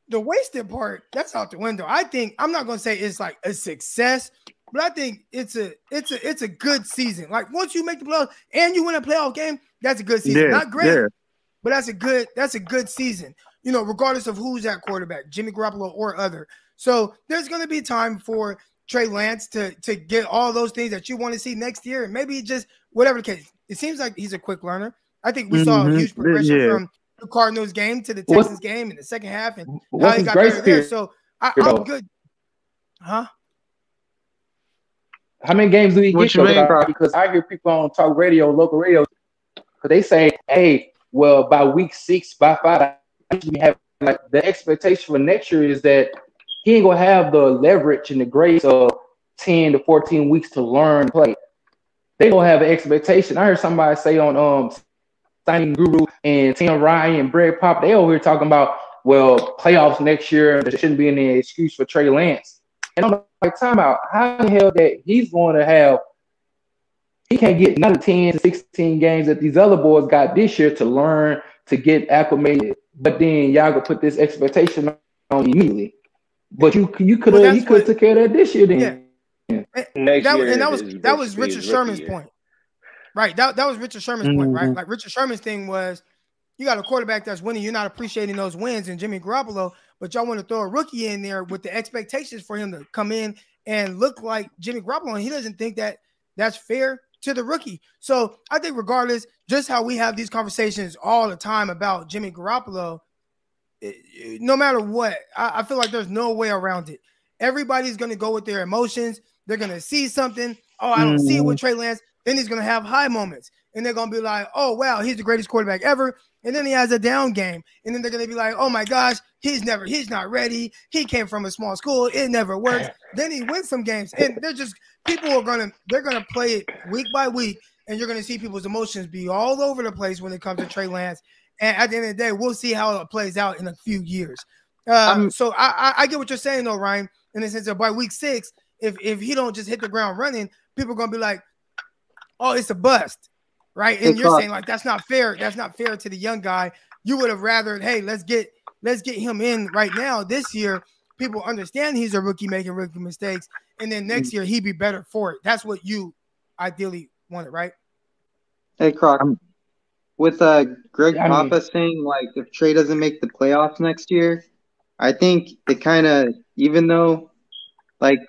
the wasted part, that's out the window. I think I'm not gonna say it's like a success, but I think it's a it's a it's a good season. Like once you make the playoffs and you win a playoff game, that's a good season.
Yeah,
not great,
yeah.
but that's a good that's a good season. You know, regardless of who's at quarterback, Jimmy Garoppolo or other. So there's going to be time for Trey Lance to to get all those things that you want to see next year, and maybe just whatever the case. It seems like he's a quick learner. I think we saw a
Mhm.
huge progression
Yeah.
from the Cardinals game to the
What's-
Texans game in the second half, and how he got
grace
better there. So I, I'm good. Huh?
How many games do he
What
get?
you
though?
mean?
Because- Because I hear people on talk radio, local radio, because they say, "Hey, well, by week six, by five, we have like the expectation for next year is that he ain't gonna have the leverage and the grace of ten to fourteen weeks to learn play. They gonna have an expectation. I heard somebody say on um signing guru and Tim Ryan and Brad Pop, they over here talking about well playoffs next year. There shouldn't be any excuse for Trey Lance. And I'm like, time out. How the hell that he's going to have? He can't get another 10 to 16 games that these other boys got this year to learn to get acclimated. But then y'all gonna put this expectation on immediately. But you you could have
Well,
you could took care of that this year then.
And
Next
that,
year
and that was that was Richard Sherman's
year.
point. Right. That, that was Richard Sherman's point, right?
Mhm.
Like Richard Sherman's thing was you got a quarterback that's winning, you're not appreciating those wins and Jimmy Garoppolo, but y'all want to throw a rookie in there with the expectations for him to come in and look like Jimmy Garoppolo. And he doesn't think that that's fair to the rookie. So I think regardless, just how we have these conversations all the time about Jimmy Garoppolo, it- it- no matter what, I, I feel like there's no way around it. Everybody's going to go with their emotions. They're going to see something. Oh, I don't see it with Trey Lance. Then he's going to have high moments. And they're going to be like, oh, wow, he's the greatest quarterback ever. And then he has a down game. And then they're going to be like, oh my gosh, he's never, he's not ready. He came from a small school. It never works. then he wins some games. And they're just, people are going to, they're to play it week by week. And you're going to see people's emotions be all over the place when it comes to Trey Lance. And at the end of the day, we'll see how it plays out in a few years. Uh, so I, I, I get what you're saying though, Ryan, in the sense that by week six, if if he don't just hit the ground running, people are gonna be like, "Oh, it's a bust," right? And
It's
you're
not.
saying like that's not fair. That's not fair to the young guy. You would have rather, hey, let's get let's get him in right now this year. People understand he's a rookie making rookie mistakes, and then next year he'd be better for it. That's what you ideally wanted, right?
Hey, Croc. with uh Greg
I mean-
Papa saying like if Trey doesn't make the playoffs next year, I think it kind of even though like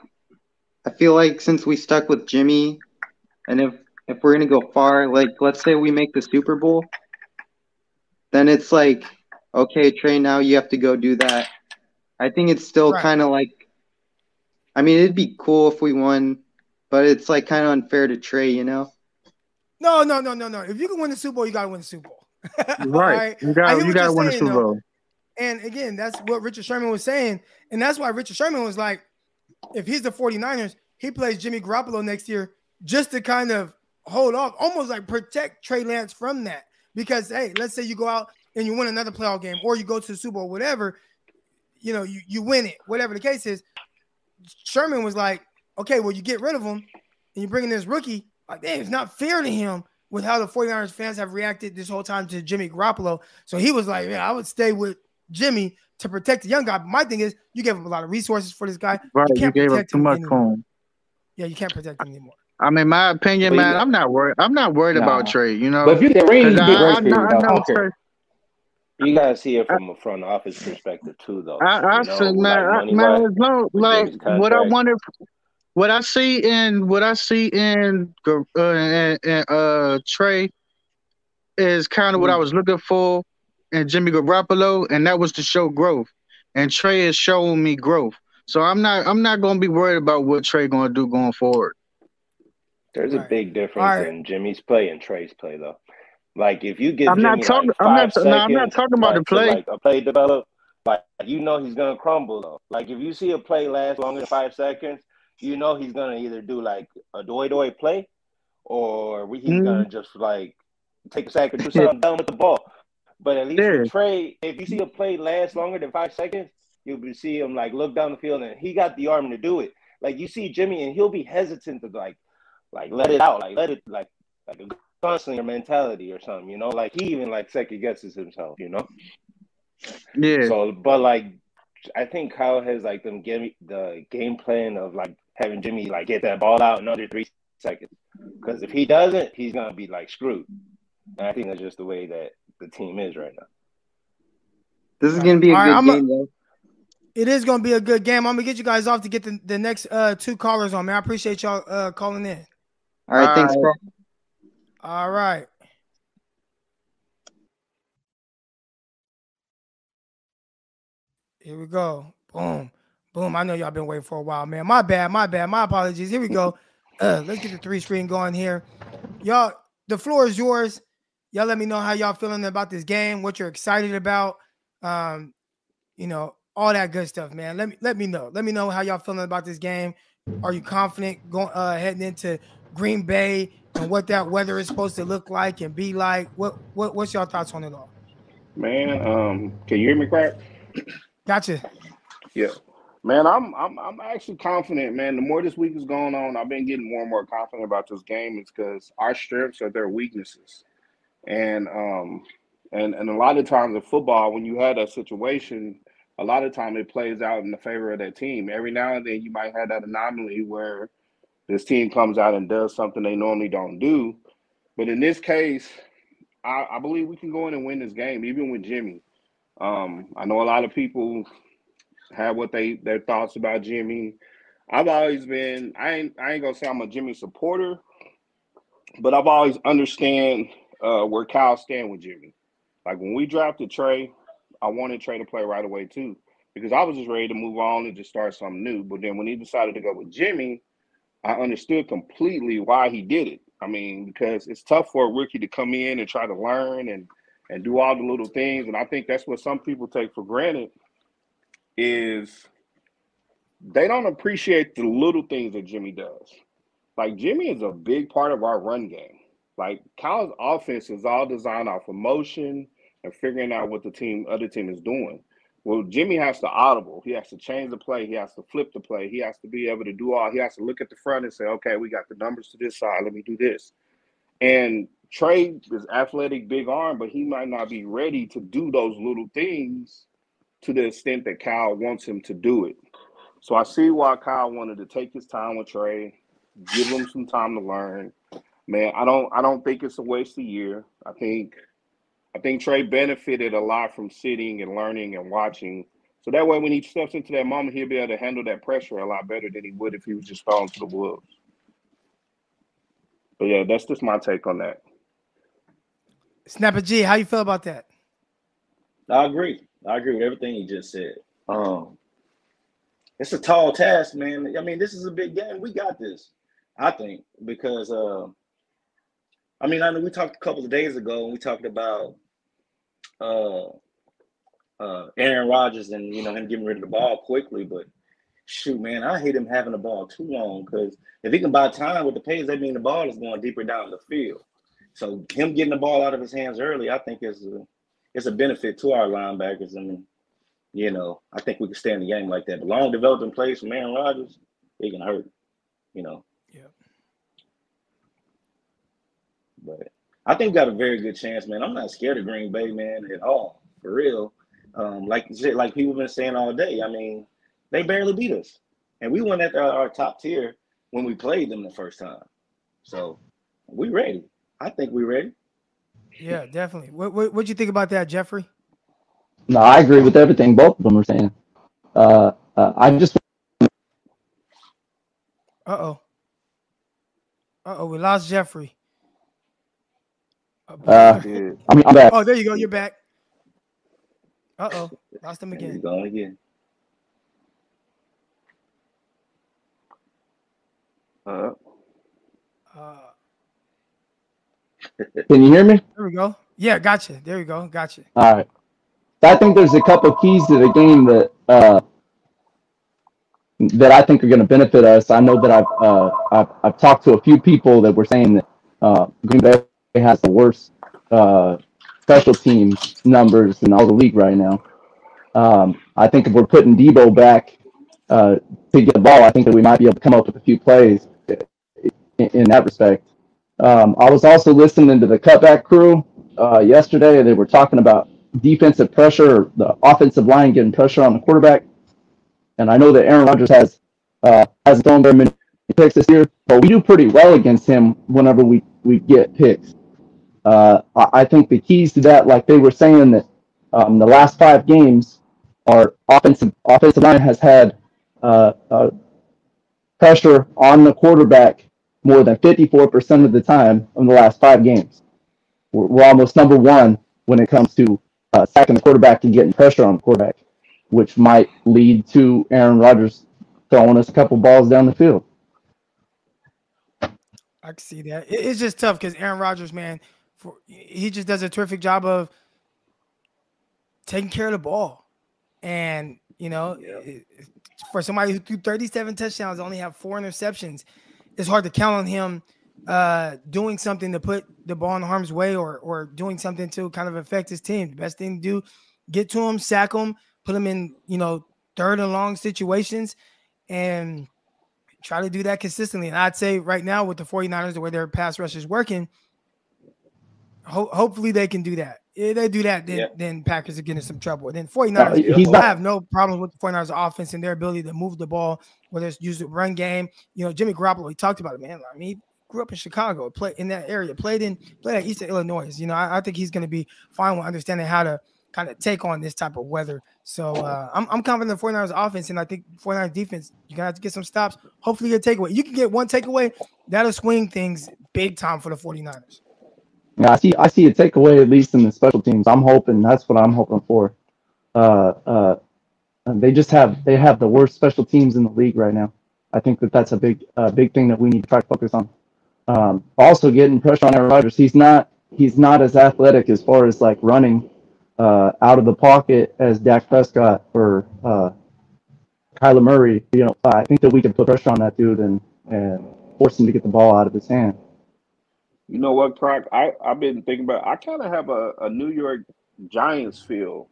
I feel like since we stuck with Jimmy, and if if we're gonna go far, like let's say we make the Super Bowl, then it's like okay, Trey, now you have to go do that. I think it's still
Right.
kind of like, I mean, it'd be cool if we won, but it's like kind of unfair to Trey, you know.
No, no, no, no, no. If you can win the Super Bowl, you gotta win the Super Bowl.
Right. You got
hear
you got to
you're
win the
saying,
Super
though.
Bowl.
And again, that's what Richard Sherman was saying. And that's why Richard Sherman was like, if he's the 49ers, he plays Jimmy Garoppolo next year just to kind of hold off, almost like protect Trey Lance from that. Because hey, let's say you go out and you win another playoff game, or you go to the Super Bowl, whatever, you know, you, you win it, whatever the case is. Sherman was like, okay, well, you get rid of him and you bring in this rookie. Like, damn, it's not fair to him with how the 49ers fans have reacted this whole time to Jimmy Garoppolo. So he was like, man, I would stay with Jimmy to protect the young guy. But my thing is, you gave him a lot of resources for this guy.
Right. You
can't
gave up
protect
too much
anymore.
for him.
Yeah, you can't protect him anymore.
I mean, my opinion, man.
got-
I'm not worried. I'm not worried about
Nah.
Trey. You know,
But if you get a you
I,
get
I,
grace
know. I
I
know
don't.
Trey.
You gotta see it from a front office perspective too, though.
I, I
you know,
said, man,
like
man,
wise,
as like what I
contract.
wanted, what I see in what I see in Gar- uh, in, in, uh Trey is kind of what I
Mm.
was looking for in Jimmy Garoppolo, and that was to show growth. And Trey is showing me growth, so I'm not I'm not gonna be worried about what Trey gonna do going forward.
There's a
Right.
big difference
All right.
in Jimmy's play and Trey's play, though. Like if you get
I'm not
Jimmy
talking.
like
I'm not.
five
No, I'm not talking about the
like to
play.
like a play develop, like you know he's gonna crumble though. Like if you see a play last longer than five seconds, you know he's gonna either do like a doy doy play, or we- he's
Mhm.
gonna just like take a sack second, do something dumb with the ball. But at least Trey, if you see a play last longer than five seconds, you'll be see him like look down the field and he got the arm to do it. Like you see Jimmy and he'll be hesitant to like like let it out, like let it like like a gunslinger mentality or something, you know. Like he even like second guesses himself, you know.
Yeah.
So, but like I think Kyle has like them give me the game plan of like having Jimmy like get that ball out in under three seconds. Because if he doesn't, he's gonna be like screwed. And I think that's just the way that the team is right now.
This is gonna be a
All right,
good
I'm a-
game though.
It is going to be a good game. I'm going to get you guys off to get the, the next uh, two callers on, man. I appreciate y'all uh, calling in.
All right, thanks, bro.
All right. Here we go. Boom. Boom. I know y'all been waiting for a while, man. My bad. My bad. My apologies. Here we go. Uh, let's get the three screen going here. Y'all, the floor is yours. Y'all let me know how y'all feeling about this game, what you're excited about. Um, you know, all that good stuff, man. Let me let me know. Let me know how y'all feeling about this game. Are you confident going uh heading into Green Bay and what that weather is supposed to look like and be like? What what what's your thoughts on it all?
Man, um, can you hear me crack?
Gotcha.
Yeah. Man, I'm I'm I'm actually confident, man. The more this week is going on, I've been getting more and more confident about this game. It's because our strengths are their weaknesses. And um and and a lot of times in football, when you have that situation, a lot of time it plays out in the favor of that team. Every now and then you might have that anomaly where this team comes out and does something they normally don't do. But in this case, I, I believe we can go in and win this game, even with Jimmy. Um, I know a lot of people have what they their thoughts about Jimmy. I've always been I ain't I ain't gonna say I'm a Jimmy supporter, but I've always understand uh, where Kyle stand with Jimmy. Like when we drafted Trey, I wanted Trey to play right away too, because I was just ready to move on and just start something new. But then when he decided to go with Jimmy, I understood completely why he did it. I mean, because it's tough for a rookie to come in and try to learn and and do all the little things, and I think that's what some people take for granted is they don't appreciate the little things that Jimmy does. Like Jimmy is a big part of our run game. Like Kyle's offense is all designed off of motion and figuring out what the team other team is doing. Well, Jimmy has to audible. He has to change the play. He has to flip the play. He has to be able to do all. He has to look at the front and say, "Okay, we got the numbers to this side. Let me do this." And Trey is athletic, big arm, but he might not be ready to do those little things to the extent that Kyle wants him to do it. So I see why Kyle wanted to take his time with Trey, give him some time to learn. Man, I don't I don't think it's a waste of year. I think I think Trey benefited a lot from sitting and learning and watching. So that way, when he steps into that moment, he'll be able to handle that pressure a lot better than he would if he was just thrown to the wolves. But yeah, that's just my take on that.
Snapper G, how you feel about that?
I agree. I agree with everything he just said. Um, it's a tall task, man. I mean, this is a big game. We got this, I think, because uh, I mean, I know we talked a couple of days ago and we talked about uh, uh, Aaron Rodgers and you know him getting rid of the ball quickly, but shoot, man, I hate him having the ball too long because if he can buy time with the pace, that means the ball is going deeper down the field. So him getting the ball out of his hands early, I think is a, it's a benefit to our linebackers. and you know, I think we can stay in the game like that. But long developing plays from Aaron Rodgers, it can hurt. You know.
Yeah.
But I think we got a very good chance, man. I'm not scared of Green Bay, man, at all. For real. Um, like like people been saying all day. I mean, they barely beat us, and we went at our, our top tier when we played them the first time. So we ready. I think we ready.
Yeah, definitely. What what what'd you think about that, Jeffrey?
No, I agree with everything both of them are saying. Uh, uh, I just
Uh oh. Uh oh, we lost Jeffrey.
Uh, I mean I'm back.
Oh, there you go. You're back. Uh oh, lost him
He's
again.
going again. Uh,
Uh,
Can you hear me?
there we go. Yeah, gotcha. There you go. Gotcha.
All right. I think there's a couple keys to the game that uh, that I think are going to benefit us. I know that I've, uh, I've I've talked to a few people that were saying that uh, Green Bay has the worst uh, special teams numbers in all the league right now. Um, I think if we're putting Deebo back uh, to get the ball, I think that we might be able to come up with a few plays in, in that respect. Um, I was also listening to the cutback crew uh, yesterday. They were talking about defensive pressure, the offensive line getting pressure on the quarterback. And I know that Aaron Rodgers has uh, hasn't thrown very many picks this year, but we do pretty well against him whenever we, we get picks. Uh, I, think the keys to that, like they were saying, that um, the last five games, our offensive offensive line has had uh, uh, pressure on the quarterback more than 54% of the time in the last five games. We're, we're almost number one when it comes to uh, sacking the quarterback and getting pressure on the quarterback, which might lead to Aaron Rodgers throwing us a couple balls down the field.
I can see that. It's just tough because Aaron Rodgers, man, for he just does a terrific job of taking care of the ball, and you know, it- for somebody who threw 37 touchdowns, only have four interceptions, it's hard to count on him uh doing something to put the ball in harm's way or or doing something to kind of affect his team. The best thing to do, get to him, sack him, put him in, you know, third and long situations and try to do that consistently. And I'd say right now with the 49ers, the way their pass rush is working, ho- hopefully they can do that. If they do that, then, then Packers are getting some trouble. Then 49ers,
he's
I have no problem with the 49ers offense and their ability to move the ball, whether it's use the run game. You know, Jimmy Garoppolo, he talked about it, man. I mean, he grew up in Chicago, played in that area, played in played at Eastern Illinois. You know, I, I think he's going to be fine with understanding how to kind of take on this type of weather. So uh, I'm, I'm confident in the 49ers offense, and I think 49ers defense, you're going to have to get some stops. Hopefully, get a takeaway. You can get one takeaway, that'll swing things big time for the 49ers.
I see. I see a takeaway at least in the special teams. I'm hoping that's what I'm hoping for. Uh, uh, they just have they have the worst special teams in the league right now. I think that that's a big uh, big thing that we need to try to focus on. Um, also, getting pressure on Aaron Rodgers. He's not he's not as athletic as far as like running uh, out of the pocket as Dak Prescott or uh, Kyler Murray. You know, I think that we can put pressure on that dude and and force him to get the ball out of his hand.
You know what, Croc? I, I've been thinking about I kind of have a, a New York Giants feel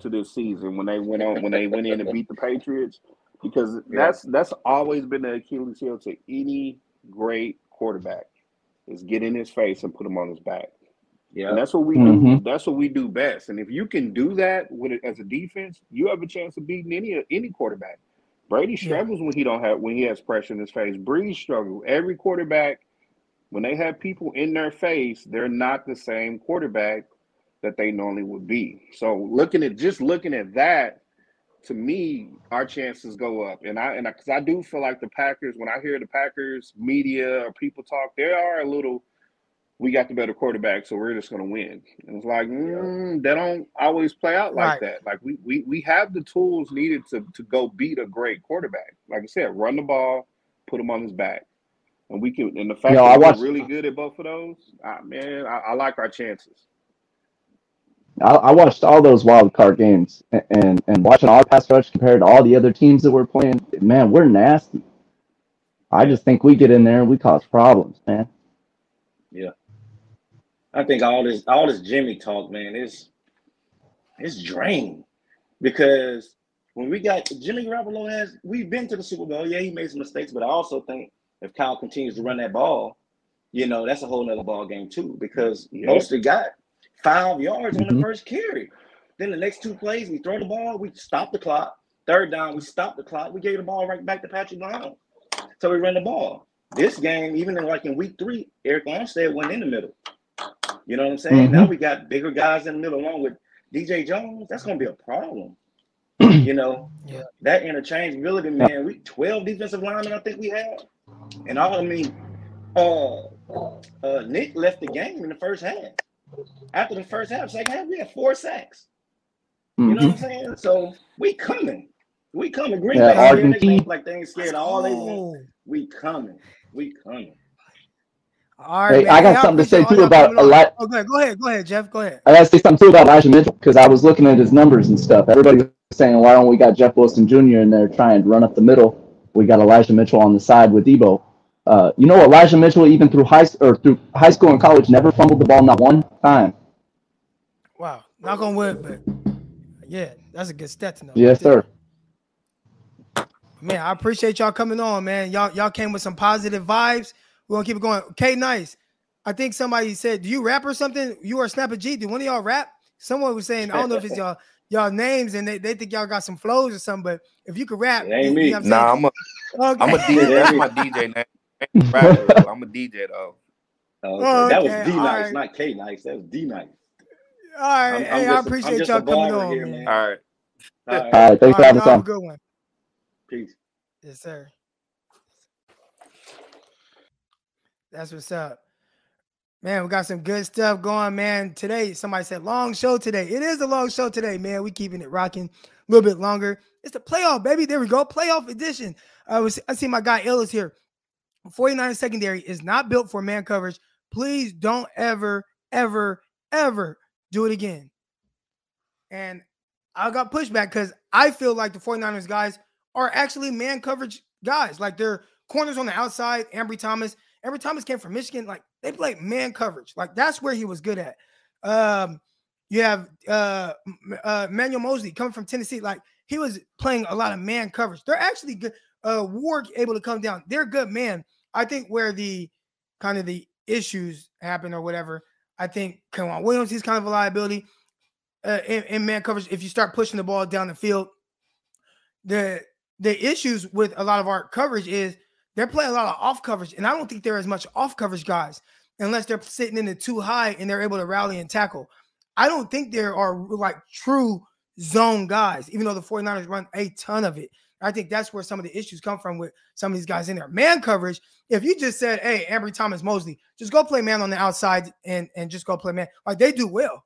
to this season when they went on when they went in and beat the Patriots because that's that's always been the Achilles heel to any great quarterback is get in his face and put him on his back.
Yeah.
And that's what we do.
Mhm.
That's what we do best. And if you can do that with it as a defense, you have a chance of beating any any quarterback. Brady struggles when he don't have when he has pressure in his face. Brees struggle. Every quarterback, when they have people in their face, they're not the same quarterback that they normally would be. So looking at just looking at that, to me, our chances go up. And I and because I, I, do feel like the Packers, when I hear the Packers media or people talk, they are a little. We got the better quarterback, so we're just going to win. And it's like mm, they don't always play out like
Right.
that. Like we we we have the tools needed to to go beat a great quarterback. Like I said, run the ball, put him on his back, and we can. And the fact
Yo,
that
I
we're really good at both of those, ah, man, I, I like our chances.
I, I watched all those wild card games and, and and watching our pass rush compared to all the other teams that we're playing. Man, we're nasty. I just think we get in there and we cause problems, man.
Yeah. I think all this all this Jimmy talk, man, is it's draining because when we got Jimmy Garoppolo has we've been to the Super Bowl. Yeah, he made some mistakes, but I also think if Kyle continues to run that ball, you know, that's a whole nother ball game too. Because
Yeah.
Mostert got five yards on the
Mhm.
first carry. Then the next two plays, we throw the ball, we stop the clock. Third down, we stop the clock. We gave the ball right back to Patrick Mahomes. So we run the ball. This game, even in like in week three, Arik Armstead went in the middle. You know what I'm saying? Now
Mhm.
we got bigger guys in the middle along with DJ Jones. That's gonna be a problem. you know,
Yeah.
that interchangeability, man. We 12 defensive linemen, I think we had. And all I mean, uh, uh Nick left the game in the first half. After the first half, second half, we had four sacks. You know what I'm
Mhm.
saying? So we coming. We coming. Green
Yeah,
Bay scared. They think like they ain't scared all they want. We coming. We coming.
All right,
Hey. I got
Hey,
something to say too about
coming on.
Eli-
Oh, go ahead. Go ahead. Go ahead, Jeff. Go ahead.
I gotta say something too about Elijah Mitchell because I was looking at his numbers and stuff. Everybody was saying, why don't we got Jeff Wilson Jr. in there trying to run up the middle? We got Elijah Mitchell on the side with Deebo. Uh, you know, Elijah Mitchell, even through high or through high school and college, never fumbled the ball not one time.
Wow. not gonna wood, but yeah, that's a good stat to know.
Yes, sir.
Man, I appreciate y'all coming on, man. Y'all y'all came with some positive vibes. We're gonna keep it going. K nice. I think somebody said, Do you rap or something? You are Snapper G? Do one of y'all rap? Someone was saying, I don't know if it's y'all y'all names and they, they think y'all got some flows or something, but if you could rap,
It ain't
you-
me.
you know I'm
Nah. I'm a, I'm a DJ. That's my DJ name. I ain't a rapper, though. I'm a DJ though.
Okay.
Oh,
that was. D nice,
right.
not K nice. That was D nice.
All right.
I'm, I'm
hey, I
just, a- I'm
appreciate
just
y'all coming on,
here,
man.
man.
All right.
All right.
All right, thanks
All
for having
y'all have a good one.
Peace.
Yes, sir. That's what's up. Man, we got some good stuff going, man. Today, somebody said long show today. It is a long show today, man. We keeping it rocking a little bit longer. It's the playoff, baby. There we go. Playoff edition. I was I see my guy Ellis here. 49 secondary is not built for man coverage. Please don't ever, ever, ever do it again. And I got pushback because I feel like the 49ers guys are actually man coverage guys. Like they're corners on the outside. Ambry Thomas. Ambry Thomas came from Michigan. Like they play man coverage. Like that's where he was good at. Um, you have uh, uh Manuel Moseley coming from Tennessee. Like he was playing a lot of man coverage. They're actually good. Uh, Ward able to come down. They're good man. I think where the kind of the issues happen or whatever. I think on Williams. He's kind of a liability uh, in, in man coverage. If you start pushing the ball down the field, the the issues with a lot of our coverage is they're playing a lot of off coverage, and I don't think they're as much off coverage guys unless they're sitting in it too high and they're able to rally and tackle. I don't think there are like true zone guys, even though the 49ers run a ton of it. I think that's where some of the issues come from with some of these guys in there. Man coverage, if you just said, hey, Ambry Thomas Moseley, just go play man on the outside and, and just go play man, like they do well.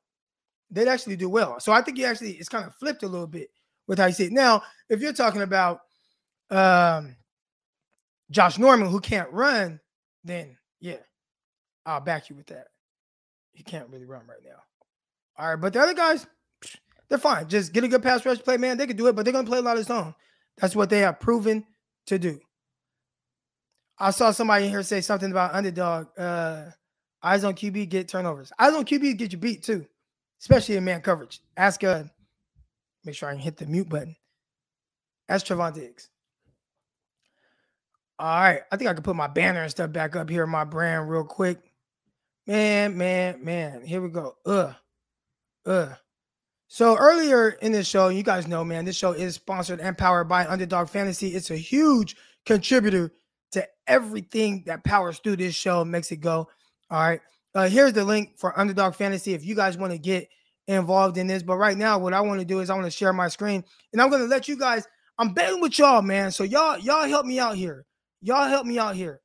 They'd actually do well. So I think he actually it's kind of flipped a little bit with how you see it. Now, if you're talking about um Josh Norman who can't run, then yeah, I'll back you with that. He can't really run right now. All right, but the other guys, they're fine. Just get a good pass rush play, man. They can do it, but they're gonna play a lot of zone. That's what they have proven to do. I saw somebody in here say something about underdog. Uh, eyes on QB get turnovers. Eyes on QB get you beat too, especially in man coverage. Ask uh, make sure I can hit the mute button. Ask Trevon Diggs. All right, I think I can put my banner and stuff back up here my brand real quick. Man, man, man. Here we go. Ugh. Ugh. So earlier in this show, you guys know, man, this show is sponsored and powered by Underdog Fantasy. It's a huge contributor to everything that powers through this show makes it go. All right. Uh, here's the link for Underdog Fantasy. If you guys want to get involved in this. But right now, what I want to do is I want to share my screen and I'm going to let you guys. I'm betting with y'all, man. So y'all, y'all help me out here. Y'all help me out here.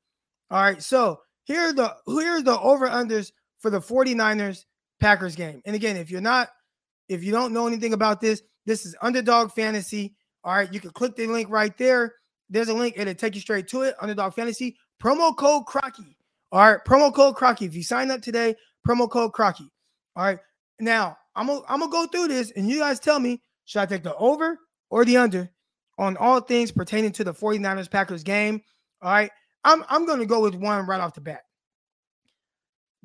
All right. So here are the here are the over unders for the 49ers Packers game. And again, if you're not, if you don't know anything about this, this is underdog fantasy. All right, you can click the link right there. There's a link, it'll take you straight to it. Underdog fantasy, promo code Crocky. All right, promo code Crocky. If you sign up today, promo code Crocky. All right. Now I'm gonna I'm gonna go through this and you guys tell me should I take the over or the under on all things pertaining to the 49ers Packers game. All right. I'm I'm gonna go with one right off the bat.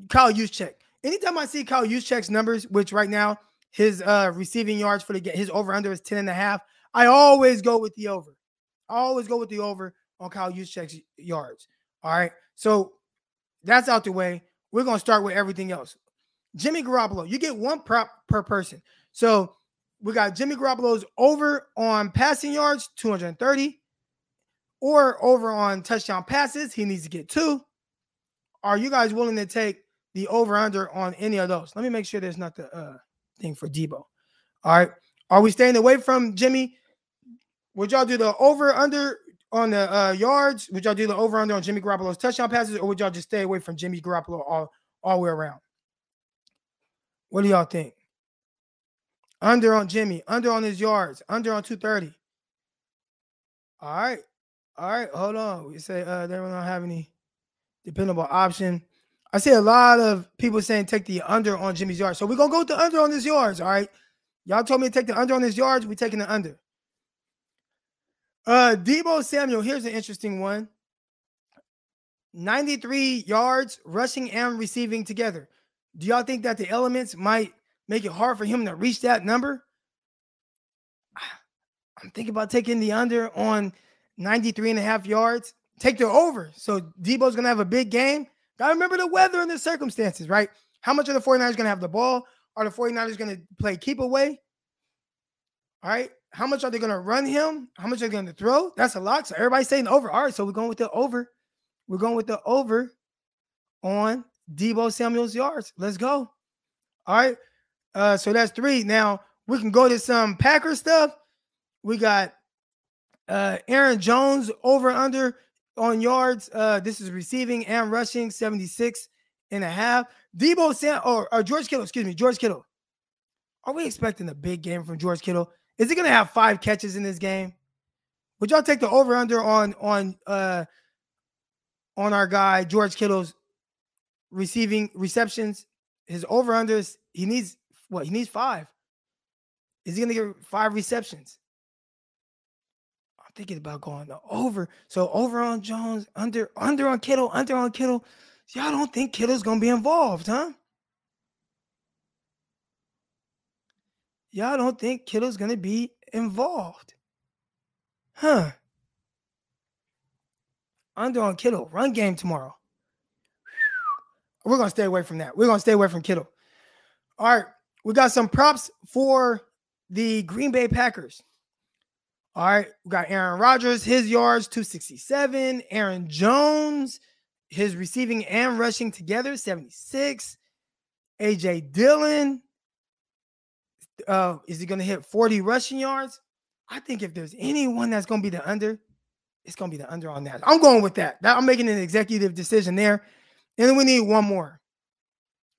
Kyle Juszczyk. Anytime I see Kyle Juszczyk's numbers, which right now his uh receiving yards for the his over under is 10 and a half. I always go with the over. I always go with the over on Kyle Juszczyk's yards. All right. So that's out the way. We're gonna start with everything else. Jimmy Garoppolo, you get one prop per person. So we got Jimmy Garoppolo's over on passing yards, 230, or over on touchdown passes. He needs to get two. Are you guys willing to take the over under on any of those? Let me make sure there's not the uh, thing for Deebo. All right. Are we staying away from Jimmy? Would y'all do the over under on the uh, yards? Would y'all do the over under on Jimmy Garoppolo's touchdown passes, or would y'all just stay away from Jimmy Garoppolo all all the way around? What do y'all think? Under on Jimmy, under on his yards, under on 230. All right. All right. Hold on. We say uh they don't have any dependable option. I see a lot of people saying take the under on Jimmy's yards. So we're gonna go with the under on his yards. All right. Y'all told me to take the under on his yards. We're taking the under. Uh Deebo Samuel, here's an interesting one. 93 yards rushing and receiving together. Do y'all think that the elements might make it hard for him to reach that number? I'm thinking about taking the under on 93 and a half yards. Take the over. So Deebo's going to have a big game. Got to remember the weather and the circumstances, right? How much are the 49ers going to have the ball? Are the 49ers going to play keep away? All right. How much are they going to run him? How much are they going to throw? That's a lot. So everybody's saying over. All right. So we're going with the over. We're going with the over on Deebo Samuel's yards. Let's go. All right. Uh, so that's three. Now we can go to some Packer stuff. We got uh Aaron Jones over under on yards. Uh, this is receiving and rushing 76 and a half. Deebo Sam or, or George Kittle, excuse me, George Kittle. Are we expecting a big game from George Kittle? Is he gonna have five catches in this game? Would y'all take the over under on on uh on our guy George Kittle's receiving receptions? His over unders, he needs what? He needs five. Is he gonna get five receptions? Thinking about going over. So over on Jones, under under on Kittle, under on Kittle. Y'all don't think Kittle's gonna be involved, huh? Y'all don't think Kittle's gonna be involved, huh? Under on Kittle, run game tomorrow. We're gonna stay away from that. We're gonna stay away from Kittle. All right, we got some props for the Green Bay Packers. All right, we got Aaron Rodgers, his yards 267. Aaron Jones, his receiving and rushing together 76. AJ Dillon, uh, is he going to hit 40 rushing yards? I think if there's anyone that's going to be the under, it's going to be the under on that. I'm going with that. that. I'm making an executive decision there. And we need one more.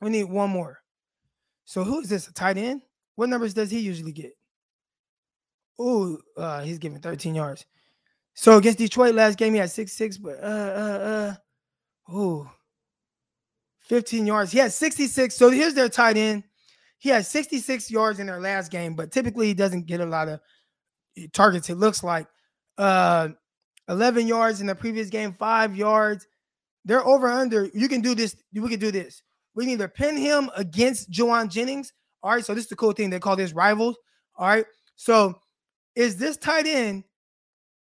We need one more. So who is this? A tight end? What numbers does he usually get? Oh, uh, he's giving 13 yards. So against Detroit last game, he had six six, but uh uh uh oh 15 yards. He had 66. So here's their tight end. He had 66 yards in their last game, but typically he doesn't get a lot of targets. It looks like uh 11 yards in the previous game, five yards. They're over under. You can do this. We can do this. We can either pin him against Jauan Jennings. All right. So this is the cool thing. They call this rivals. All right. So is this tight end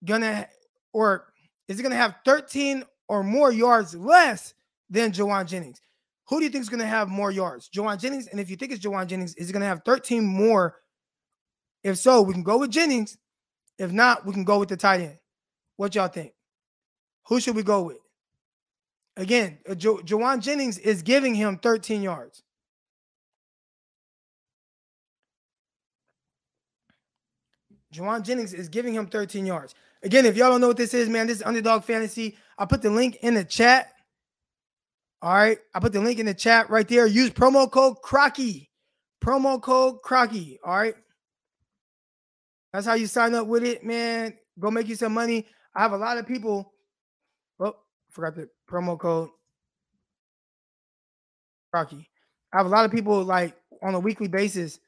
gonna or is it gonna have 13 or more yards less than Jauan Jennings? Who do you think is gonna have more yards? Jauan Jennings. And if you think it's Jauan Jennings, is it gonna have 13 more? If so, we can go with Jennings. If not, we can go with the tight end. What y'all think? Who should we go with? Again, uh, jo- Jauan Jennings is giving him 13 yards. Jauan Jennings is giving him 13 yards. Again, if y'all don't know what this is, man, this is Underdog Fantasy. I put the link in the chat. All right. I put the link in the chat right there. Use promo code Crocky. Promo code Crocky. All right. That's how you sign up with it, man. Go make you some money. I have a lot of people. Oh, forgot the promo code. Crocky. I have a lot of people like on a weekly basis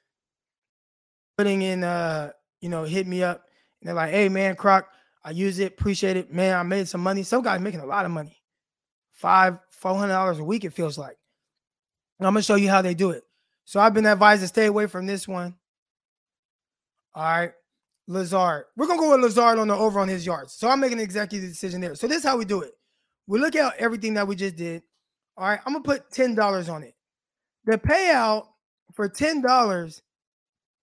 putting in uh, you know, hit me up. And they're like, hey man, Croc, I use it, appreciate it. Man, I made some money. Some guys making a lot of money. Five, four hundred dollars a week, it feels like. And I'm gonna show you how they do it. So I've been advised to stay away from this one. All right. Lazard. We're gonna go with Lazard on the over on his yards. So I'm making an executive decision there. So this is how we do it. We look at everything that we just did. All right, I'm gonna put ten dollars on it. The payout for ten dollars,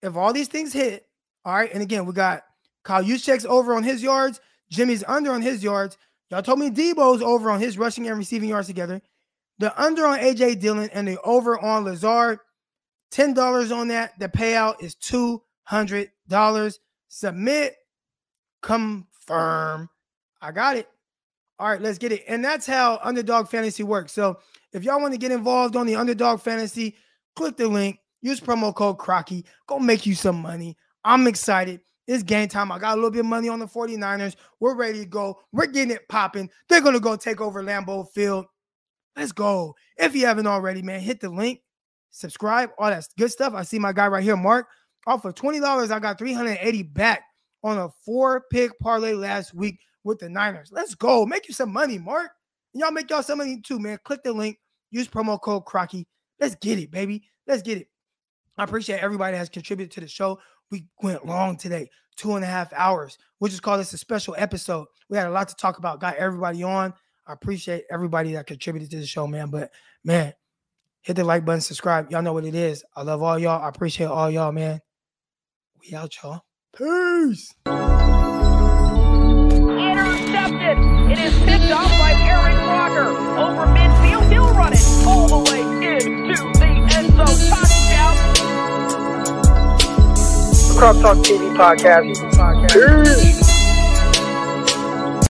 if all these things hit, all right. And again, we got Kyle Juszczyk's over on his yards, Jimmy's under on his yards. Y'all told me Deebo's over on his rushing and receiving yards together. The under on AJ Dillon and the over on Lazard. Ten dollars on that. The payout is two hundred dollars. Submit, confirm. I got it. All right, let's get it. And that's how Underdog Fantasy works. So if y'all want to get involved on the Underdog Fantasy, click the link. Use promo code Crocky. Go make you some money. I'm excited. It's game time. I got a little bit of money on the 49ers. We're ready to go. We're getting it popping. They're going to go take over Lambeau Field. Let's go. If you haven't already, man, hit the link, subscribe, all that good stuff. I see my guy right here, Mark. Off of $20, I got 380 back on a four pick parlay last week with the Niners. Let's go. Make you some money, Mark. Y'all make y'all some money too, man. Click the link, use promo code Crocky. Let's get it, baby. Let's get it. I appreciate everybody that has contributed to the show. We went long today, two and a half hours. We'll just call this a special episode. We had a lot to talk about. Got everybody on. I appreciate everybody that contributed to the show, man. But man, hit the like button, subscribe. Y'all know what it is. I love all y'all. I appreciate all y'all, man. We out, y'all. Peace.
Intercepted. It is picked up by Aaron Crocker. Over midfield, he'll run it all the way
Croc Talk TV podcast. Peace.